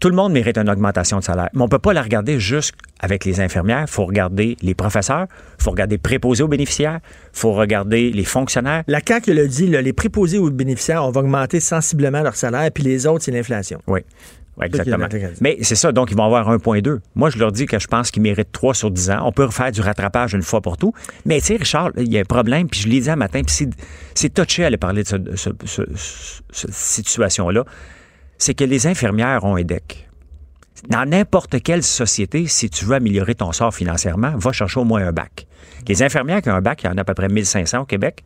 Tout le monde mérite une augmentation de salaire. Mais on ne peut pas la regarder juste avec les infirmières. Il faut regarder les professeurs, il faut regarder les préposés aux bénéficiaires, il faut regarder les fonctionnaires. La CAQ l'a dit, là, les préposés aux bénéficiaires, on va augmenter sensiblement leur salaire, puis les autres, c'est l'inflation. Oui. Exactement. Mais c'est ça, donc ils vont avoir 1,2. Moi, je leur dis que je pense qu'ils méritent 3 sur 10 ans. On peut refaire du rattrapage une fois pour tout. Mais tu sais, Richard, il y a un problème, puis je l'ai dit un matin, puis c'est- touché à aller parler de ce- ce- ce- ce- cette situation-là. C'est que les infirmières ont un DEC. Dans n'importe quelle société, si tu veux améliorer ton sort financièrement, va chercher au moins un bac. Les infirmières qui ont un bac, il y en a à peu près 1500 au Québec,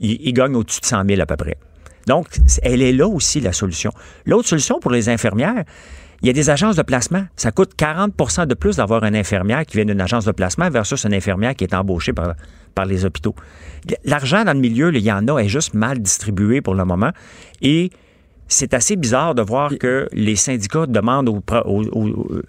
ils, gagnent au-dessus de 100 000 à peu près. Donc, elle est là aussi la solution. L'autre solution pour les infirmières, il y a des agences de placement. Ça coûte 40% de plus d'avoir une infirmière qui vient d'une agence de placement versus une infirmière qui est embauchée par, les hôpitaux. L'argent dans le milieu, il y en a, est juste mal distribué pour le moment. Et c'est assez bizarre de voir que les syndicats demandent aux, aux- aux- aux-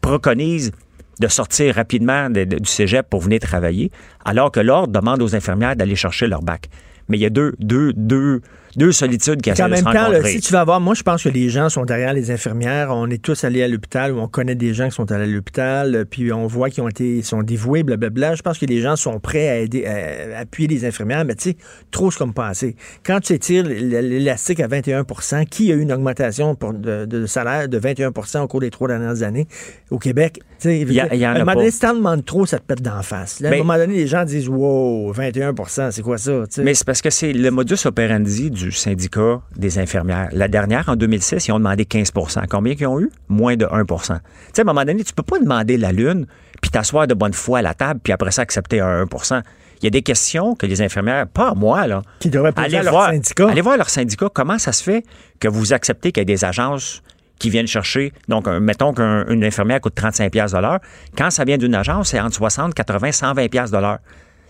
préconisent de sortir rapidement de- de- du cégep pour venir travailler, alors que l'ordre demande aux infirmières d'aller chercher leur bac. Mais il y a deux, deux, deux, deux solitudes qui essaient de même se temps, là, si tu vas voir, moi, je pense que les gens sont derrière les infirmières. On est tous allés à l'hôpital ou on connaît des gens qui sont allés à l'hôpital, euh, puis on voit qu'ils ont été, sont dévoués, blablabla. Je pense que les gens sont prêts à aider, à, à appuyer les infirmières, mais tu sais, trop c'est comme pas assez. Quand tu étires l'élastique à 21% qui a eu une augmentation pour- de, de salaire de 21% au cours des trois dernières années au Québec? Tu sais, à un moment donné, si t'en demandes trop, ça te pète d'en face. Là, à un moment donné, les gens disent, wow, 21% c'est quoi ça? Mais c'est parce que c'est le modus operandi du syndicat des infirmières. La dernière, en 2006, ils ont demandé 15% Combien qu'ils ont eu? Moins de 1% Tu sais, à un moment donné, tu peux pas demander la Lune, puis t'asseoir de bonne foi à la table, puis après ça, accepter un 1% Il y a des questions que les infirmières, pas à moi, là, Qui devraient poser à leur voir, syndicat. Allez voir leur syndicat. Comment ça se fait que vous acceptez qu'il y ait des agences qui viennent chercher, donc mettons qu'une infirmière coûte 35 pièces de l'heure. Quand ça vient d'une agence, c'est entre 60, 80, 120 pièces de l'heure.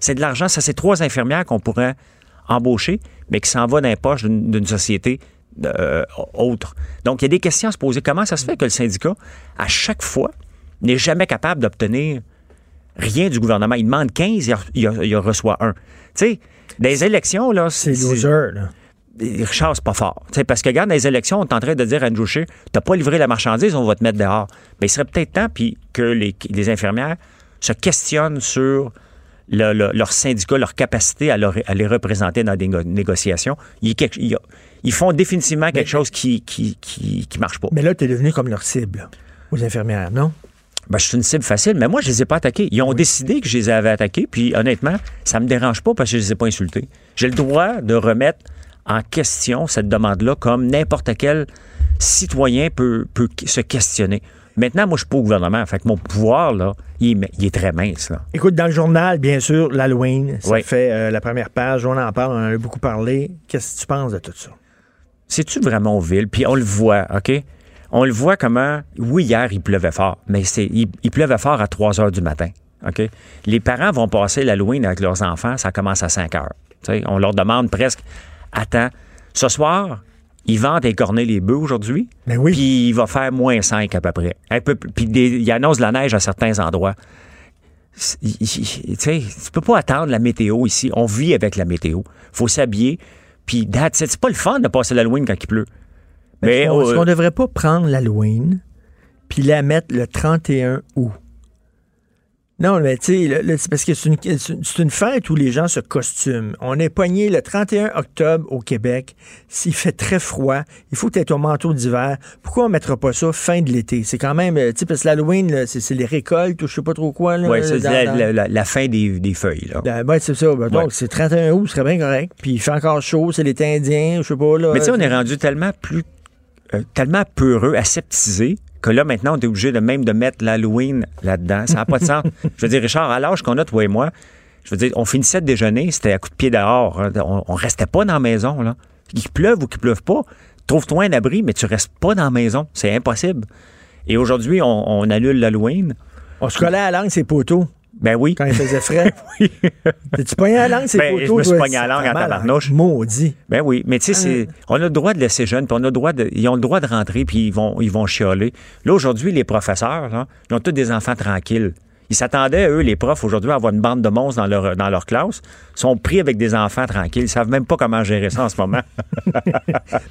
C'est de l'argent. Ça, c'est trois infirmières qu'on pourrait embaucher, mais qui s'en va dans les poches d'une société euh, autre. Donc, il y a des questions à se poser. Comment ça se fait que le syndicat, à chaque fois, n'est jamais capable d'obtenir rien du gouvernement? Il demande 15, il, il- il reçoit un. Tu sais, des élections, là, c'est loser, là. Richard, c'est pas fort. Tu sais, parce que, regarde, dans les élections, on est en train de dire à Andrew Scheer, t'as pas livré la marchandise, on va te mettre dehors. Mais il serait peut-être temps puis que les, les infirmières se questionnent sur le- le- leur syndicat, leur capacité à, leur- à les représenter dans des go- négociations. Ils font définitivement quelque chose qui, qui, qui, qui marche pas. Mais là, tu es devenu comme leur cible, aux infirmières, non? Ben, je suis une cible facile, mais moi, je les ai pas attaqués. Ils ont décidé que je les avais attaqués, puis honnêtement, ça me dérange pas parce que je les ai pas insultés. J'ai le droit de remettre en question cette demande-là comme n'importe quel citoyen peut, peut se questionner. Maintenant, moi, je suis pas au gouvernement, fait que mon pouvoir, là, il est, il est très mince, là. Écoute, dans le journal, bien sûr, l'Halloween, ça Oui. fait euh, la première page, on en parle, on en a beaucoup parlé. Qu'est-ce que tu penses de tout ça? C'est-tu vraiment ville? Puis on le voit, OK? On le voit comment, oui, hier, il pleuvait fort, mais c'est, il, il pleuvait fort à 3 heures du matin, OK? Les parents vont passer l'Halloween avec leurs enfants, ça commence à 5 heures. On leur demande presque, attends, ce soir, ils vendent et corner les bœufs aujourd'hui, Ben oui. puis il va faire moins 5 à peu près. Un peu, puis des- il annonce de la neige à certains endroits. Il- il- Tu sais, tu peux pas attendre la météo ici. On vit avec la météo. faut s'habiller. Puis, c'est pas le fun de passer l'Halloween quand il pleut. Mais, Est-ce qu'on est-ce euh, devrait pas prendre l'Halloween puis la mettre le 31 août? Non, mais tu sais, c'est parce que c'est une, c'est une fête où les gens se costument. On est pogné le 31 octobre au Québec. S'il fait très froid, il faut être au manteau d'hiver. Pourquoi on mettra pas ça fin de l'été? C'est quand même, euh, tu sais, parce que l'Halloween, c'est les récoltes ou je sais pas trop quoi. Ouais, c'est la, dans- la- fin des, des feuilles. Là. Ben, ben, c'est ça. Ben, donc, Ouais. c'est 31 août, ce serait bien correct. Puis il fait encore chaud, c'est l'été indien, je sais pas. Là, Mais tu sais, on est rendu tellement plus, euh, tellement peureux, aseptisé, que là, maintenant, on est obligé de même de mettre l'Halloween là-dedans. Ça n'a pas de sens. Je veux dire, Richard, à l'âge qu'on a, toi et moi, je veux dire, on finissait de déjeuner, c'était à coup de pied dehors. hein. On, on restait pas dans la maison, là. Qu'il pleuve ou qu'il pleuve pas, trouve-toi un abri, mais tu restes pas dans la maison. C'est impossible. Et aujourd'hui, on, on annule l'Halloween. On se collait à la langue, ces poteaux. Ben oui. Quand il faisait frais. T'es-tu pogné à la langue, ces Ben, poteaux? je me suis pogné à la langue en mal, tabarnouche. hein? Maudit. Ben oui, mais tu sais, c'est- on a le droit de laisser jeunes, puis on a le droit de, ils ont le droit de rentrer, puis ils vont, ils vont chialer. Là, aujourd'hui, les professeurs, là, ils ont tous des enfants tranquilles. Ils s'attendaient, eux, les profs, aujourd'hui, à avoir une bande de monstres dans leur, dans leur classe. Ils sont pris avec des enfants tranquilles. Ils savent même pas comment gérer ça en ce moment.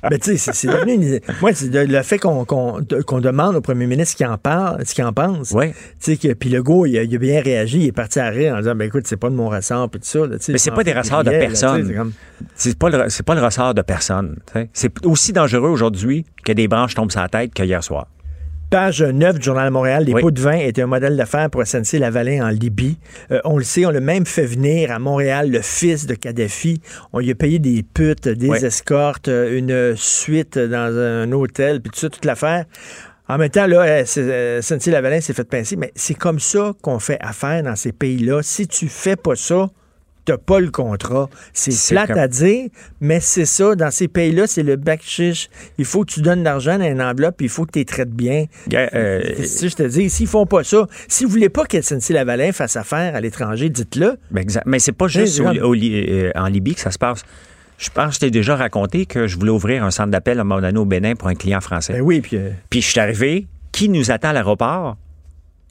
Ben, tu sais, c'est- devenu une... Moi, le fait qu'on qu'on- de- qu'on demande au premier ministre ce qu'il en parle, ce qu'il en pense. Oui. Tu sais, que, puis le gars, il a, il a bien réagi, il est parti à rire en disant, ben écoute, c'est pas de mon ressort, puis tout ça. là, Mais c'est pas des ressorts de personne. c'est comme- pas, le- pas le ressort de personne. C'est aussi dangereux aujourd'hui que des branches tombent sur la tête que hier soir. Page 9 du Journal de Montréal, les Oui. pots de vin étaient un modèle d'affaires pour SNC-Lavalin en Libye. Euh, on le sait, on l'a même fait venir à Montréal le fils de Kadhafi. On lui a payé des putes, des Oui. escortes, euh, une suite dans un hôtel, puis tout ça, toute l'affaire. En même temps, là, euh, euh, SNC-Lavalin s'est fait pincer, mais c'est comme ça qu'on fait affaire dans ces pays-là. Si tu fais pas ça, t'as pas le contrat. C'est plate comme- à dire, mais c'est ça. Dans ces pays-là, c'est le bac chiche. Il faut que tu donnes l'argent dans une enveloppe, puis il faut que tu les traites bien. Euh, Si je te dis, s'ils font pas ça, si vous voulez pas que SNC-Lavalin fasse affaire à l'étranger, dites-le. Ben. Mais c'est pas juste au- au euh, en Libye que ça se passe. Je pense que je t'ai déjà raconté que je voulais ouvrir un centre d'appel à un moment donné au Bénin pour un client français. Ben oui, puis euh, Puis je suis arrivé. Qui nous attend à l'aéroport?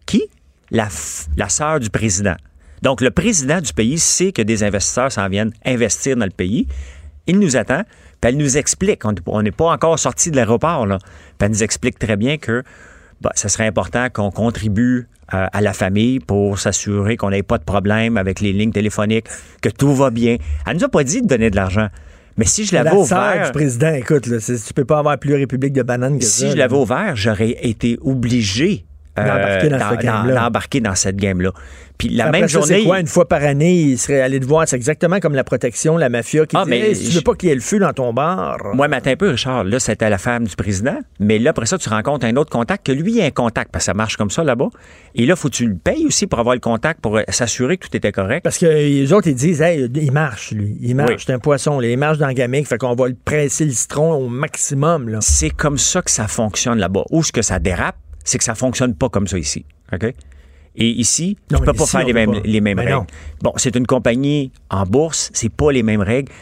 Qui? La, f- la sœur du président. Donc, le président du pays sait que des investisseurs s'en viennent investir dans le pays. Il nous attend. Puis elle nous explique, on n'est pas encore sorti de l'aéroport, là. Puis elle nous explique très bien que bah, ça serait important qu'on contribue euh, à la famille pour s'assurer qu'on n'ait pas de problème avec les lignes téléphoniques, que tout va bien. Elle nous a pas dit de donner de l'argent. Mais si je l'avais La ouvert, du président, écoute, là, tu peux pas avoir plus République de bananes que si ça. je l'avais ouvert, j'aurais été obligé D'embarquer dans ce dans cette game-là. Puis la Après même ça, journée, C'est quoi, une fois par année, il serait allé te voir. C'est exactement comme la protection, la mafia qui Ah, dit mais Hey, si tu veux pas qu'il y ait le feu dans ton bar. Moi, matin un peu, Richard, là, c'était la femme du président. Mais là, après ça, tu rencontres un autre contact que lui, il a un contact, parce que ça marche comme ça là-bas. Et là, faut que tu le payes aussi pour avoir le contact, pour euh, s'assurer que tout était correct. Parce que les autres, ils disent, hey, il marche, lui. Il marche. Oui. C'est un poisson. là. Il marche dans la gamique. Fait qu'on va le presser le citron au maximum. C'est comme ça que ça fonctionne là-bas. Où ce que ça dérape, c'est que ça fonctionne pas comme ça ici. OK? Et ici, Non, tu peux mais pas faire les mêmes, pas. les mêmes Mais règles. non. Bon, c'est une compagnie en bourse, c'est pas les mêmes règles.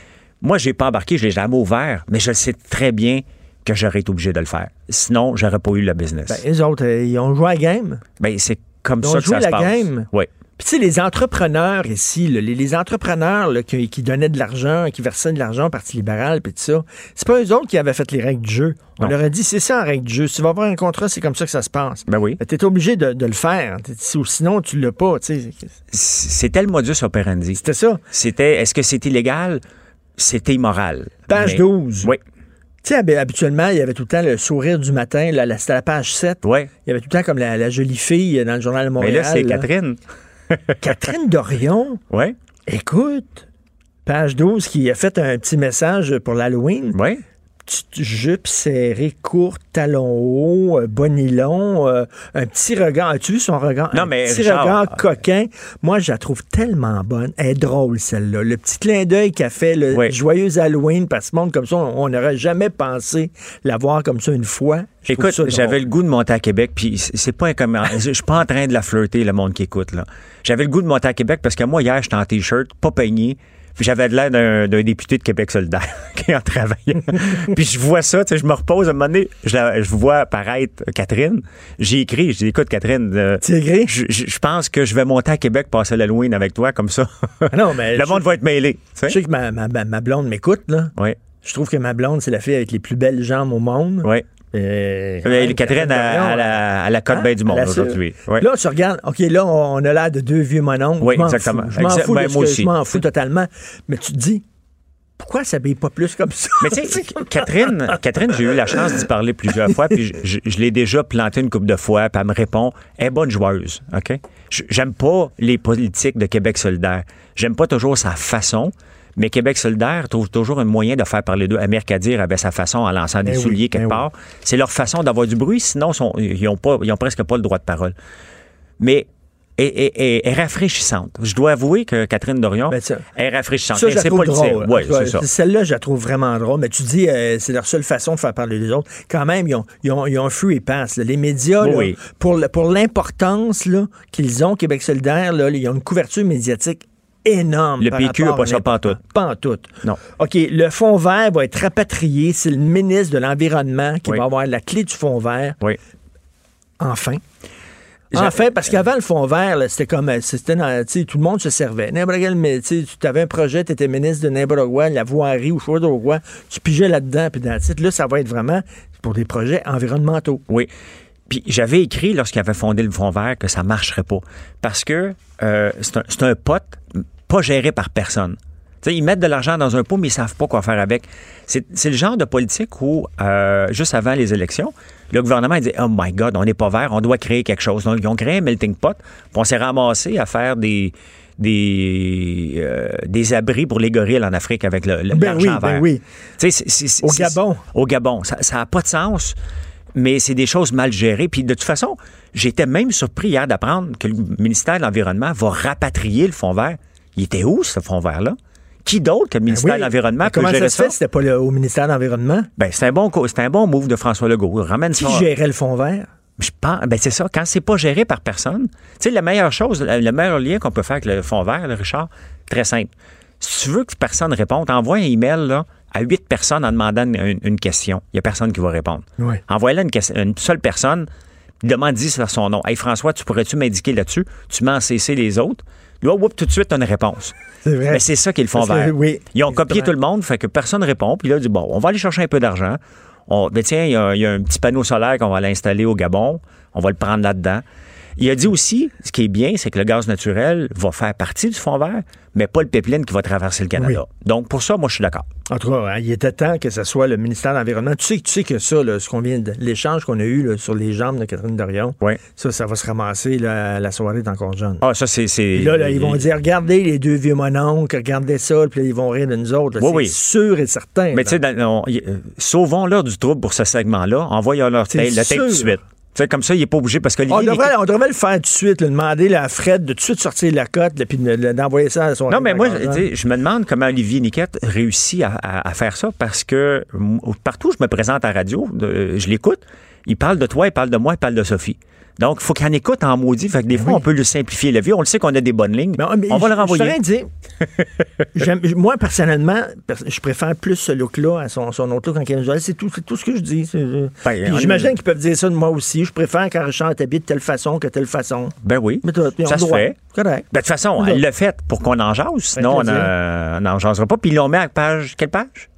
Moi, j'ai pas embarqué, je l'ai jamais ouvert, mais je sais très bien que j'aurais été obligé de le faire. Sinon, j'aurais pas eu le business. Ben, les autres, euh, ils ont joué à la game. Ben, c'est comme Ils ont ça que joué ça se la passe. game. Oui. Puis tu sais, les entrepreneurs ici, là, les, les entrepreneurs là, qui, qui donnaient de l'argent, qui versaient de l'argent au Parti libéral, puis tout ça, c'est pas eux autres qui avaient fait les règles du jeu. On Non. leur a dit, c'est ça en règle du jeu. Si tu vas avoir un contrat, c'est comme ça que ça se passe. Ben oui. Tu es obligé de, de le faire. Sinon, tu l'as pas. tu sais. C'était le modus operandi. C'était ça. C'était, est-ce que c'était illégal? C'était immoral. Page Mais- 12. Oui. Tu sais, hab- habituellement, il y avait tout le temps le sourire du matin. C'était la page 7. Ouais. Il y avait tout le temps comme la, la jolie fille dans le journal de Mais Montréal. là, c'est. Catherine. Catherine Dorion. Oui. Écoute, page 12 qui a fait un petit message pour l'Halloween. Oui. Petite jupe serrée, courte, talon haut, euh, bonilon, euh, un petit regard. As-tu vu son regard? Non, un mais petit Richard, regard coquin. Moi, je la trouve tellement bonne. Elle est drôle, celle-là. Le petit clin d'œil qu'elle fait, le Oui. joyeux Halloween, parce que ce monde comme ça, on n'aurait jamais pensé la voir comme ça une fois. Je Écoute, j'avais le goût de monter à Québec, puis c'est pas un. Je suis pas en train de la flirter, le monde qui écoute, là. J'avais le goût de monter à Québec parce que moi, hier, j'étais en T-shirt, pas peigné, puis j'avais de l'air d'un d'un député de Québec solidaire qui en travaillait. puis je vois ça, tu sais, je me repose, à un moment donné, je, la- je vois apparaître Catherine. J'ai écrit, je dis, écoute, Catherine, euh, je, je- pense que je vais monter à Québec, passer l'Halloween avec toi, comme ça. Ah non, mais le monde va être mêlé. tu sais. Je sais que ma, ma- ma- ma blonde m'écoute, là. Oui, Je trouve que ma blonde, c'est la fille avec les plus belles jambes au monde. oui. Euh, Catherine, à, à la, à la cote Hein? baie du monde aujourd'hui. Ouais. Là, tu regardes, OK, là, on a l'air de deux vieux mononcles. Oui, Je exactement. fous. Je m'en fous, ben, moi aussi. je m'en fous totalement. Mais tu te dis, pourquoi elle s'habille pas plus comme ça? Mais tu sais, Catherine, Catherine, j'ai eu la chance d'y parler plusieurs fois, puis je, je- je l'ai déjà planté une couple de fois, puis elle me répond, elle est bonne joueuse, OK? J'aime pas les politiques de Québec solidaire. J'aime pas toujours sa façon, mais Québec solidaire trouve toujours un moyen de faire parler d'eux. Amir Kadir avait sa façon en lançant des Ben oui, souliers quelque ben part. C'est leur façon d'avoir du bruit, sinon sont- ils ont pas, ils ont presque pas le droit de parole. Mais est rafraîchissante. Je dois avouer que Catherine Dorion Ben, est rafraîchissante. Ça, je la trouve drôle. Ouais. Celle-là, je la trouve vraiment drôle. Mais tu dis, euh, c'est leur seule façon de faire parler les autres. Quand même, ils ont, ils ont, ils ont un free pass. là. Les médias, Oui, là, oui. pour, l'importance qu'ils ont, Québec solidaire, là, ils ont une couverture médiatique énorme. Le par PQ n'a pas ça n'importe pantoute. quoi. Pas en tout. Non. OK, le fonds vert va être rapatrié. C'est le ministre de l'Environnement qui Oui. va avoir la clé du fonds vert. Oui. Enfin. Enfin, parce qu'avant le fond vert, c'était comme, euh, c'était dans, tu sais, tout le monde se servait. N'importe quel, mais, tu avais un projet, tu étais ministre de quoi, la voirie ou pas quoi, tu pigeais là-dedans, puis dans le titre, là, ça va être vraiment pour des projets environnementaux. Oui. Puis j'avais écrit lorsqu'il avait fondé le Fonds vert que ça marcherait pas. Parce que euh, c'est un, un pote pas géré par personne. Tu sais, ils mettent de l'argent dans un pot, mais ils savent pas quoi faire avec. C'est le genre de politique où, euh, juste avant les élections, le gouvernement il dit Oh my God, on n'est pas vert, on doit créer quelque chose. Donc, ils ont créé un melting pot, puis on s'est ramassé à faire des, des, euh, des abris pour les gorilles en Afrique avec le- le- Ben oui, ben vert. oui. C'est- c'est- Au Gabon. Au Gabon. Ça n'a pas de sens, mais c'est des choses mal gérées. Puis de toute façon, j'étais même surpris hier d'apprendre que le ministère de l'Environnement va rapatrier le fonds vert. Il était où, ce fonds vert-là? Qui d'autre que le ministère Ben oui. de l'Environnement peut Comment gérer ça se fait? C'était pas le- au ministère de l'Environnement? Ben, c'est un bon, c'est un bon move de François Legault. Ramène Qui ça. gérait le fonds vert? Je pense, ben c'est ça. Quand c'est pas géré par personne, tu sais, la meilleure chose, le le meilleur lien qu'on peut faire avec le fonds vert, Richard, très simple. Si tu veux que personne réponde, envoie un email là, à huit personnes en demandant une, une question. Il n'y a personne qui va répondre. Oui. Envoie-la une, une seule personne, demande 10 son nom. Hey François, tu pourrais-tu m'indiquer là-dessus? Tu mets en CC les autres? Là, whoop, tout de suite, t'as une réponse. C'est vrai. Mais c'est ça qui est le fond Parce que, vert. oui, Ils ont copié tout le monde, fait que personne ne répond. Puis là, dit, bon, on va aller chercher un peu d'argent. On, ben tiens, il y, y a un petit panneau solaire qu'on va aller installer au Gabon. On va le prendre là-dedans. Il a dit aussi, ce qui est bien, c'est que le gaz naturel va faire partie du fond vert, mais pas le pipeline qui va traverser le Canada. Donc, pour ça, moi, je suis d'accord. En tout cas, hein, il était temps que ce soit le ministère de l'Environnement. Tu sais, tu sais que ça, là, ce qu'on vient de l'échange qu'on a eu là, sur les jambes de Catherine Dorion, ça, ça va se ramasser là, la soirée est encore jeune. Ah, ça, c'est. là, là, ils vont dire regardez les deux vieux mononcles, regardez ça, puis ils vont rire de nous autres. Oui, c'est oui. sûr et certain. Mais tu sais, euh, sauvons-leur du trouble pour ce segment-là, envoyons-leur C'est tête- la tête tout de suite. Sais, comme ça, il n'est pas obligé parce que on devrait, on devrait le faire tout de suite, là, demander là, à Fred de tout de suite sortir la cote, puis de- de- d'envoyer ça à son Non, mais moi, je me demande comment Olivier Niquette réussit à, à- à faire ça parce que partout où je me présente à la radio, je l'écoute, il parle de toi, il parle de moi, il parle de Sophie. Donc, il faut qu'il en écoute en maudit. Fait que des fois, on peut lui simplifier la vie. On le sait qu'on a des bonnes lignes. on va le renvoyer. Je j'aime- moi, personnellement, pers- je préfère plus ce look-là à son, son autre look en Canada. C'est tout, tout ce que je dis. On- J'imagine qu'ils peuvent dire ça de moi aussi. Je préfère quand Richard t'habite de telle façon que telle façon. Ben oui. Mais Ça se fait. Correct. Ben, de toute façon, On elle l'a fait pour qu'on en jase. Sinon, on euh, on n'en jasera pas. Puis ils l'ont mis à page. Quelle page?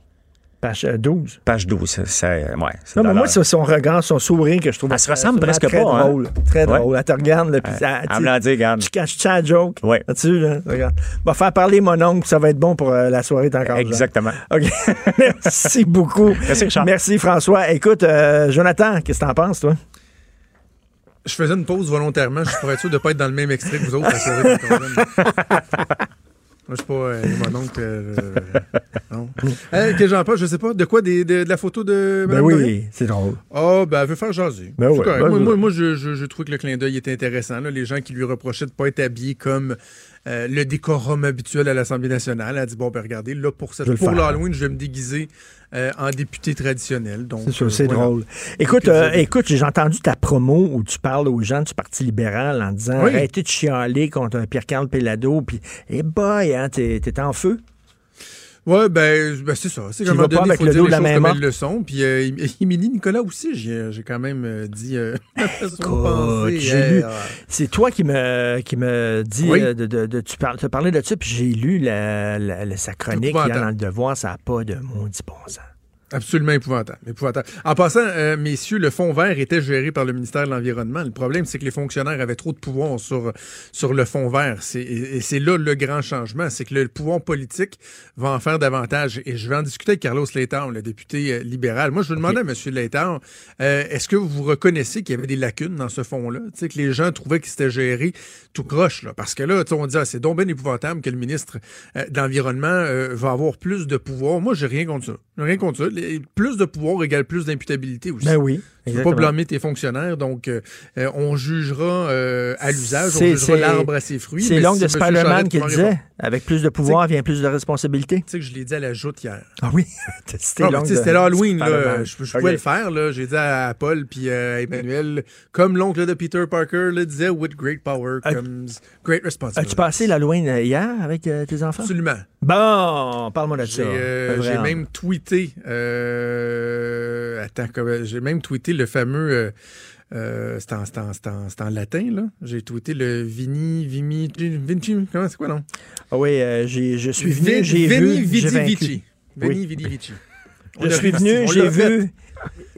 Page euh, 12. Page 12. ça- ça- ouais, c'est Non, mais moi, c'est son regard, son sourire que je trouve. Elle se ressemble presque très pas, hein? drôle. Très Ouais. drôle. Elle te regarde, là, puis Ouais. ça- Elle tu- me l'a dit, regarde. Tu caches ça joke? Oui. As-tu, là? Regarde. Va faire parler mon oncle, ça va être bon pour euh, la soirée encore. Exactement. OK. Merci beaucoup. Merci, Richard. Merci, François. Écoute, euh, Jonathan, qu'est-ce que t'en penses, toi? Je faisais une pause volontairement, je pourrais être sûr de ne pas être dans le même extrait que vous autres. la soirée. Moi, je suis pas euh, mon oncle. euh, non. Euh, que j'en pense, je sais pas. De quoi? Des- de, de la photo de Ben oui, c'est drôle. Ah, ben, elle veut faire jaser. Ben ouais, ben moi, moi, moi, je, je, je trouve que le clin d'œil était intéressant. là. Les gens qui lui reprochaient de ne pas être habillé comme euh, le décorum habituel à l'Assemblée nationale. Elle a dit, bon, ben regardez, là, pour, cette, pour l'Halloween, je vais me déguiser euh, en député traditionnel. Donc, C'est sûr, euh, c'est voilà. drôle. Écoute, écoute, j'ai entendu ta promo où tu parles aux gens du Parti libéral en disant Oui. arrêtez de chialer contre Pierre-Carl Pellado, puis, eh boy, hein, t'es t'es en feu. Ouais, ben, ben, c'est ça. C'est qu'à un donné, il avec faut le dire les de la choses comme elles le sont. Puis euh, Émilie Nicolas aussi, j'ai j'ai quand même euh, dit euh, Hey, lu. euh, C'est toi qui me, qui me dit Oui. euh, de, de, de- tu parles, te parlais de ça, puis j'ai lu la, la- la- sa chronique hier dans le devoir, ça n'a pas de maudit bon sens. Absolument épouvantable, épouvantable. En passant, euh, messieurs, le fonds vert était géré par le ministère de l'Environnement. Le problème, c'est que les fonctionnaires avaient trop de pouvoir sur, sur le fonds vert. C'est- Et, et c'est là le grand changement, c'est que le pouvoir politique va en faire davantage. Et je vais en discuter avec Carlos Letao, le député euh, libéral. Moi, je veux demander à M. Letao, euh, est-ce que vous reconnaissez qu'il y avait des lacunes dans ce fonds-là? Tu sais, que les gens trouvaient que c'était géré tout croche, là. Parce que là, on dit, ah, c'est donc bien épouvantable que le ministre de l'Environnement va avoir plus de pouvoir. Moi, j'ai rien contre ça. Rien contre ça. Plus de pouvoir égale plus d'imputabilité aussi. Ben oui, Tu peux pas blâmer tes fonctionnaires, donc euh, euh, on jugera euh, à l'usage, on C'est- jugera l'arbre à ses fruits. C'est l'oncle si de. Spider-Man qui disait avec plus de pouvoir vient plus de responsabilité. Tu sais que je l'ai dit à la joute hier. Ah oui, c'était de C'était l'Halloween, là. Je, pouvais le faire, là. J'ai dit à Paul puis à Emmanuel, comme l'oncle de Peter Parker le disait, with great power comes great responsibility. As-tu passé l'Halloween hier avec tes enfants? Absolument. Bon, parle-moi de ça. J'ai même tweeté. attends, j'ai même tweeté le fameux. euh, euh, c'est en, c'est en- c'est en- c'est en latin, là. J'ai tweeté le Vini, Vimi, Vinci. Comment c'est quoi, non? Ah oui, euh, j'ai- je suis venu, j'ai vu, Vidi. Vici. Oui. Vidi Vici. Je suis venu, j'ai vu.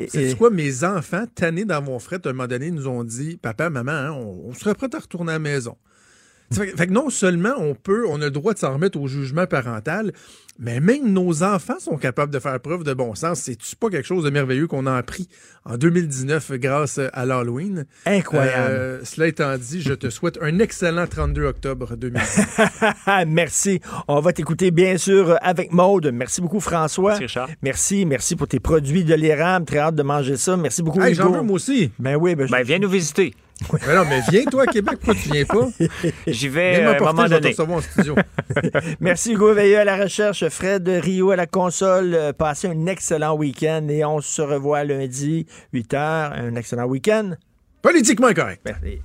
C'est quoi, mes enfants, tannés dans mon fret, à un moment donné, nous ont dit Papa, maman, hein, on, on serait prêt à retourner à la maison. Fait, que- fait que non seulement on peut, on a le droit de s'en remettre au jugement parental, mais même nos enfants sont capables de faire preuve de bon sens. C'est-tu pas quelque chose de merveilleux qu'on a appris en 2019 grâce à l'Halloween? Incroyable. Euh, cela étant dit, je te souhaite un excellent 32 octobre 2019. merci. On va t'écouter, bien sûr, avec Maude. Merci beaucoup, François. Merci, Richard. Merci, merci pour tes produits de l'érable. Très hâte de manger ça. Merci beaucoup, Hey, j'en veux moi aussi. Ben oui, ben, Ben, viens nous visiter. Mais non, mais viens toi à Québec, pourquoi tu viens pas? J'y vais euh, un moment donné. studio. Merci Hugo Veilleux à la recherche, Fred Rio à la console. Euh, Passez un excellent week-end et on se revoit lundi, 8 h. Un excellent week-end. Politiquement correct. Merci.